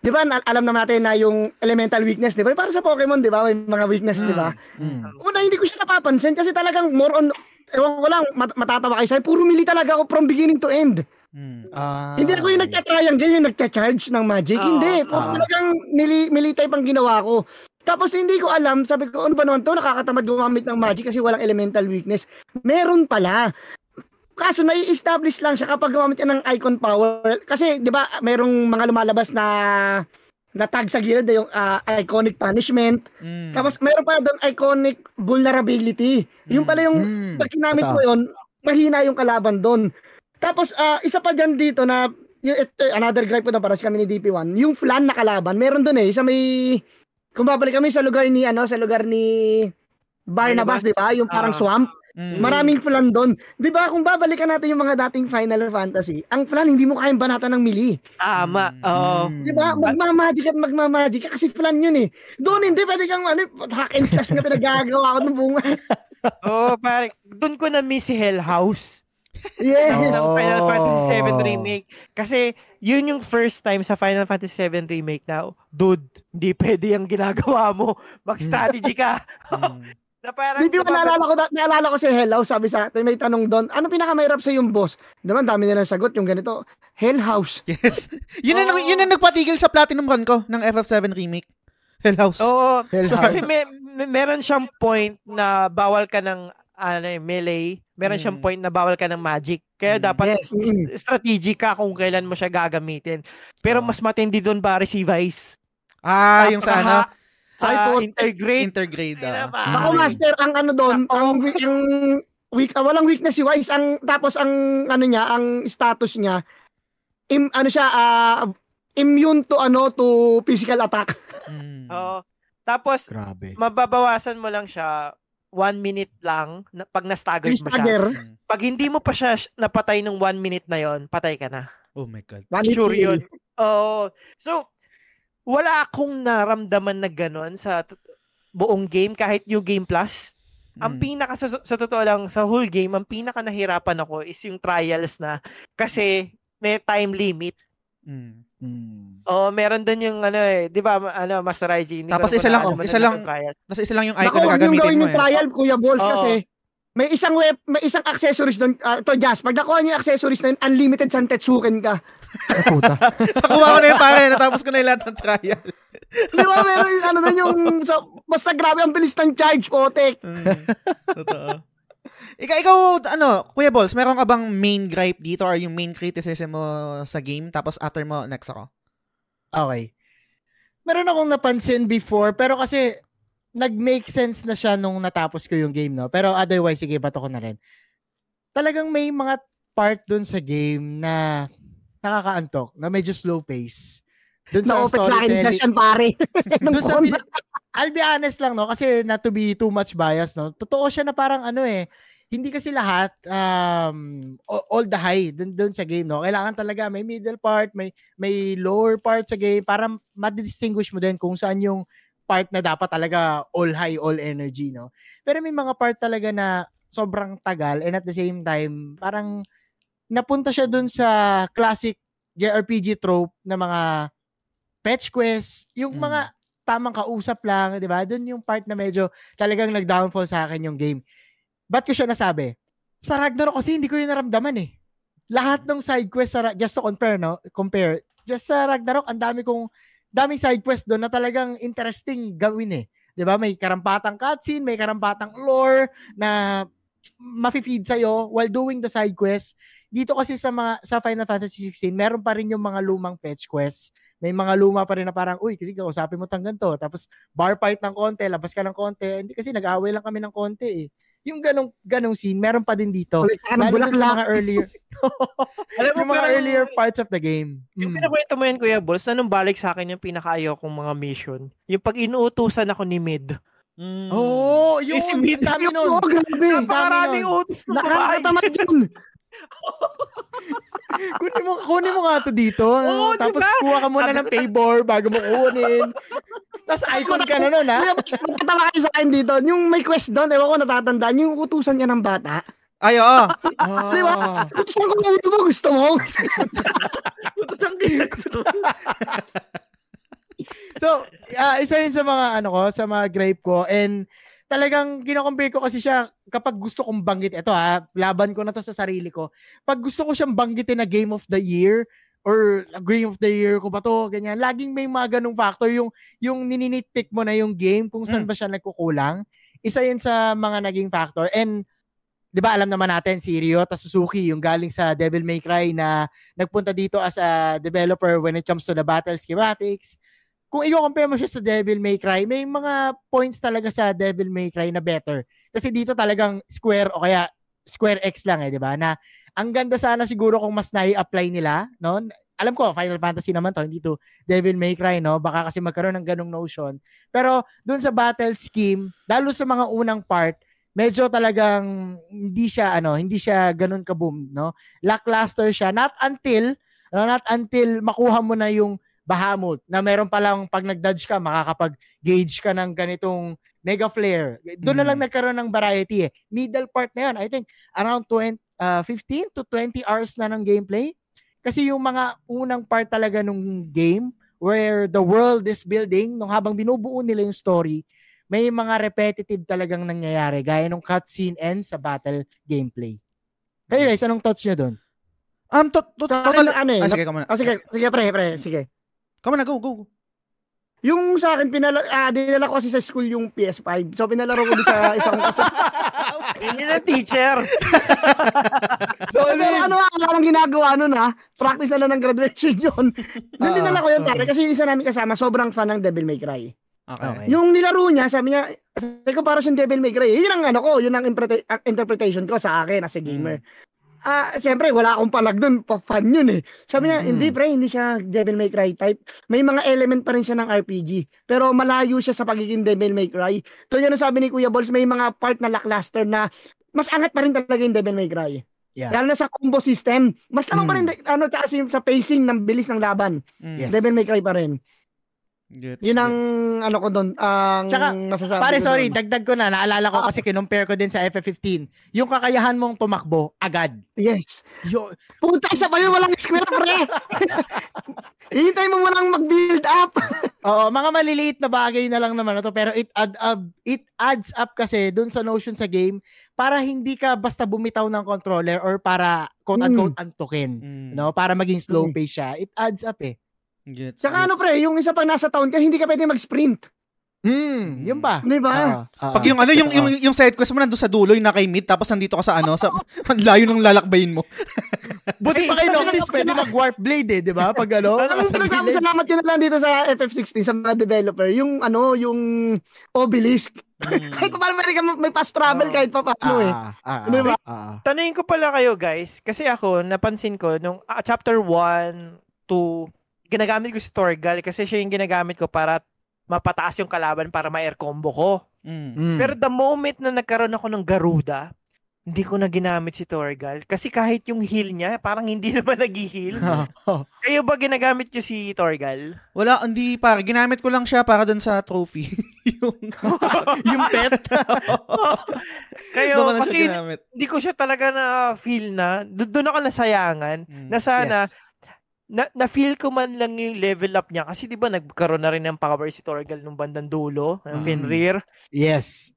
di ba, alam naman natin na yung elemental weakness, di ba? Para sa Pokemon, di ba? May mga weakness, di ba? Mm. Una, hindi ko siya napapansin kasi talagang more on, ewan ko lang, mat- matatawa kayo sa'yo, puro melee talaga ako from beginning to end. Mm. Ah, Hindi ako yung nagka-triangle, yung nagcha-charge ng magic. Oo, hindi. Puro oo. talagang melee, melee type ang ginawa ko. Tapos hindi ko alam, sabi ko, ano ba naman to? Nakakatamad gumamit ng magic kasi walang elemental weakness. Meron pala. Kaso nai-establish lang siya kapag gumamit ka ng icon power. Kasi, di ba, merong mga lumalabas na na tag sa gilid yung ah, iconic punishment. Mm. Tapos meron pa doon iconic vulnerability. Yung pala yung Mm. pag ginamit ko yun, mahina yung kalaban doon. Tapos, ah, isa pa dyan dito na, yung, et- eh, another gripe ko na para sa kami ni DP1, yung flan na kalaban, meron doon eh, sa may, kung babalik kami sa lugar ni, ano, sa lugar ni Barnabas, Barnabas? di ba? Yung parang Ah. swamp. Mm. Maraming flan doon. Di ba, kung babalikan natin yung mga dating Final Fantasy, ang flan, hindi mo kayang banatan ng melee. Tama. Mm. Oo. Mm. Di ba? Magmamagic at magmamagic ka kasi flan yun eh. Doon hindi pwede kang ano, hack and slash na pinagagawa ko ng bunga. Oo, pare. Doon ko na miss si Hell House. yes. ng Oh. Final Fantasy 7 Remake. Kasi, yun yung first time sa Final Fantasy 7 Remake na, dude, hindi pwede yung ginagawa mo. Mag-strategy ka. Na parang, Hindi ba naalala ko, na- naalala ko si Hello, sabi sa atin, may tanong doon, ano pinakamahirap sa yung boss? Naman, dami nilang sagot, yung ganito, Hell House. Yes. Yun ang, Oo. yun ang nagpatigil sa platinum run ko ng FF7 remake. Hell House. Oo. Hell kasi House. may, may- meron siyang point na bawal ka ng ano, eh, melee. Meron siyang Mm. point na bawal ka ng magic. Kaya Mm. dapat Yes, mm. strategic ka kung kailan mo siya gagamitin. Pero Oo. mas matindi doon pare si Vice. ah, yung sa ano, Sa intergrade. intergrade. Ay, ah. Ako, Master, ang ano doon, ang, weak, ang weak, ah, walang weakness si Wise, ang, tapos ang, ano niya, ang status niya, im, ano siya, ah, immune to, ano, to physical attack. Mm. Oo. Tapos, Grabe. mababawasan mo lang siya one minute lang na, pag na-staggered mo siya. Stagger. Pag hindi mo pa siya napatay ng one minute na yon patay ka na. Oh my God. Sure yun. Oo. So, wala akong naramdaman na gano'n sa t- buong game kahit yung Game Plus. Ang Mm. pinaka sa, sa totoo lang sa whole game, ang pinaka nahirapan ako is yung trials na kasi may time limit. Mm. Hmm. Oo, meron doon yung ano eh, 'di ba, ano Master IG. Tapos na isa lang, ano oh, isa lang. Tapos isa lang yung Naku, icon na yung gagamitin gawin mo yung eh. trial, Kuya Balls, Oo. kasi may isang web, may isang accessories doon. Uh, ito, Jazz, pag nakuha niyo yung accessories na yun, unlimited Santetsuken ka. Puta. Nakuha ko na yung pare, natapos ko na yung lahat ng trial. Di ba, meron yung ano doon yung, so, basta grabe ang bilis ng charge, potek. Mm. Totoo. Ikaw, ikaw, ano, Kuya Balls, meron ka bang main gripe dito or yung main criticism mo sa game? Tapos after mo, next ako. Okay. Meron akong napansin before, pero kasi nag-make sense na siya nung natapos ko yung game, no? Pero otherwise, sige, bato ko na rin. Talagang may mga part dun sa game na nakakaantok, na medyo slow pace. Dun sa akin storytelling. version, pare. Doon sa pina- I'll be honest lang, no? Kasi not to be too much biased, no? Totoo siya na parang ano eh, hindi kasi lahat um, all the high dun, dun sa game, no? Kailangan talaga may middle part, may may lower part sa game para ma-distinguish mo din kung saan yung part na dapat talaga all high, all energy, no? Pero may mga part talaga na sobrang tagal and at the same time, parang napunta siya dun sa classic JRPG trope na mga fetch quest, yung Mm. mga tamang kausap lang, 'di ba? Doon yung part na medyo talagang nag-downfall sa akin yung game. Ba't ko siya nasabi? Sa Ragnarok kasi hindi ko yun naramdaman eh. Lahat ng side quest sa just to compare no, compare. Just sa Ragnarok, ang dami kong daming side quest doon na talagang interesting gawin eh. 'Di ba? May karampatang cutscene, may karampatang lore na mafi-feed sa'yo while doing the side quest. Dito kasi sa mga sa Final Fantasy 16, meron pa rin yung mga lumang fetch quest. May mga luma pa rin na parang, uy, kasi kausapin mo tang ganito. Tapos bar fight ng konti, labas ka ng konti. Hindi kasi nag-away lang kami ng konti eh. Yung ganong, ganong scene, meron pa din dito. Lalo sa mga earlier, Alam mo yung mga parang- earlier parts of the game. Yung Mm. pinakwento mo yan, Kuya Balls, anong balik sa akin yung pinakaayaw kong mga mission? Yung pag inuutusan ako ni Mid. Mm. Oo, oh, yun. Yung si Mid- ang dami nun. oh, grabe. Napakaraming utos ng babae. Nakakatamad yun. kunin mo, kunin mo nga to dito. Oo, Tapos diba? kuha ka muna ng ko, favor bago mo kunin. Tapos icon ka na nun, ha? Magkatawa kayo sa akin dito. Yung may quest doon, ewan ko natatandaan, yung utusan niya ng bata. Ay, oo. Ah. Di ba? Utusan ko na ulo mo, gusto mo. Utusan kayo. So, ah, isa yun sa mga ano ko, sa mga gripe ko and talagang kino-compare ko kasi siya kapag gusto kong banggit ito ha, laban ko na to sa sarili ko. Pag gusto ko siyang banggitin na game of the year or game of the year ko ba to, ganyan. Laging may mga ganung factor yung yung nininitpick mo na yung game kung saan Mm. ba siya nagkukulang. Isa yun sa mga naging factor and 'di ba alam naman natin si Ryota Suzuki yung galing sa Devil May Cry na nagpunta dito as a developer when it comes to the battle schematics kung i-compare mo siya sa Devil May Cry, may mga points talaga sa Devil May Cry na better. Kasi dito talagang square o kaya square X lang eh, di ba? Na ang ganda sana siguro kung mas nai-apply nila, no? Alam ko, Final Fantasy naman to, hindi to Devil May Cry, no? Baka kasi magkaroon ng ganong notion. Pero dun sa battle scheme, lalo sa mga unang part, medyo talagang hindi siya ano, hindi siya ganun kaboom, no? Lackluster siya not until ano, not until makuha mo na yung Bahamut na meron pa lang pag nag-dodge ka makakapag-gauge ka ng ganitong mega flare. Doon na lang Mm. nagkaroon ng variety eh. Middle part na yan, I think around 20, uh, 15 to 20 hours na ng gameplay. Kasi yung mga unang part talaga nung game where the world is building, nung habang binubuo nila yung story, may mga repetitive talagang nangyayari gaya nung cutscene and sa battle gameplay. Kayo guys, anong thoughts nyo doon? Um, to, to, Sa total... ano eh, Ah, sige, come on. Oh, sige, sige, pre, pre, sige. Come on, go, go. go. Yung sa akin, pinala, ah, dinala ko kasi sa school yung PS5. So, pinalaro ko sa isang kasi. Yan yun ang teacher. Solid! Pero ano, wala akong ginagawa nun ha. Practice na lang ng graduation yun. Nung Ah, dinala ko yun, okay. pare, kasi yung isa namin kasama, sobrang fan ng Devil May Cry. Okay. Okay. Yung nilaro niya, sabi niya, sabi ko para siyang Devil May Cry. Yun ang ano ko, yun ang ang interpretation ko sa akin as a gamer. Ah, siyempre wala akong palag doon, pa fan yun eh. Sabi niya, Mm. hindi pre, hindi siya Devil May Cry type. May mga element pa rin siya ng RPG, pero malayo siya sa pagiging Devil May Cry. So yan ang sabi ni Kuya Balls, may mga part na lackluster na mas angat pa rin talaga yung Devil May Cry. Yeah. Lalo na sa combo system. Mas lamang pa rin, Mm. ano, sa- sa pacing ng bilis ng laban. Mm. Yes. Devil May Cry pa rin. Gets, Yun ang, gets. ano ko doon, ang Tsaka, masasabi Pare, ko sorry, doon. dagdag ko na. Naalala ko Ah. kasi kinumpare ko din sa FF15. Yung kakayahan mong tumakbo, agad. Yes. Yo, Puta, isa pa yun, walang square, pre. Hihintay mo walang mag-build up. Oo, mga maliliit na bagay na lang naman ito pero it add up it adds up kasi dun sa notion sa game para hindi ka basta bumitaw ng controller or para quote unquote antukin, Mm. no? Para maging slow Mm. pace siya. It adds up eh. Gets, Tsaka ano, gets. pre, yung isa pang nasa town ka, hindi ka pwede mag-sprint. Hmm, yun ba? Di ba? Oo, oo. Pag yung ano, yung, yung, yung side quest mo nandun sa dulo, yung naka-mid, tapos nandito ka sa ano, sa ang layo ng lalakbayin mo. Buti pa Ay, kay talaga Noctis ako pwede mag-warp blade eh, di ba? Pag ano, Alam mo, sa talaga village. salamat yun na lang dito sa FF16 sa mga developer. Yung ano, yung obelisk. kahit pa paano ka ma- may fast travel kahit pa paano eh. Ah, ah, Di ba? ah, ah. Tanungin ko pala kayo guys, kasi ako napansin ko nung ah, chapter 1 to ginagamit ko si Torgal kasi siya yung ginagamit ko para mapataas yung kalaban para ma-air combo ko. Mm. Mm. Pero the moment na nagkaroon ako ng Garuda, hindi ko na ginamit si Torgal kasi kahit yung heal niya, parang hindi naman nag-heal. Kayo ba ginagamit niyo si Torgal? Wala, hindi para. Ginamit ko lang siya para dun sa trophy. yung, yung pet. Kayo, Doon kasi hindi ko siya talaga na feel na, do- doon ako nasayangan, Mm. na sana, Yes. Na, na feel ko man lang yung level up niya kasi 'di ba nagkaroon na rin ng power si Torgal nung bandang dulo, ng Mm. Fenrir. Yes.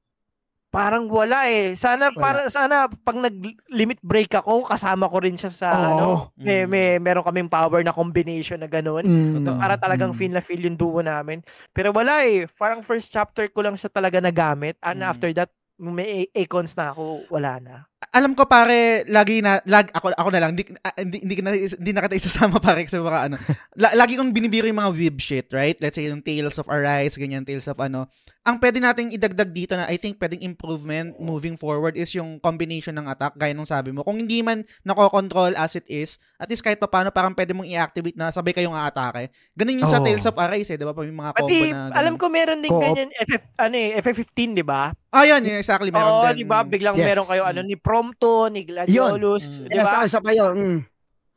Parang wala eh. Sana Wala. para sana pag nag-limit break ako, kasama ko rin siya sa Oo. ano, may, Mm. may meron kaming power na combination na ganun. Mm. Para talagang Mm. feel na feel yung duo namin. Pero wala eh. Parang first chapter ko lang siya talaga nagamit. And Mm. after that, may icons na ako, wala na. Alam ko pare, lagi na lag ako ako na lang hindi ah, hindi hindi, na, hindi na kita isasama pare kasi mga ano. La, lagi kong binibiro yung mga web shit, right? Let's say yung Tales of Arise, ganyan Tales of ano. Ang pwede nating idagdag dito na I think pwedeng improvement moving forward is yung combination ng attack gaya ng sabi mo. Kung hindi man nako-control as it is, at least kahit papaano parang pwede mong i-activate na sabay kayong aatake. Ganun yung sa Oo. Tales of Arise eh, 'di ba? Pa yung mga combo Pati, na alam ganun. ko meron din Co-op. ganyan FF, ano eh, FF15, di ba? Ah, yan, yeah, exactly meron Oo, din. di ba? Biglang Yes. meron kayo ano ni Prompto, ni Gladiolus, Yun. di Yes, ba? isa pa yun. Mm.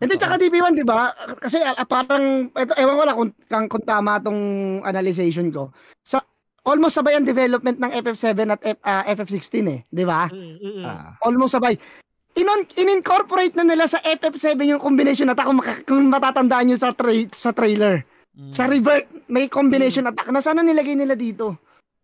Hindi, tsaka DB1, di ba? Kasi ah, parang, eto, ewan ko lang kung, kung, kung tama tong analyzation ko. Sa, almost sabay ang development ng FF7 at F, ah, FF16 eh, di ba? Mm, mm, mm. Ah. Almost sabay. Inon, in-incorporate na nila sa FF7 yung combination attack kung, maka- kung matatandaan nyo sa, tra- sa trailer. Mm. Sa revert, may combination attack na sana nilagay nila dito.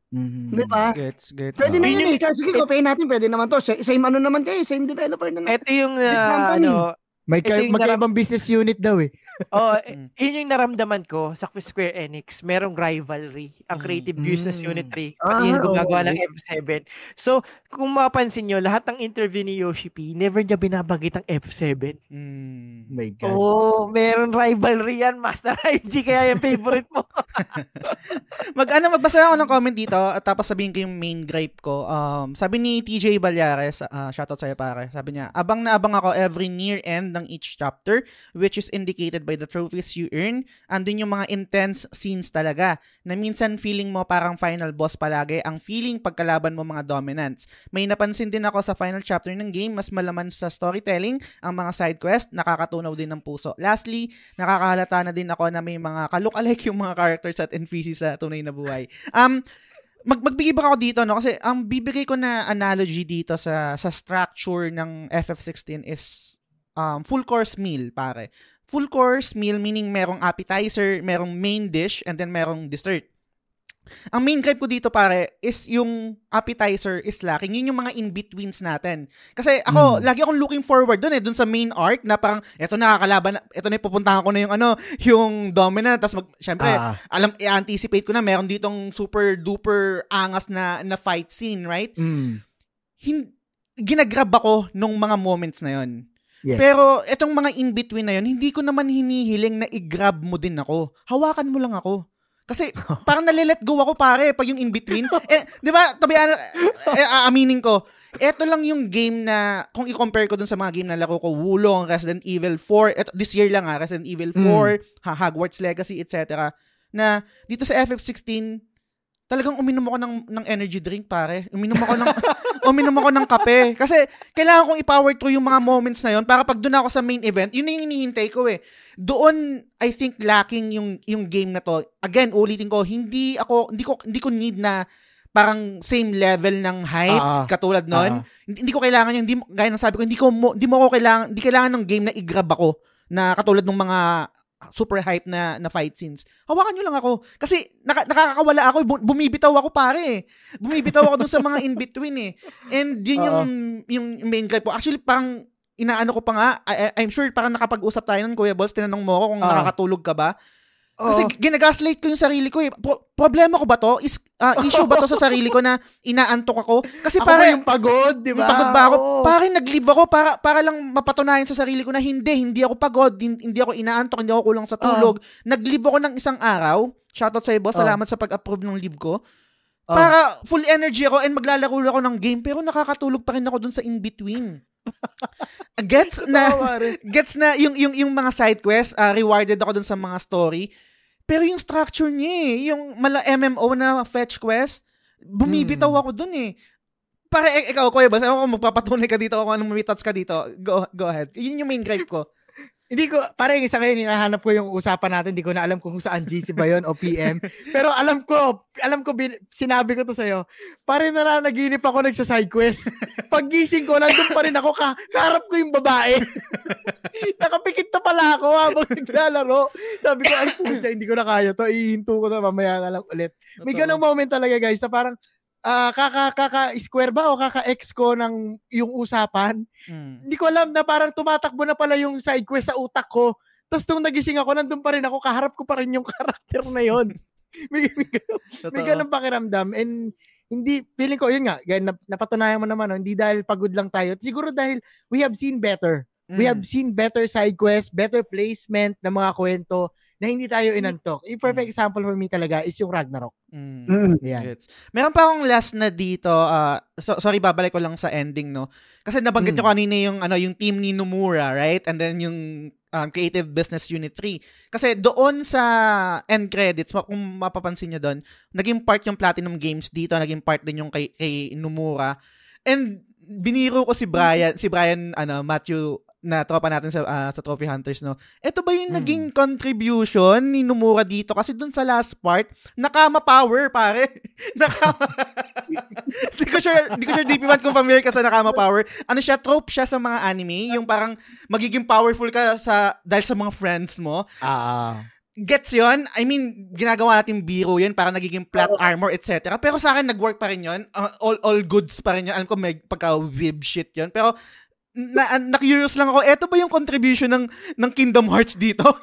Mhm. Di ba? Gets, gets. Pwede na Yun eh. Sige, kopihin natin. Pwede naman to. Sa- Same ano naman kayo. Same developer na naman. Ito yung company. ano, May ka- magkaibang business unit daw eh. oh, Mm. yun yung naramdaman ko sa Square Enix. Merong rivalry ang Mm. Creative Business Mm. Unit 3. Ah, Pati yung gumagawa oo. ng F7. So, kung mapansin nyo, lahat ng interview ni Yoshi P, never niya binabanggit ang F7. Mm. my God. Oh, meron rivalry yan. Master IG kaya yung favorite mo. Mag ano magbasa ako ng comment dito at tapos sabihin ko yung main gripe ko. Um sabi ni TJ Balyares, uh, shoutout sa pare. Sabi niya, "Abang na abang ako every near end ng each chapter which is indicated by the trophies you earn. Andun yung mga intense scenes talaga na minsan feeling mo parang final boss palagi ang feeling pagkalaban mo mga dominants. May napansin din ako sa final chapter ng game, mas malaman sa storytelling ang mga side quest, nakakatunaw din ng puso. Lastly, nakakahalata na din ako na may mga kalook-alike yung mga characters at NPC sa tunay na buhay. Um, mag magbigay ba ako dito no kasi ang bibigay ko na analogy dito sa sa structure ng FF16 is um, full course meal pare. Full course meal meaning merong appetizer, merong main dish and then merong dessert. Ang main gripe ko dito pare is yung appetizer is lacking. Yun yung mga in-betweens natin. Kasi ako, Mm. lagi akong looking forward dun eh, dun sa main arc na parang, eto na, kakalaban, na- eto na, pupuntahan ko na yung ano, yung dominant. Tapos mag, syempre, Ah, alam, i-anticipate ko na, meron ditong super duper angas na, na fight scene, right? mm, Hin- ginagrab ako nung mga moments na yon. Yes. Pero etong mga in-between na yon, hindi ko naman hinihiling na i-grab mo din ako. Hawakan mo lang ako. Kasi parang nalilet go ako pare pag yung in-between. eh, di ba, tabi, eh, aaminin ko, eto lang yung game na, kung i-compare ko dun sa mga game na laro ko, Wulong, Resident Evil 4, eto, this year lang ha, Resident Evil 4, ha, Hogwarts Legacy, etc. Na dito sa FF16, talagang uminom ako ng, ng energy drink, pare. Uminom ako ng, uminom ako ng kape. Kasi kailangan kong i-power through yung mga moments na yon para pag doon ako sa main event, yun yung hinihintay ko eh. Doon, I think, lacking yung, yung game na to. Again, ulitin ko, hindi ako, hindi ko, hindi ko need na parang same level ng hype ah. katulad nun. Ah. Hindi, hindi ko kailangan yung, hindi, gaya ng sabi ko, hindi ko mo, hindi mo ako kailangan, hindi kailangan ng game na i-grab ako na katulad ng mga super hype na na fight scenes. Hawakan nyo lang ako. Kasi naka, nakakawala ako. Bu- Bumibitaw ako pare. Bumibitaw ako dun sa mga in-between eh. And yun yung, yung main gripe ko. Actually, parang inaano ko pa nga, I- I'm sure parang nakapag-usap tayo nun, Kuya Balls, tinanong mo ako kung Ah. nakakatulog ka ba. Kasi Oo. ginagaslight ko yung sarili ko eh. Pro- problema ko ba to? Is, ah, issue ba to sa sarili ko na inaantok ako? Kasi para, yung pagod, di ba? Pagod ba ako? Oo. Parang nag-leave ako para, para lang mapatunayan sa sarili ko na hindi, hindi ako pagod, hindi, ako inaantok, hindi ako kulang sa tulog. Nag-leave ako ng isang araw. Shoutout sa boss. Oh. Salamat sa pag-approve ng leave ko. Oh. Para full energy ako and maglalaro ako ng game pero nakakatulog pa rin ako dun sa in-between. gets na gets na yung yung yung mga side quests, ah, rewarded ako dun sa mga story. Pero yung structure niya eh, yung mala MMO na fetch quest, bumibitaw Hmm. ako dun eh. Para eh, ikaw, Kuya Bas, ako magpapatunay ka dito kung anong may touch ka dito. Go, go ahead. Yun yung main gripe ko. Hindi ko, parang isa ngayon, hinahanap ko yung usapan natin, hindi ko na alam kung saan GC ba yun o PM. Pero alam ko, alam ko, bin, sinabi ko to sa'yo, parang nananaginip ako nagsa-side quest. Pag gising ko, nandun pa rin ako, ka, kaharap ko yung babae. Nakapikit na pala ako habang naglalaro. Sabi ko, ay, pucha, hindi ko na kaya to. Ihinto ko na mamaya na lang ulit. May ganong moment talaga, guys, na parang, ah kaka, kaka square ba o kaka-X ko ng yung usapan? Mm. hindi ko alam na parang tumatakbo na pala yung side quest sa utak ko. Tapos nung nagising ako, nandun pa rin ako, kaharap ko pa rin yung karakter na yon. may, may, ganun- may ganun pakiramdam. And hindi, feeling ko, yun nga, nap- napatunayan mo naman, no, hindi dahil pagod lang tayo. Siguro dahil we have seen better. We Mm. have seen better side quest, better placement ng mga kwento na hindi tayo inantok. A perfect example for me talaga is yung Ragnarok. Mm. Mm. Yan. Gets. Meron pa akong last na dito. ah, so, sorry, babalik ko lang sa ending, no? Kasi nabanggit Mm. nyo kanina yung, ano, yung team ni Nomura, right? And then yung um, Creative Business Unit 3. Kasi doon sa end credits, kung mapapansin nyo doon, naging part yung Platinum Games dito, naging part din yung kay, kay Nomura. And biniro ko si Brian, si Brian, ano, Matthew, na tropa natin sa ah, sa Trophy Hunters no. Ito ba yung Mm. naging contribution ni Nomura dito kasi dun sa last part nakama power pare. nakama. Di ko sure, di ko sure DP1 kung familiar ka sa nakama power. Ano siya trope siya sa mga anime, yung parang magiging powerful ka sa dahil sa mga friends mo. Ah, Gets yon I mean, ginagawa natin biro yun, parang nagiging plot armor, etc. Pero sa akin, nag-work pa rin yun. Uh, all, all goods pa rin yun. Alam ko may pagka-web shit yun. Pero, na, na-curious lang ako, eto ba yung contribution ng, ng Kingdom Hearts dito?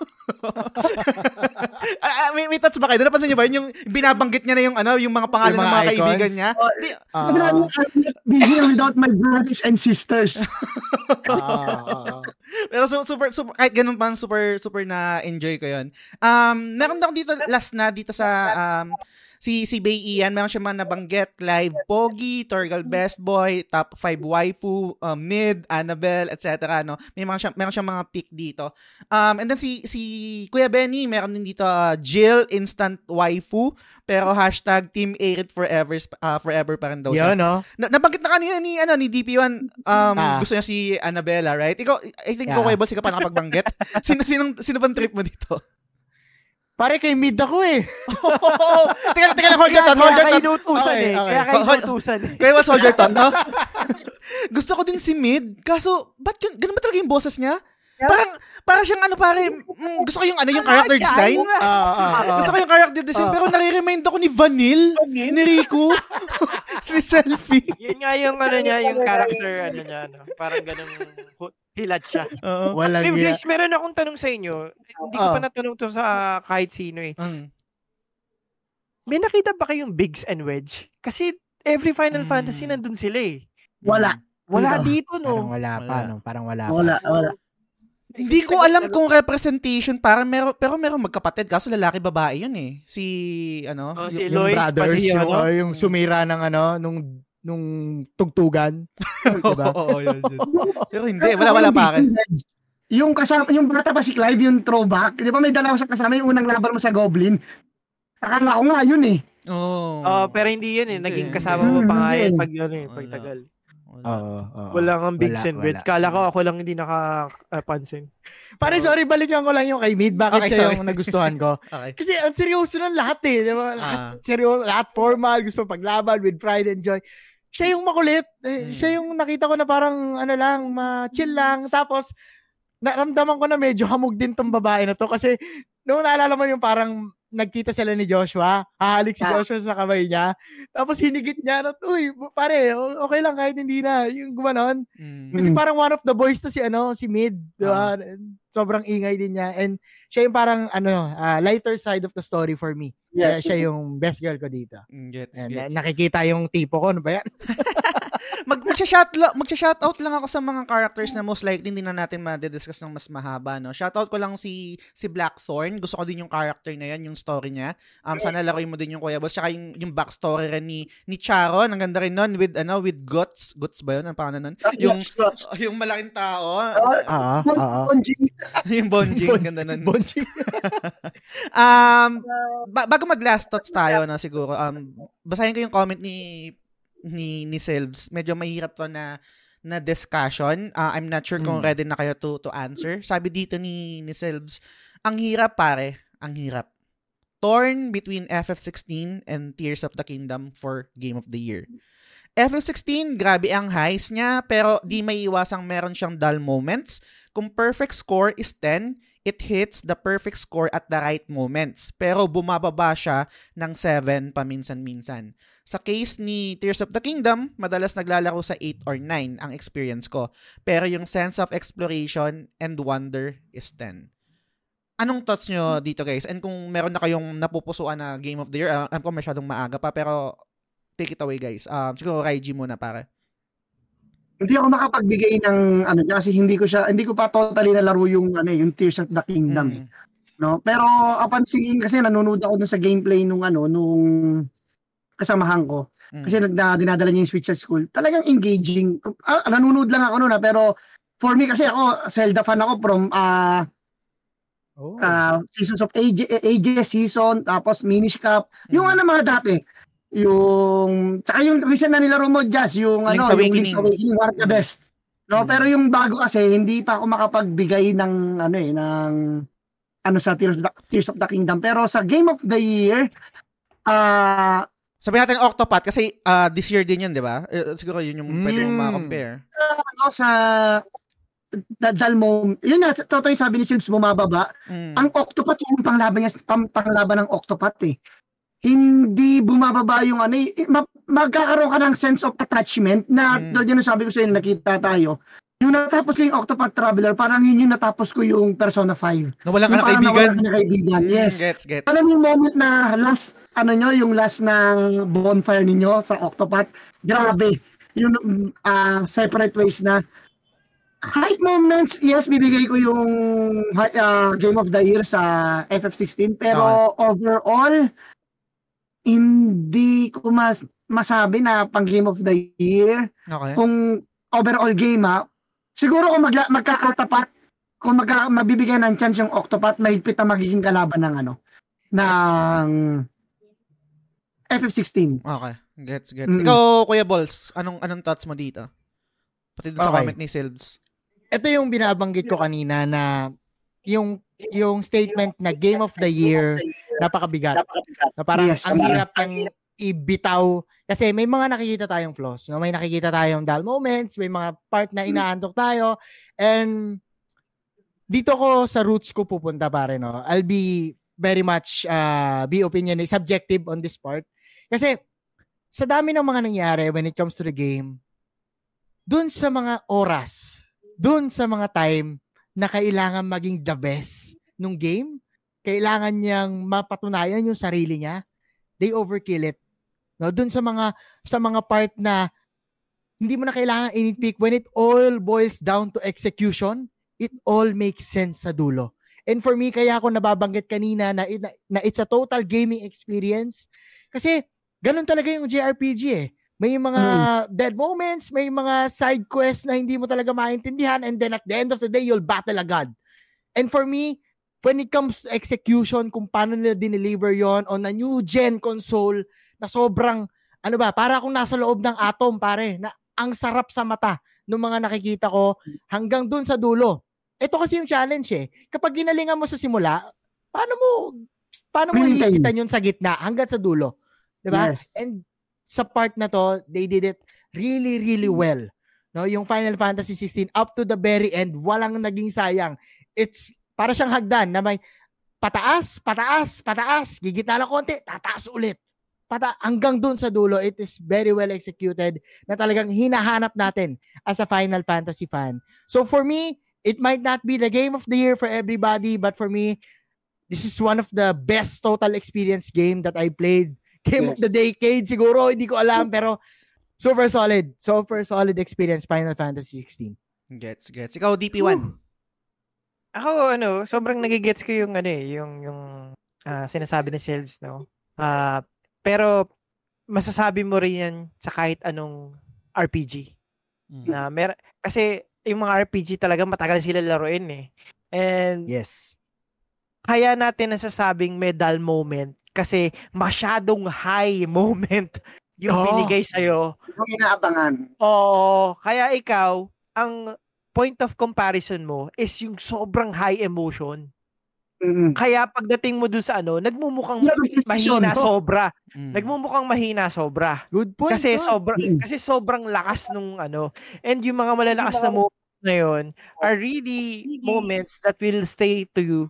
Ah, ah, may, may touch ba kayo? Napansin niyo ba yun? Yung binabanggit niya na yung, ano, yung mga pangalan Yung ng mga mga kaibigan icons? niya. Oh, ah, namin, I'm not busy without my brothers and sisters. ah, ah, ah. Pero su- super, super, kahit ganun pa, super, super na enjoy ko yun. Um, meron ako dito, last na, dito sa, um, si, si Bay Ian, meron siya mga nabanggit, Clive Pogi, Torgal Best Boy, Top 5 Waifu, um, Mid, Annabelle, etc. No? May mga siya, meron siya mga pick dito. Um, and then si, si Kuya Benny, meron din dito, uh, Jill, Instant Waifu, pero hashtag Team Arid Forever, uh, forever pa rin daw. Yun, no? Na, nabanggit na kanina ni ano ni DP1 um Ah. gusto niya si Annabella, right? Ikaw I think Yeah. yeah. Kuya Balls, ikaw pa nakapagbanggit. sino sino sino bang trip mo dito? Pare kay mid ako eh. teka, teka lang, hold your thought, hold Kaya your kayo thought. inutusan Okay, eh. okay. Kaya kayo inutusan eh. Kuya Balls, hold your thought, no? Gusto ko din si Mid, kaso, ba't gan- ganun ba talaga yung boses niya? Parang, parang siyang ano pare, mm, gusto ko yung ano, yung character design. Ah, ah, ah. Gusto ko yung character design, pero nare-remind ako ni Vanille, ni Riku, ni Selfie. Yun nga yung ano niya, yung character ano niya, no? parang ganun hilat siya. Oo. Walang Hey, guys, meron akong tanong sa inyo. Hindi ko pa natanong to sa kahit sino eh. Mm. May nakita ba kayong Biggs and Wedge? Kasi every Final Mm. Fantasy nandun sila eh. Wala. Wala Wala. dito, Parang no? wala pa, Wala. no? Parang wala pa. Wala, wala. Hindi ko alam kung representation para meron pero meron magkapatid kaso lalaki babae yun eh. Si ano? Oh, si yung Lois brothers, Padilla, yung, no? oh, yung sumira ng ano, nung nung tugtugan. diba? Oo, yun, yun. Pero hindi, wala wala pa akin. Yung kasama, yung bata pa si Clive, yung throwback, di ba may dalawa sa kasama yung unang laban mo sa Goblin? Akala ko nga yun eh. Oh. Oh, pero hindi yun eh. Naging kasama mo pa nga pag ano eh, pag Wala. tagal. Oo, oo. Wala nga Bigs Wala, and Red. wala. Kala ko ako lang hindi nakapansin. Pare, sorry, balikan ko lang yung kay Mid. Bakit Okay, siya sorry. yung nagustuhan ko? Okay. Kasi ang seryoso ng lahat eh. Di ba? Lahat, Ah. seryoso, lahat formal, gusto paglaban with pride and joy. Siya yung makulit. Eh, Mm. Siya yung nakita ko na parang ano lang, ma-chill lang. Tapos, naramdaman ko na medyo hamog din tong babae na to. Kasi, nung naalala mo yung parang nagkita sila ni Joshua, hahalik si Ah. Joshua sa kamay niya. Tapos hinigit niya na, uy, pare, okay lang kahit hindi na. Yung gumanon. Mm. Kasi parang one of the boys to si ano, si Mid, di ba? Sobrang ingay din niya and siya yung parang ano, ah, lighter side of the story for me. Kaya Yes. siya yung best girl ko dito. Mm, Gets, And, gets. na- nakikita yung tipo ko, ano ba yan? Mag magsha-shout magsha-shoutout lang ako sa mga characters na most likely hindi na natin ma-discuss ng mas mahaba, no. Shoutout ko lang si si Blackthorn. Gusto ko din yung character na yan, yung story niya. Um sana laruin mo din yung Kuya Boss, tsaka yung yung backstory rin ni ni Charon, ang ganda rin nun with ano with Guts, Guts ba yun? Ang pangalan nun? Yung Yes, yes. yung malaking tao, Oo, oo. Bonji. yung Bonjing, Bon- ganda nun. Bonji. Um, ba- bago mag last thoughts tayo na siguro, um, basahin ko yung comment ni ni ni Silves. Medyo mahirap to na na discussion. Uh, I'm not sure kung Mm. ready na kayo to to answer. Sabi dito ni ni Silves, ang hirap pare, ang hirap. Torn between FF16 and Tears of the Kingdom for Game of the Year. FF16, grabe ang highs niya, pero di may iwasang meron siyang dull moments. Kung perfect score is 10, it hits the perfect score at the right moments. Pero bumababa siya ng 7 paminsan-minsan. Sa case ni Tears of the Kingdom, madalas naglalaro sa 8 or 9 ang experience ko. Pero yung sense of exploration and wonder is 10. Anong thoughts nyo dito guys? And kung meron na kayong napupusuan na Game of the Year, uh, alam ko masyadong maaga pa, pero take it away guys. Um, siguro Raiji muna pare. Hindi ako makapagbigay ng ano kasi hindi ko siya hindi ko pa totally nalaro yung ano eh, yung Tears of the Kingdom. eh. Mm. No? Pero upon seeing kasi nanonood ako dun sa gameplay nung ano nung kasamahan ko. Mm. Kasi nagda dinadala niya yung Switch sa school. Talagang engaging. Ah, nanonood lang ako noon ah, pero for me kasi ako Zelda fan ako from ah Oh. ah, Seasons of Age, Ages season, tapos Minish Cup. Yung Mm. ano mga dati. Yung, tsaka yung recent na nilaro mo, Jazz, yung Link's ano, yung Link's Awakening. Awakening, of the best. No, Mm. pero yung bago kasi, hindi pa ako makapagbigay ng, ano eh, ng, ano sa Tears of the, Tears of the Kingdom. Pero sa Game of the Year, ah, Sabi natin Octopath kasi uh, this year din yun, di ba? Eh, siguro yun yung pwede mong Mm. ma-compare. ano, sa, dal mo, yun nga, totoo yung sabi ni Silves, bumababa. Mm. Ang Octopath, yung panglaban niya, pang, panglaban ng Octopath eh. Hindi bumababa yung ano, eh, ma- magkakaroon ka ng sense of attachment na, Mm. mm. yun ang sabi ko sa inyo, nakita tayo. Yung natapos ko yung Octopath Traveler, parang yun yung natapos ko yung Persona 5. Nawalan ka Yung ng kaibigan. nawalan ka ng kaibigan, Mm, yes. Gets, gets. Alam yung moment na last, ano nyo, yung last ng bonfire ninyo sa Octopath, grabe. Yung ah, separate ways na hype moments, yes, bibigay ko yung ah, Game of the Year sa FF16, pero overall, hindi ko mas masabi na pang Game of the Year. Okay. Kung overall game ha, siguro kung magla- magkakatapat, kung magka- mabibigyan ng chance yung Octopath, mahigpit na magiging kalaban ng ano, ng FF16. Okay. Gets, gets. Mm. Ikaw, Kuya Balls, anong anong thoughts mo dito? Pati dun sa Okay. comment ni Silves. Ito yung binabanggit ko kanina na yung yung statement na Game of the Year napakabigat. Na parang Yes, ang hirap niyang ibitaw kasi may mga nakikita tayong flaws, no? May nakikita tayong dull moments, may mga part na inaantok tayo and dito ko sa roots ko pupunta pare no. I'll be very much uh, be opinion subjective on this part. Kasi sa dami ng mga nangyari when it comes to the game, dun sa mga oras, dun sa mga time na kailangan maging the best nung game, kailangan niyang mapatunayan yung sarili niya, they overkill it. No, dun sa mga sa mga part na hindi mo na kailangan initpick when it all boils down to execution, it all makes sense sa dulo. And for me, kaya ako nababanggit kanina na, na, na it's a total gaming experience. Kasi ganun talaga yung JRPG eh. May mga dead moments, may mga side quests na hindi mo talaga maintindihan and then at the end of the day, you'll battle a god. And for me, when it comes to execution, kung paano nila dineliver yon on a new gen console na sobrang, ano ba, para akong nasa loob ng atom, pare, na ang sarap sa mata ng mga nakikita ko hanggang dun sa dulo. Ito kasi yung challenge eh. Kapag ginalingan mo sa simula, paano mo paano mo ikitan yun sa gitna hanggang sa dulo? 'Di ba? Yes. And sa part na to, they did it really really well. No, yung Final Fantasy 16 up to the very end, walang naging sayang. It's para siyang hagdan na may pataas, pataas, pataas, gigitna lang konti, tataas ulit. Pata hanggang dun sa dulo, it is very well executed na talagang hinahanap natin as a Final Fantasy fan. So for me, it might not be the game of the year for everybody, but for me, this is one of the best total experience game that I played. Game of Yes. the decade siguro, hindi ko alam pero super solid. Super solid experience Final Fantasy 16. Gets, gets. Ikaw, DP1. Ako ano, sobrang nagigets ko yung ano eh, yung yung ah, sinasabi ni Selves, no. Ah, pero masasabi mo rin yan sa kahit anong RPG Mm. na mer kasi yung mga RPG talaga matagal sila laruin eh. And Yes. kaya natin nasasabing medal moment kasi masyadong high moment yung Oo. binigay sa'yo. Yung inaabangan. Oo, kaya ikaw, ang point of comparison mo is yung sobrang high emotion. Mm. Kaya pagdating mo dun sa ano, nagmumukhang decision, mahina no? sobra. Mm. Nagmumukhang mahina sobra. Good point. Kasi no? sobra Mm. kasi sobrang lakas nung ano. And yung mga malalakas na moments na yun are really moments that will stay to you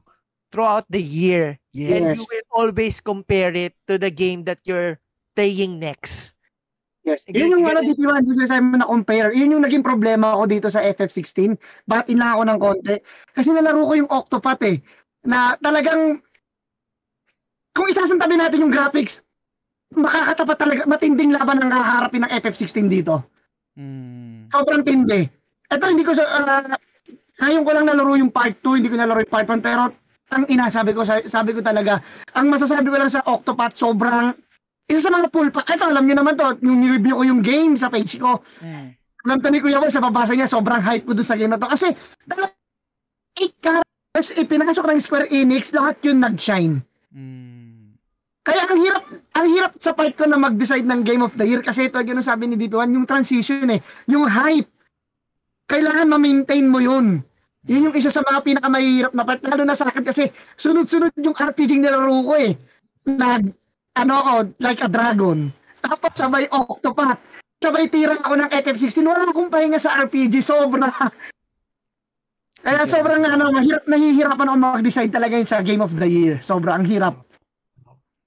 throughout the year. And Yes. you will always compare it to the game that you're playing next. Yes. Ganun- Yun yung ano, ganun- dito yung hindi sa na compare. Yun yung naging problema ko dito sa FF16. Bakit lang ako ng konti? Kasi nalaro ko yung Octopath eh. Na talagang, kung isasantabi natin yung graphics, makakatapat talaga, matinding laban ang kaharapin ng FF16 dito. Mm. Sobrang tindi. Ito, hindi ko sa, uh, ngayon ko lang nalaro yung part 2, hindi ko nalaro yung part 1, pero ang inasabi ko, sa- sabi ko talaga, ang masasabi ko lang sa Octopath, sobrang, isa sa mga full pack, ito alam niyo naman to, yung review ko yung game sa page ko, Mm. alam to ni Kuya Wal, sa babasa niya, sobrang hype ko dun sa game na to, kasi, talagang, eight characters, ipinasok ng Square Enix, lahat yun nag-shine. Mm. Kaya ang hirap, ang hirap sa part ko na mag-decide ng Game of the Year kasi ito, yun sabi ni DP1, yung transition eh, yung hype. Kailangan ma-maintain mo yun. Yun yung isa sa mga pinakamahirap na part, lalo na sa akin kasi sunod-sunod yung RPG nilaro ko eh. Nag, ano ako, like a dragon. Tapos sabay Octopath. Sabay tira ako ng FF16. Wala akong pahinga sa RPG. Sobra. Kaya sobrang ano, mahirap, nahihirapan ako mag-decide talaga yun sa Game of the Year. Sobra, ang hirap.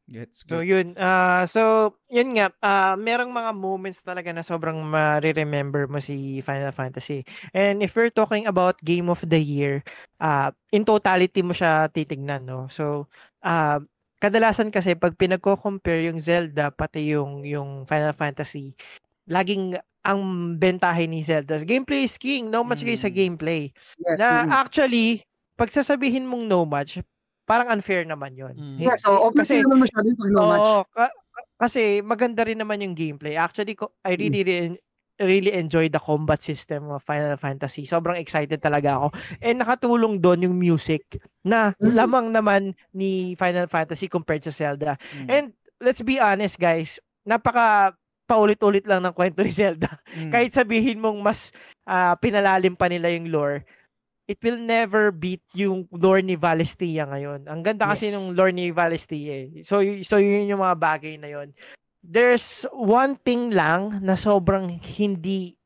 Gets, So gets. yun, ah so yun nga, ah merong mga moments talaga na sobrang ma-remember mo si Final Fantasy. And if we're talking about Game of the Year, ah in totality mo siya titignan, no? So, ah kadalasan kasi pag pinagko-compare yung Zelda pati yung yung Final Fantasy, laging ang bentahe ni Zelda, gameplay is king, no much kayo sa Mm. gameplay. Yes. Na mm. actually, pag sasabihin mong no match, parang unfair naman yun. Mm. Yeah, so okay Kasi- naman masyado yung pag no match. Oo, ka- ka- kasi maganda rin naman yung gameplay. Actually, ko- I Hmm. really, re- really enjoy the combat system of Final Fantasy. Sobrang excited talaga ako. And nakatulong doon yung music na lamang naman ni Final Fantasy compared sa Zelda. Mm. And let's be honest guys, napaka paulit-ulit lang ng kwento ni Zelda. Mm. Kahit sabihin mong mas ah, pinalalim pa nila yung lore, it will never beat yung lore ni Valistia ngayon. Ang ganda kasi Yes. nung lore ni Valistia eh. So, y- so yun yung mga bagay na yun. There's one thing lang na sobrang hindi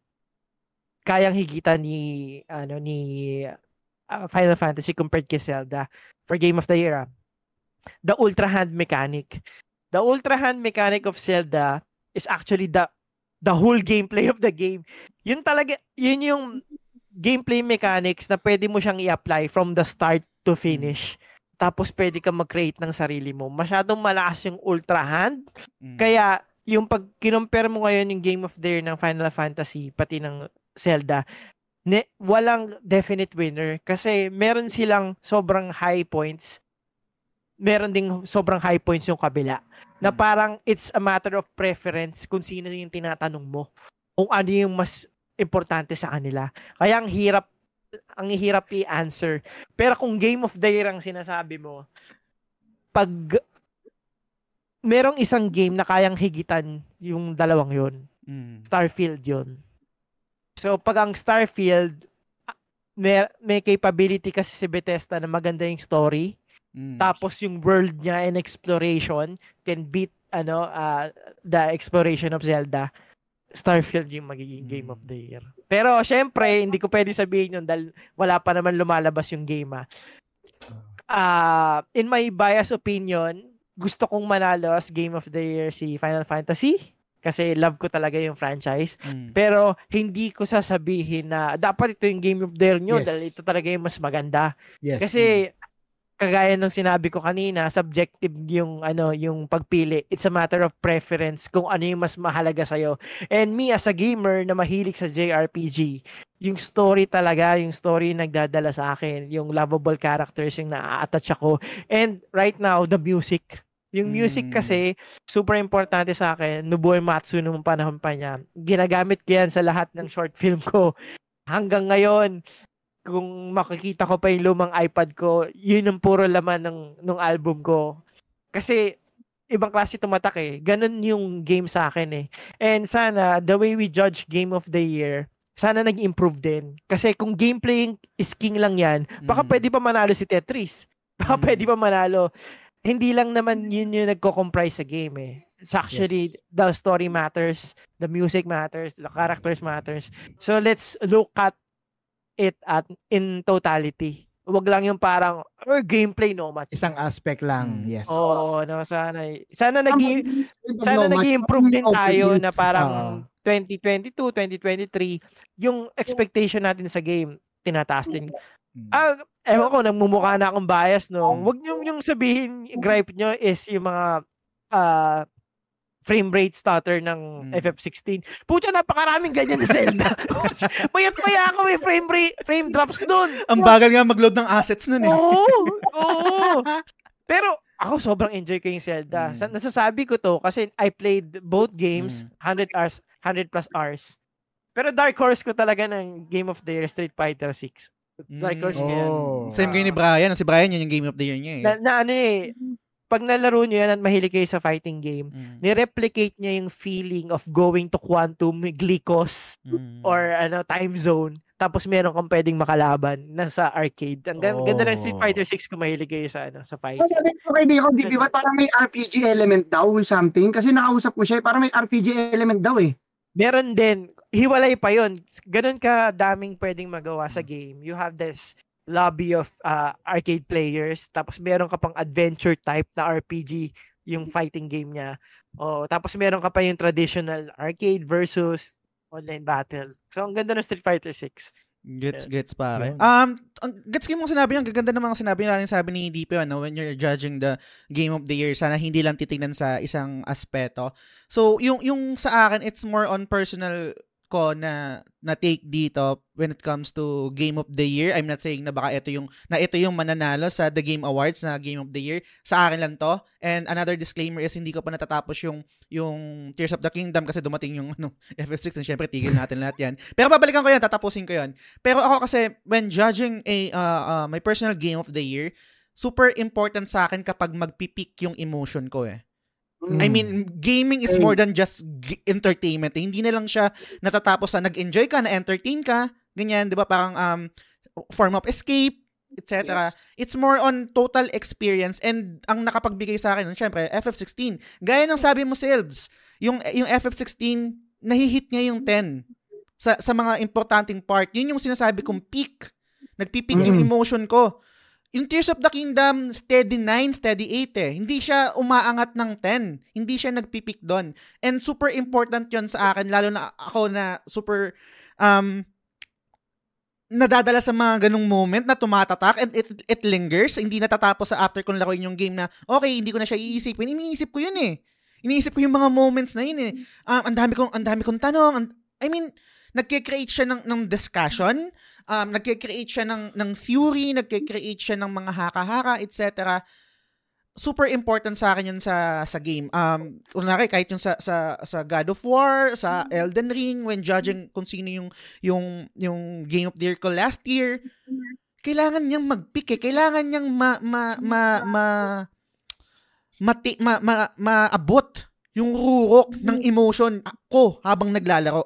kayang higitan ni ano ni ah, Final Fantasy compared kay Zelda for Game of the Year. ah. The Ultra Hand mechanic. The Ultra Hand mechanic of Zelda is actually the the whole gameplay of the game. Yun talaga, yun yung gameplay mechanics na pwede mo siyang i-apply from the start to finish. Tapos pwede ka mag-create ng sarili mo. Masyadong malakas yung Ultra Hand. Mm. Kaya yung pag kinumpare mo ngayon yung Game of the Year ng Final Fantasy pati ng Zelda, ne, walang definite winner kasi meron silang sobrang high points. Meron ding sobrang high points yung kabila. Na Mm. parang it's a matter of preference kung sino yung tinatanong mo. Kung ano yung mas importante sa kanila. Kaya ang hirap ang hirap i-answer. Pero kung Game of the Year ang sinasabi mo, pag merong isang game na kayang higitan yung dalawang yon Mm. Starfield yon So, pag ang Starfield, may, may capability kasi si Bethesda na maganda yung story, Mm. tapos yung world niya and exploration can beat ano uh, the exploration of Zelda. Starfield yung magiging game of the year. Pero syempre, hindi ko pwede sabihin yun dahil wala pa naman lumalabas yung game ah. Ah, in my bias opinion, gusto kong manalo as game of the year si Final Fantasy kasi love ko talaga yung franchise. Mm. Pero hindi ko sasabihin na dapat ito yung game of the year nyo Yes. dahil ito talaga yung mas maganda. Yes. Kasi kagaya nung sinabi ko kanina, subjective yung ano, yung pagpili. It's a matter of preference kung ano yung mas mahalaga sa And me as a gamer na mahilig sa JRPG, yung story talaga, yung story yung nagdadala sa akin, yung lovable characters yung naa-attach ako. And right now, the music. Yung music Mm. kasi, super importante sa akin. Nobuo Matsu nung panahon pa niya. Ginagamit ko yan sa lahat ng short film ko. Hanggang ngayon, kung makikita ko pa yung lumang iPad ko, yun ang puro laman ng, ng album ko. Kasi, ibang klase tumatak eh. Ganun yung game sa akin eh. And sana, the way we judge Game of the Year, sana nag-improve din. Kasi kung gameplay is king lang yan, baka Mm. pwede pa manalo si Tetris. Baka Mm. pwede pa manalo. Hindi lang naman yun yung nagko-comprise sa game eh. It's actually, Yes. the story matters, the music matters, the characters matters. So let's look at it at in totality. Wag lang yung parang oh, gameplay no match. Isang aspect lang. Mm. Yes. Oo, no, sana. Sana nag sana No, nag-improve din tayo na parang 2022, 2023, yung expectation natin sa game, tinataas din. Mm. Ah, ewan ko, nagmumukha na akong bias, no? Mm. Wag niyo yung sabihin, gripe nyo is yung mga ah, frame rate stutter ng Mm. FF16. Pucha, napakaraming ganyan na Zelda. Mayat maya ako may frame rate, frame drops doon. Ang bagal nga mag-load ng assets nun eh. Oo, oo. Pero ako sobrang enjoy ko yung Zelda. Mm. Sa- nasasabi ko to kasi I played both games, 100 hours, 100 plus hours. Pero dark horse ko talaga ng Game of the Year, Street Fighter 6. Dark Mm. horse yan. Oh. Same kayo ni Brian. Si Brian yun yung game of the year niya eh. Na, na ano eh, pag nalaro nyo yan at mahilig kayo sa fighting game, Mm. nireplicate niya yung feeling of going to Quantum Glycos Mm. or ano time zone tapos meron kang pwedeng makalaban nasa arcade. Ang gan- ganda ng Street Oh. Fighter 6 kung mahilig kayo sa ano sa fight. Sabi ko kay Biko, di ba parang may RPG element daw or something? Kasi nakausap ko siya, eh, parang may RPG element daw eh. Meron din, hiwalay pa yon. Ganun ka daming pwedeng magawa sa game. You have this lobby of uh, arcade players, tapos meron ka pang adventure type na RPG, yung fighting game niya. Oh, tapos meron ka pa yung traditional arcade versus online battle. So, ang ganda ng Street Fighter 6. Gets, gets pare. Um, ang gets ko yung mga sinabi niya. Ang gaganda ng mga sinabi yung sabi ni DP, ano, when you're judging the game of the year, sana hindi lang titignan sa isang aspeto. So, yung, yung sa akin, it's more on personal ko na na take dito when it comes to game of the year. I'm not saying na baka ito yung na ito yung mananalo sa The Game Awards na game of the year. Sa akin lang to. And another disclaimer is hindi ko pa natatapos yung yung Tears of the Kingdom kasi dumating yung ano FF6 and syempre tigil natin lahat yan. Pero babalikan ko yan, tatapusin ko yan. Pero ako kasi when judging a uh, uh, my personal game of the year, super important sa akin kapag magpipik yung emotion ko eh. I Mm. mean, gaming is more than just g- entertainment. eh. Hindi na lang siya natatapos sa nag-enjoy ka, na-entertain ka, ganyan, 'di ba? Parang um form of escape, etc. Yes. It's more on total experience and ang nakapagbigay sa akin, syempre, FF16. Gaya ng sabi mo, Silves, yung yung FF16 nahihit niya yung 10 sa sa mga importanteng part. Yun yung sinasabi kong peak. Nagpipik yung Mm. emotion ko. Yung Tears of the Kingdom, steady 9, steady 8 eh. Hindi siya umaangat ng 10. Hindi siya nagpipik doon. And super important yon sa akin, lalo na ako na super um, nadadala sa mga ganong moment na tumatatak and it, it lingers. Hindi natatapos sa after kong laruin yung game na, okay, hindi ko na siya iisipin. Iniisip ko yun eh. Iniisip ko yung mga moments na yun eh. Um, ang dami kong, ang dami kong tanong. Ang- I mean, nagke-create siya ng, ng discussion, um, nagke-create siya ng, ng theory, nagke-create siya ng mga haka-haka, etc. super important sa akin yun sa sa game. Um kunwari kahit yung sa sa sa God of War, sa Elden Ring when judging kung sino yung yung yung Game of the Year ko last year, kailangan niyang mag-pick eh. Kailangan niyang ma ma ma ma mati, ma, ma, maabot yung rurok ng emotion ko habang naglalaro.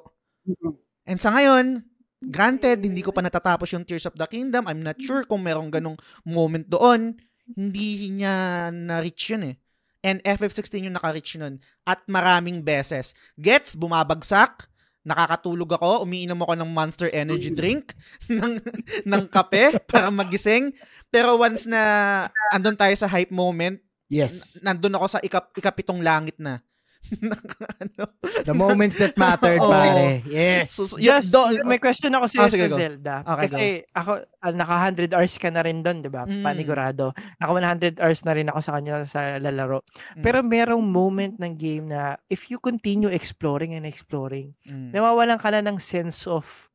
And sa ngayon, granted, hindi ko pa natatapos yung Tears of the Kingdom. I'm not sure kung merong ganong moment doon. Hindi niya na-reach yun eh. And FF16 yung naka-reach nun. At maraming beses. Gets, bumabagsak. Nakakatulog ako. Umiinom ako ng Monster Energy drink. ng, ng kape para magising. Pero once na andun tayo sa hype moment, Yes. nandun ako sa ikap, ikapitong langit na. ano? The moments that mattered, Oo. pare. Yes. So, so, Yes, do- may question ako Ah, sa sige, sa go. Zelda. Okay, Kasi ako, ah, naka 100 hours ka na rin doon, di ba? Mm. Panigurado. Naka 100 hours na rin ako sa kanya sa lalaro. Mm. Pero merong moment ng game na if you continue exploring and exploring, Mm. nawawalan ka na ng sense of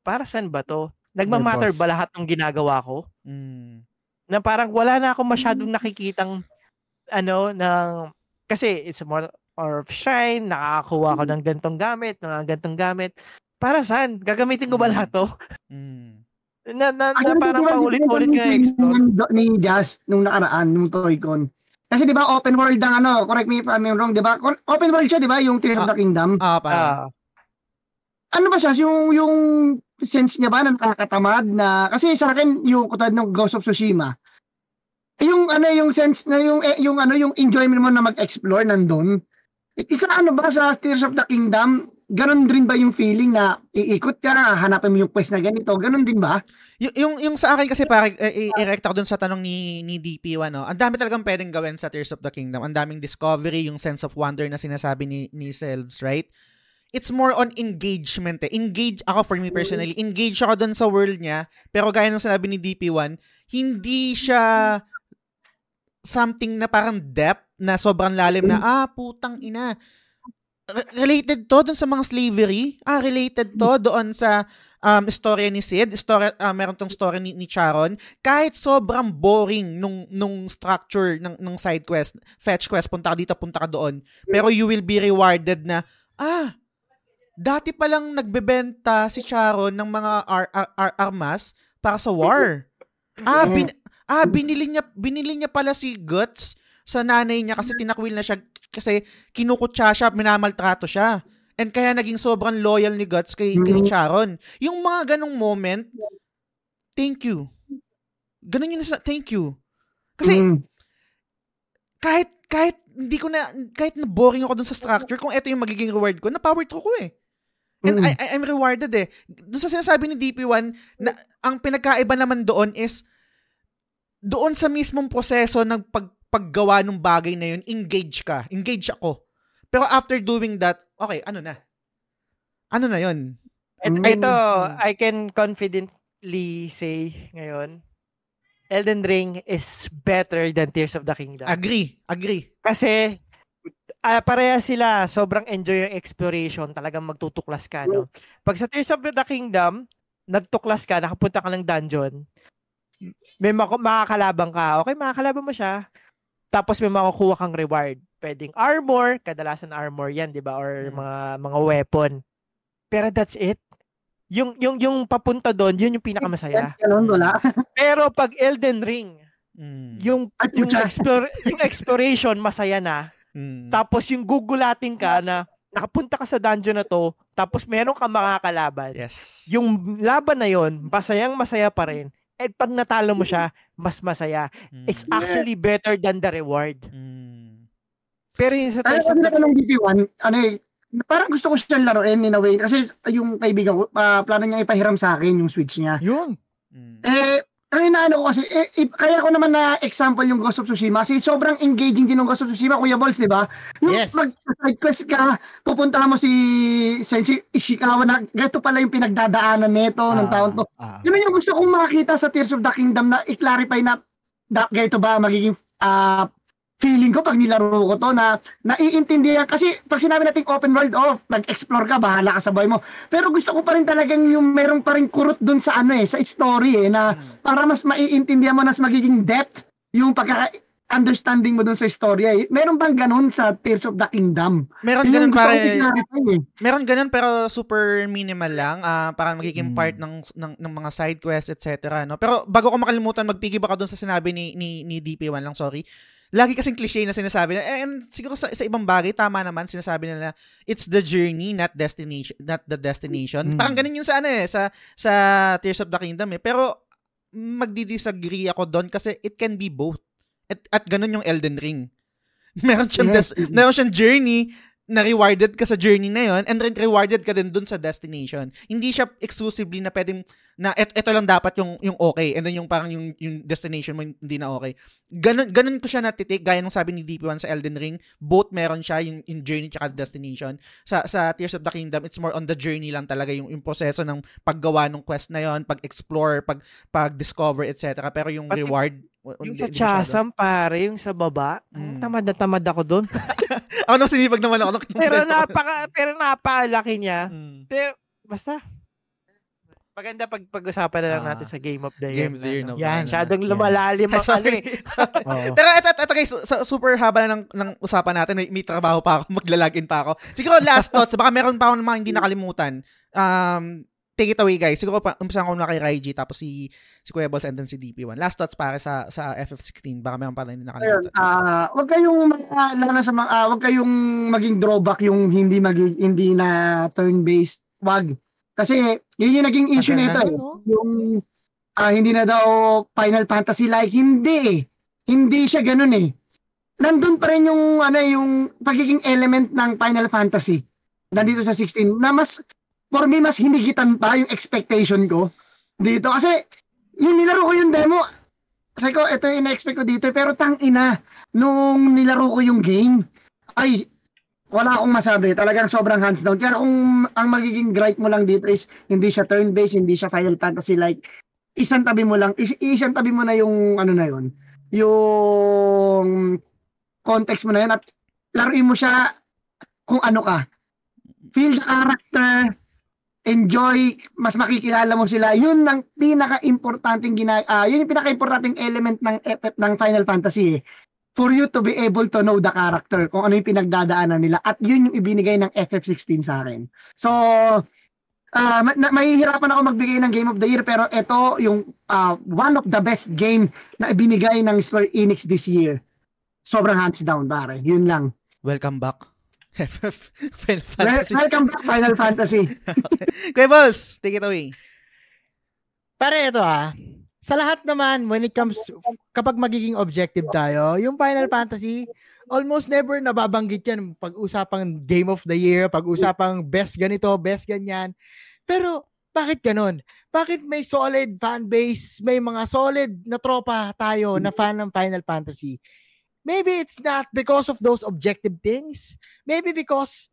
para saan ba to? Nagmamatter ba lahat ng ginagawa ko? Mm. Na parang wala na akong masyadong nakikitang ano ng kasi it's more or of shrine, nakakakuha ko ng gantong gamit, ng gantong gamit. Para saan? Gagamitin ko ba Mm. lahat to? Mm. na, na, na Ano parang paulit-ulit yung ka explore. Ni Jazz nung nakaraan, nung Toy-Con. Kasi di ba open world ang ano, correct me if I'm wrong, di ba? Kon- Open world siya, di ba? Yung Tears of the Kingdom. Ah, parang. Ah, Ano ba siya? Yung, yung sense niya ba na nakakatamad na, kasi sa akin, yung kutad ng Ghost of Tsushima, yung ano yung sense na yung eh, yung ano yung enjoyment mo na mag-explore nandun. Isa ano ba sa Tears of the Kingdom, ganun din ba yung feeling na iikot ka na, hanapin mo yung quest na ganito, ganun din ba? Y- yung yung sa akin kasi pare eh, i-erect ako dun sa tanong ni ni DP1 no. Ang dami talagang pwedeng gawin sa Tears of the Kingdom. Ang daming discovery, yung sense of wonder na sinasabi ni ni Selves, right? It's more on engagement eh. Engage ako for me personally. Engage ako dun sa world niya. Pero gaya ng sinabi ni DP1, hindi siya something na parang depth na sobrang lalim na ah putang ina. Re- related to dun sa mga slavery. Ah related to doon sa um, story ni Sid, story, ah, meron tong story ni, ni Charon, kahit sobrang boring nung, nung structure ng, ng side quest, fetch quest, punta ka dito, punta ka doon, pero you will be rewarded na, ah, dati palang nagbebenta si Charon ng mga ar- ar- armas para sa war. Ah, bin- ah binili niya binili niya pala si Guts sa nanay niya kasi tinakwil na siya kasi kinukutsa siya, minamaltrato siya. And kaya naging sobrang loyal ni Guts kay, kay Mhm. Charon. Yung mga ganong moment, thank you. Ganon yun sa thank you. Kasi Mm. kahit kahit hindi ko na kahit na boring ako dun sa structure, kung ito yung magiging reward ko, na power through ko eh. And Mm. I, I- I'm rewarded eh. Doon sa sinasabi ni DP1, na, ang pinagkaiba naman doon is, doon sa mismong proseso ng pag, paggawa ng bagay na yun, engage ka. Engage ako. Pero after doing that, okay, ano na? Ano na yun? Mm. ito, I can confidently say ngayon, Elden Ring is better than Tears of the Kingdom. Agree. Agree. Kasi ah pareha sila, sobrang enjoy yung exploration, talagang magtutuklas ka, no? Pag sa Tears of the Kingdom, nagtuklas ka, nakapunta ka ng dungeon, may mak- makakalabang ka, okay, makakalabang mo siya, tapos may makukuha kang reward. Pwedeng armor, kadalasan armor yan, di ba? Or Mm. mga mga weapon. Pero that's it. Yung yung yung papunta doon, yun yung pinakamasaya. Pero pag Elden Ring, Mm. yung At yung explore, yung exploration masaya na. Mm. Tapos yung gugulatin ka na nakapunta ka sa dungeon na to, tapos meron kang makakalaban. yes. Yung laban na yon, masayang masaya pa rin. At pag natalo mo siya, mas masaya. Mm. It's actually better than the reward. Mm. Pero yung sa the na ng DP1, ano eh, parang gusto ko siyang laruin in a way. Kasi yung kaibigan ko, ah, plano niya ipahiram sa akin yung Switch niya. Yun. Mm. Eh, inaano ko kasi, eh, eh, kaya ko naman na example yung Ghost of Tsushima kasi sobrang engaging din ng Ghost of Tsushima, Kuya Balls, di ba? Yung Yes. mag-side quest ka, pupuntahan mo si Sensei Ishikawa na gato pala yung pinagdadaanan nito ng taon to. Ah. Yun yung gusto kong makita sa Tears of the Kingdom na i-clarify na da, ganito ba magiging ah, feeling ko pag nilaro ko to na naiintindihan kasi pag sinabi natin open world oh nag-explore ka bahala ka sa buhay mo pero gusto ko pa rin talagang yung meron pa rin kurot dun sa ano eh sa story eh na Mm. para mas maiintindihan mo na mas magiging depth yung pagkaka understanding mo dun sa istorya. Eh. Meron bang ganun sa Tears of the Kingdom? Meron ganun i-clarify eh. Meron ganun pero super minimal lang. Ah, parang magiging Mm. part ng, ng ng mga side quests, etc. No? Pero bago ko makalimutan, magpiggyback ako dun sa sinabi ni ni, ni DP1 lang, sorry. Lagi kasing cliche na sinasabi na, and siguro sa, sa ibang bagay, tama naman, sinasabi nila, it's the journey, not destination, not the destination. Mm. Parang ganun yung sa ano eh, sa, sa Tears of the Kingdom eh. Pero, magdi-disagree ako doon kasi it can be both. At, at ganun yung Elden Ring. Meron siyang, Yes. des- meron siyang journey na rewarded ka sa journey na yon and rewarded ka din dun sa destination. Hindi siya exclusively na pwedeng na et, eto lang dapat yung yung okay and then yung parang yung yung destination mo hindi na okay. Ganun ganun ko siya natitik gaya ng sabi ni DP1 sa Elden Ring, both meron siya yung, yung journey tsaka destination. Sa sa Tears of the Kingdom, it's more on the journey lang talaga yung yung proseso ng paggawa ng quest na yon, pag-explore, pag pag-discover, etc. Pero yung Pati- reward Yung hindi- sa. Chasam, pare, yung sa baba. Mm. Tamad na tamad ako doon. Ako naman sinipag naman ako. pero napaka, pero napakalaki niya. Mm. Pero, basta. Maganda pag pag-usapan na lang Ah, natin sa Game of the Year. Game of the Year. na, No? Yan. Masyadong lumalalim ang ano eh. Pero eto, eto guys, sa, super haba na ng, ng usapan natin. May, may trabaho pa ako, maglalagin pa ako. Siguro last thoughts, baka meron pa ako ng mga hindi nakalimutan. Um, take it away guys. Siguro pa, umpisan ko na kay Raiji, tapos si, si Kuya Balls and then si DP1. Last thoughts para sa sa FF16, baka meron pa rin nakalimutan. ah, wag kayong uh, lalo na sa mga ah, wag kayong maging drawback yung hindi magi, hindi na turn-based. Wag. Kasi yun yung naging issue nito na eh. no? Yung ah, hindi na daw Final Fantasy like hindi eh. Hindi siya ganun eh. Nandun pa rin yung ano yung pagiging element ng Final Fantasy nandito sa 16 na mas for me mas hinigitan pa yung expectation ko dito. Kasi yung nilaro ko yung demo sabi ko ito yung na-expect ko dito. Pero tang ina nung nilaro ko yung game ay wala akong masabi. Talagang sobrang hands down. Kaya kung ang magiging gripe mo lang dito is hindi siya turn based hindi siya Final Fantasy like isang tabi mo lang is, isang tabi mo na yung ano na yon yung context mo na yun at laruin mo siya kung ano ka. Feel the character enjoy mas makikilala mo sila. Yun ang pinaka-importanting gina ah, yun yung pinaka-importanting element ng FF ng Final Fantasy eh. for you to be able to know the character kung ano yung pinagdadaanan nila. At yun yung ibinigay ng FF16 sa akin. So ah ma- mahihirapan ako magbigay ng Game of the Year pero ito yung ah, one of the best game na ibinigay ng Square Enix this year. Sobrang hands down pare. Yun lang. Welcome back. Final Fantasy. welcome back Final Fantasy Kuya Balls, take it away. Pare ito ah. Sa lahat naman, when it comes, kapag magiging objective tayo, yung Final Fantasy, almost never nababanggit yan pag-usapang Game of the Year, pag-usapang best ganito, best ganyan. Pero, bakit ganon? Bakit may solid fan base, may mga solid na tropa tayo na fan ng Final Fantasy? Maybe it's not because of those objective things. Maybe because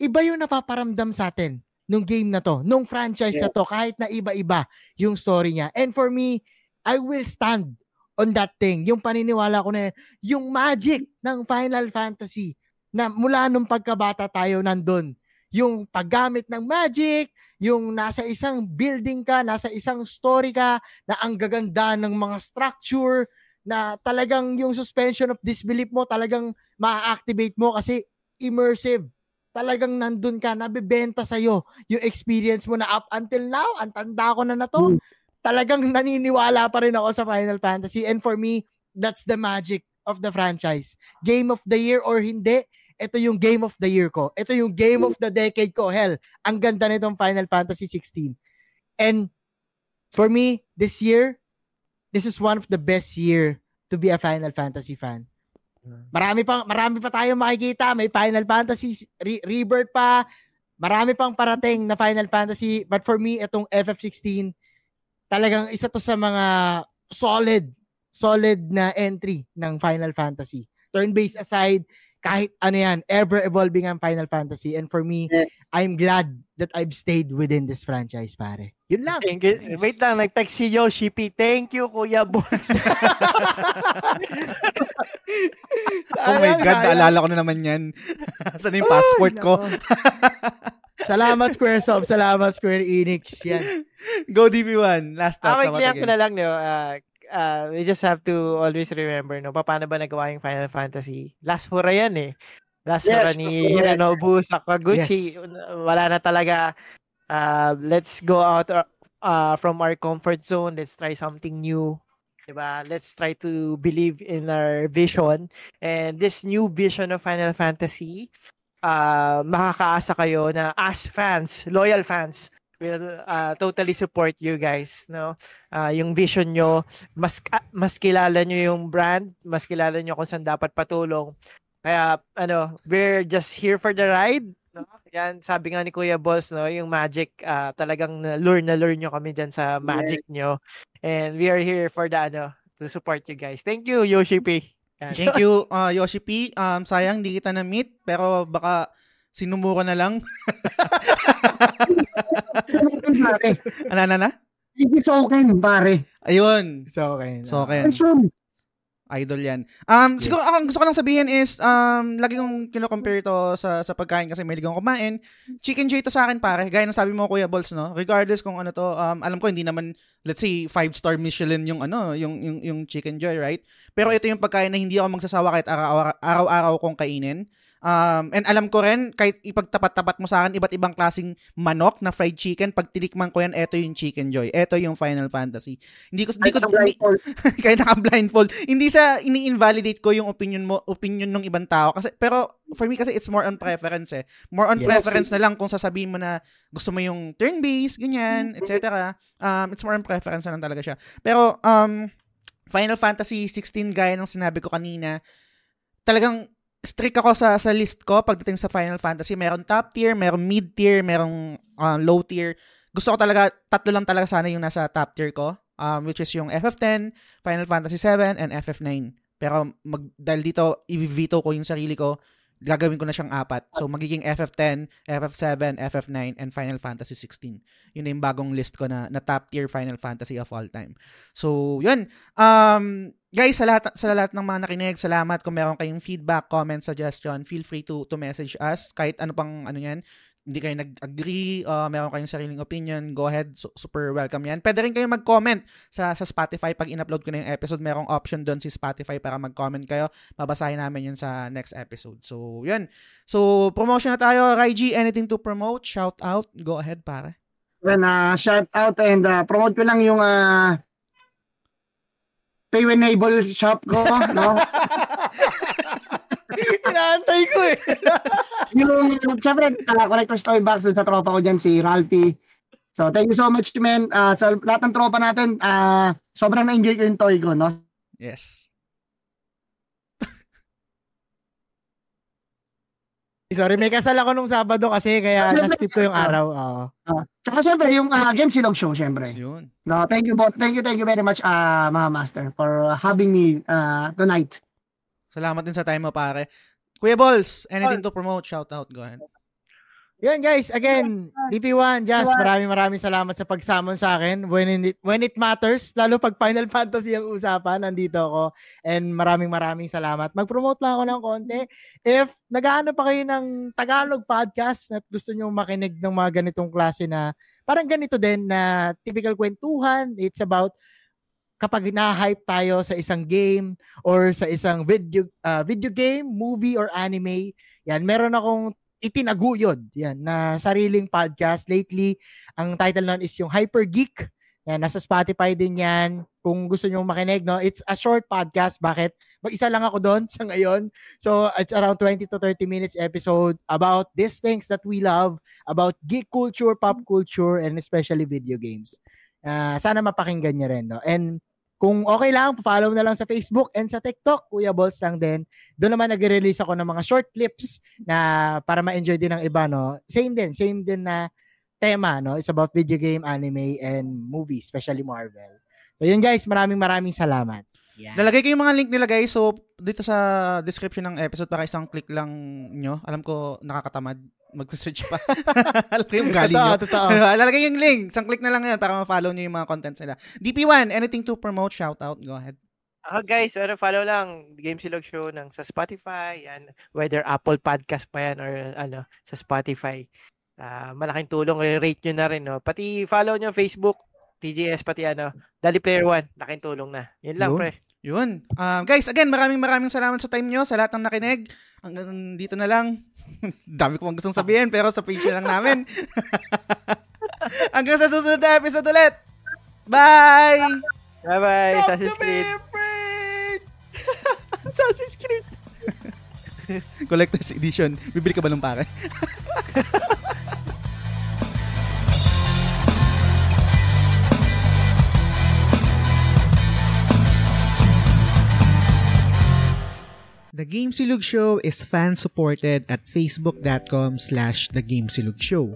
iba yung napaparamdam sa atin nung game na to, nung franchise na to, kahit na iba-iba yung story niya. And for me, I will stand on that thing. Yung paniniwala ko na yun, yung magic ng Final Fantasy na mula nung pagkabata tayo nandun. Yung paggamit ng magic, yung nasa isang building ka, nasa isang story ka, na ang gaganda ng mga structure, na talagang yung suspension of disbelief mo talagang ma-activate mo kasi immersive. Talagang nandun ka, nabibenta sa'yo yung experience mo na up until now, ang tanda ko na na to, talagang naniniwala pa rin ako sa Final Fantasy. And for me, that's the magic of the franchise. Game of the year or hindi, ito yung game of the year ko. Ito yung game of the decade ko. Hell, ang ganda nitong Final Fantasy 16. And for me, this year, this is one of the best year to be a Final Fantasy fan. Marami pa marami pa tayong makikita, may Final Fantasy Re- Rebirth pa, marami pang parating na Final Fantasy, but for me itong FF16 talagang isa to sa mga solid solid na entry ng Final Fantasy. Turn-based aside, kahit ano yan, ever evolving ang Final Fantasy and for me, Yes. I'm glad that I've stayed within this franchise, pare. Yun lang. Thank you. Wait lang, nag-text si Yoshi P. Thank you, Kuya Boss. Oh my God, naalala ko na naman yan. Saan yung passport ko? salamat Squaresoft, salamat Square Enix. Yan. Go DP1. Last Ah, thoughts. wait lang ko na lang, no? Ah, uh, we just have to always remember, no, paano ba nagawa yung Final Fantasy? Last hura yan eh. Last Yes, hura ni. Hironobu Sakaguchi. Yes. Wala na talaga. Uh, let's go out uh, from our comfort zone. Let's try something new. Diba? Let's try to believe in our vision. And this new vision of Final Fantasy, uh, makakaasa kayo na as fans, loyal fans, will uh, totally support you guys, no? Uh, yung vision nyo, mas ah, mas kilala nyo yung brand, mas kilala nyo kung saan dapat patulong. Kaya ano, we're just here for the ride, no? Yan, sabi nga ni Kuya Boss, no, yung magic uh, talagang na- lure na lure nyo kami diyan sa magic nyo. And we are here for the ano, to support you guys. Thank you, Yoshi P. Yan. Thank you, uh, Yoshi P. Um, sayang, hindi kita na-meet, pero baka sinumura na lang. pare. Ano na na? It's okay, pare. Ayun. So, okay. So, okay. Soon. Idol yan. Um, Yes. siguro ang gusto ko lang sabihin is, um, lagi kong kino-compare to sa, sa pagkain kasi may ligang kumain. Chicken Joy to sa akin pare. Gaya ng sabi mo Kuya Balls, no? Regardless kung ano to, um, alam ko hindi naman, let's say, five-star Michelin yung ano, yung, yung, yung Chicken Joy, right? Pero ito yung pagkain na hindi ako magsasawa kahit araw- araw-araw kong kainin. Um, and alam ko rin, kahit ipagtapat-tapat mo sa akin, iba't ibang klaseng manok na fried chicken, pag tinikman ko yan, eto yung Chicken Joy. Eto yung Final Fantasy. Hindi ko, hindi ko, hindi, kaya naka-blindfold. Hindi sa ini-invalidate ko yung opinion mo, opinion ng ibang tao kasi pero for me kasi it's more on preference eh. More on Yes. preference na lang kung sasabihin mo na gusto mo yung turn-based, ganyan, etc. Um it's more on preference na lang talaga siya. Pero um Final Fantasy 16 gaya ng sinabi ko kanina, talagang strict ako sa sa list ko pagdating sa Final Fantasy. Meron top tier, meron mid tier, meron uh, low tier. Gusto ko talaga tatlo lang talaga sana yung nasa top tier ko, um, which is yung FF10, Final Fantasy 7 and FF9. Pero mag, dahil dito i-veto ko yung sarili ko, gagawin ko na siyang apat. So magiging FF10, FF7, FF9 and Final Fantasy 16. Yun na yung bagong list ko na, na top tier Final Fantasy of all time. So, yun. Um, guys, sa lahat, sa lahat ng mga nakinig, salamat. Kung meron kayong feedback, comment, suggestion, feel free to to message us. Kahit ano pang ano yan, hindi kayo nag-agree, uh, meron kayong sariling opinion, go ahead, su- super welcome yan. Pwede rin kayo mag-comment sa, sa Spotify pag in-upload ko na yung episode, merong option doon si Spotify para mag-comment kayo. Babasahin namin yun sa next episode. So, yun. So, promotion na tayo. Raiji, anything to promote? Shout out? Go ahead, pare. Then, uh, shout out and uh, promote ko lang yung uh, pay when able shop ko, no? Inaantay ko eh. yung, syempre, uh, Collector's Toy Box sa tropa ko dyan, si Ralphie. So, thank you so much, man. Uh, sa lahat ng tropa natin, uh, sobrang na-enjoy ko yung toy ko, no? Yes. Sorry, may kasal ako nung Sabado kasi kaya Siyempre. na-skip ko yung araw. Oo. Uh, tsaka syempre, yung uh, Game Silog Show, syempre. Yun. No, thank you, bo- thank you, thank you very much, uh, mga master, for uh, having me uh, tonight. Salamat din sa time mo, pare. Kuya Balls, anything to promote? Shout out. Go ahead. Yun guys, again, DP1, Jazz, maraming maraming salamat sa pagsamon sa akin. When it, when it matters, lalo pag Final Fantasy ang usapan, nandito ako. And maraming maraming salamat. Mag-promote lang ako ng konti. If nagaano pa kayo ng Tagalog podcast at gusto nyo makinig ng mga ganitong klase na parang ganito din na typical kwentuhan, it's about kapag na-hype tayo sa isang game or sa isang video uh, video game, movie or anime, yan, meron akong itinaguyod yan na sariling podcast. Lately ang title nun is yung Hyper Geek. Yan nasa Spotify din yan. Kung gusto niyo makinig no? It's a short podcast. Bakit? Mag-isa lang ako doon sa ngayon. So it's around 20 to 30 minutes episode about these things that we love about geek culture pop culture and especially video games. Ah, sana mapakinggan niyo rin no? And kung okay lang, follow na lang sa Facebook and sa TikTok, Kuya Balls lang din. Doon naman nag-release ako ng mga short clips na para ma-enjoy din ng iba, no? Same din, same din na tema, no? It's about video game, anime, and movies, especially Marvel. So yun guys, maraming maraming salamat. Yeah. Lalagay ko yung mga link nila guys. So, dito sa description ng episode, para isang click lang nyo. Alam ko, nakakatamad mag-search pa. Alam ko yung galing nyo. Totoo, totoo. Lalagay yung link. Isang click na lang yan para ma-follow nyo yung mga contents nila. DP1, anything to promote, shout out, go ahead. Ah, guys, ano, follow lang Game Silog Show ng sa Spotify, yan, whether Apple Podcast pa yan or ano, sa Spotify. Ah, malaking tulong, rate nyo na rin, no? Pati follow nyo Facebook, TGS pati ano, Dali Player One, laking tulong na. Yun lang, Yun. pre. Yun. Um, guys, again, maraming maraming salamat sa time nyo, sa lahat ng nakinig. Hanggang dito na lang. Dami ko pang gustong sabihin, pero sa page lang namin. Hanggang sa susunod na episode ulit. Bye! Bye-bye, Come Assassin's to me, Creed. Assassin's Creed. Collector's Edition. Bibili ka ba ng pare? The Game Silug Show is fan-supported at facebook.com slash The.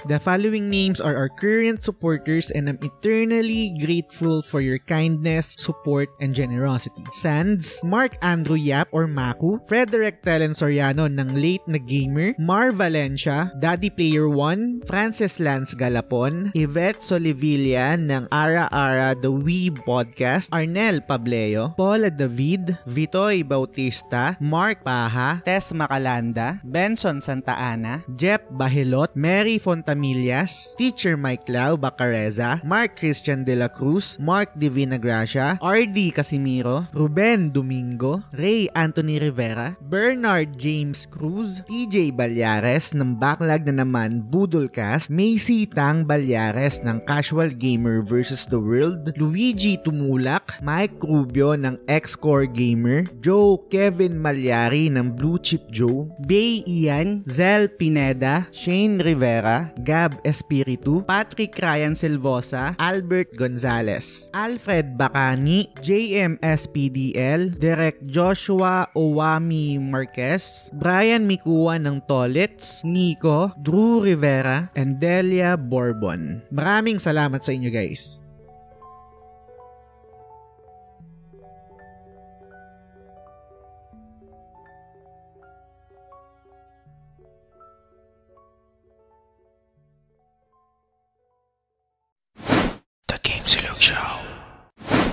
The following names are our current supporters and I'm eternally grateful for your kindness, support, and generosity. Sands, Mark Andrew Yap or Maku, Frederick Telen Soriano ng Late na Gamer, Mar Valencia, Daddy Player 1, Francis Lance Galapon, Yvette Solivilla ng Ara Ara The Weeb Podcast, Arnel Pableo, Paula David, Vitoy Bautista, Mark Paha, Tess Macalanda, Benson Santa Ana, Jeff Bahilot, Mary Fontamillas, Teacher Mike Lau Bacareza, Mark Christian De La Cruz, Mark Divina Gracia, RD Casimiro, Ruben Domingo, Ray Anthony Rivera, Bernard James Cruz, TJ Balyares ng Backlog na naman Budolcast, Macy Tang Balyares ng Casual Gamer vs. The World, Luigi Tumulak, Mike Rubio ng X-Core Gamer, Joe Kevin Malyari ng Blue Chip Joe, Bay Ian, Zel Pineda, Shane Rivera, Gab Espiritu, Patrick Ryan Silvosa, Albert Gonzalez, Alfred Bacani, JMSPDL, Derek Joshua Owami Marquez, Brian Mikua ng Tolits, Nico, Drew Rivera, and Delia Bourbon. Maraming salamat sa inyo guys.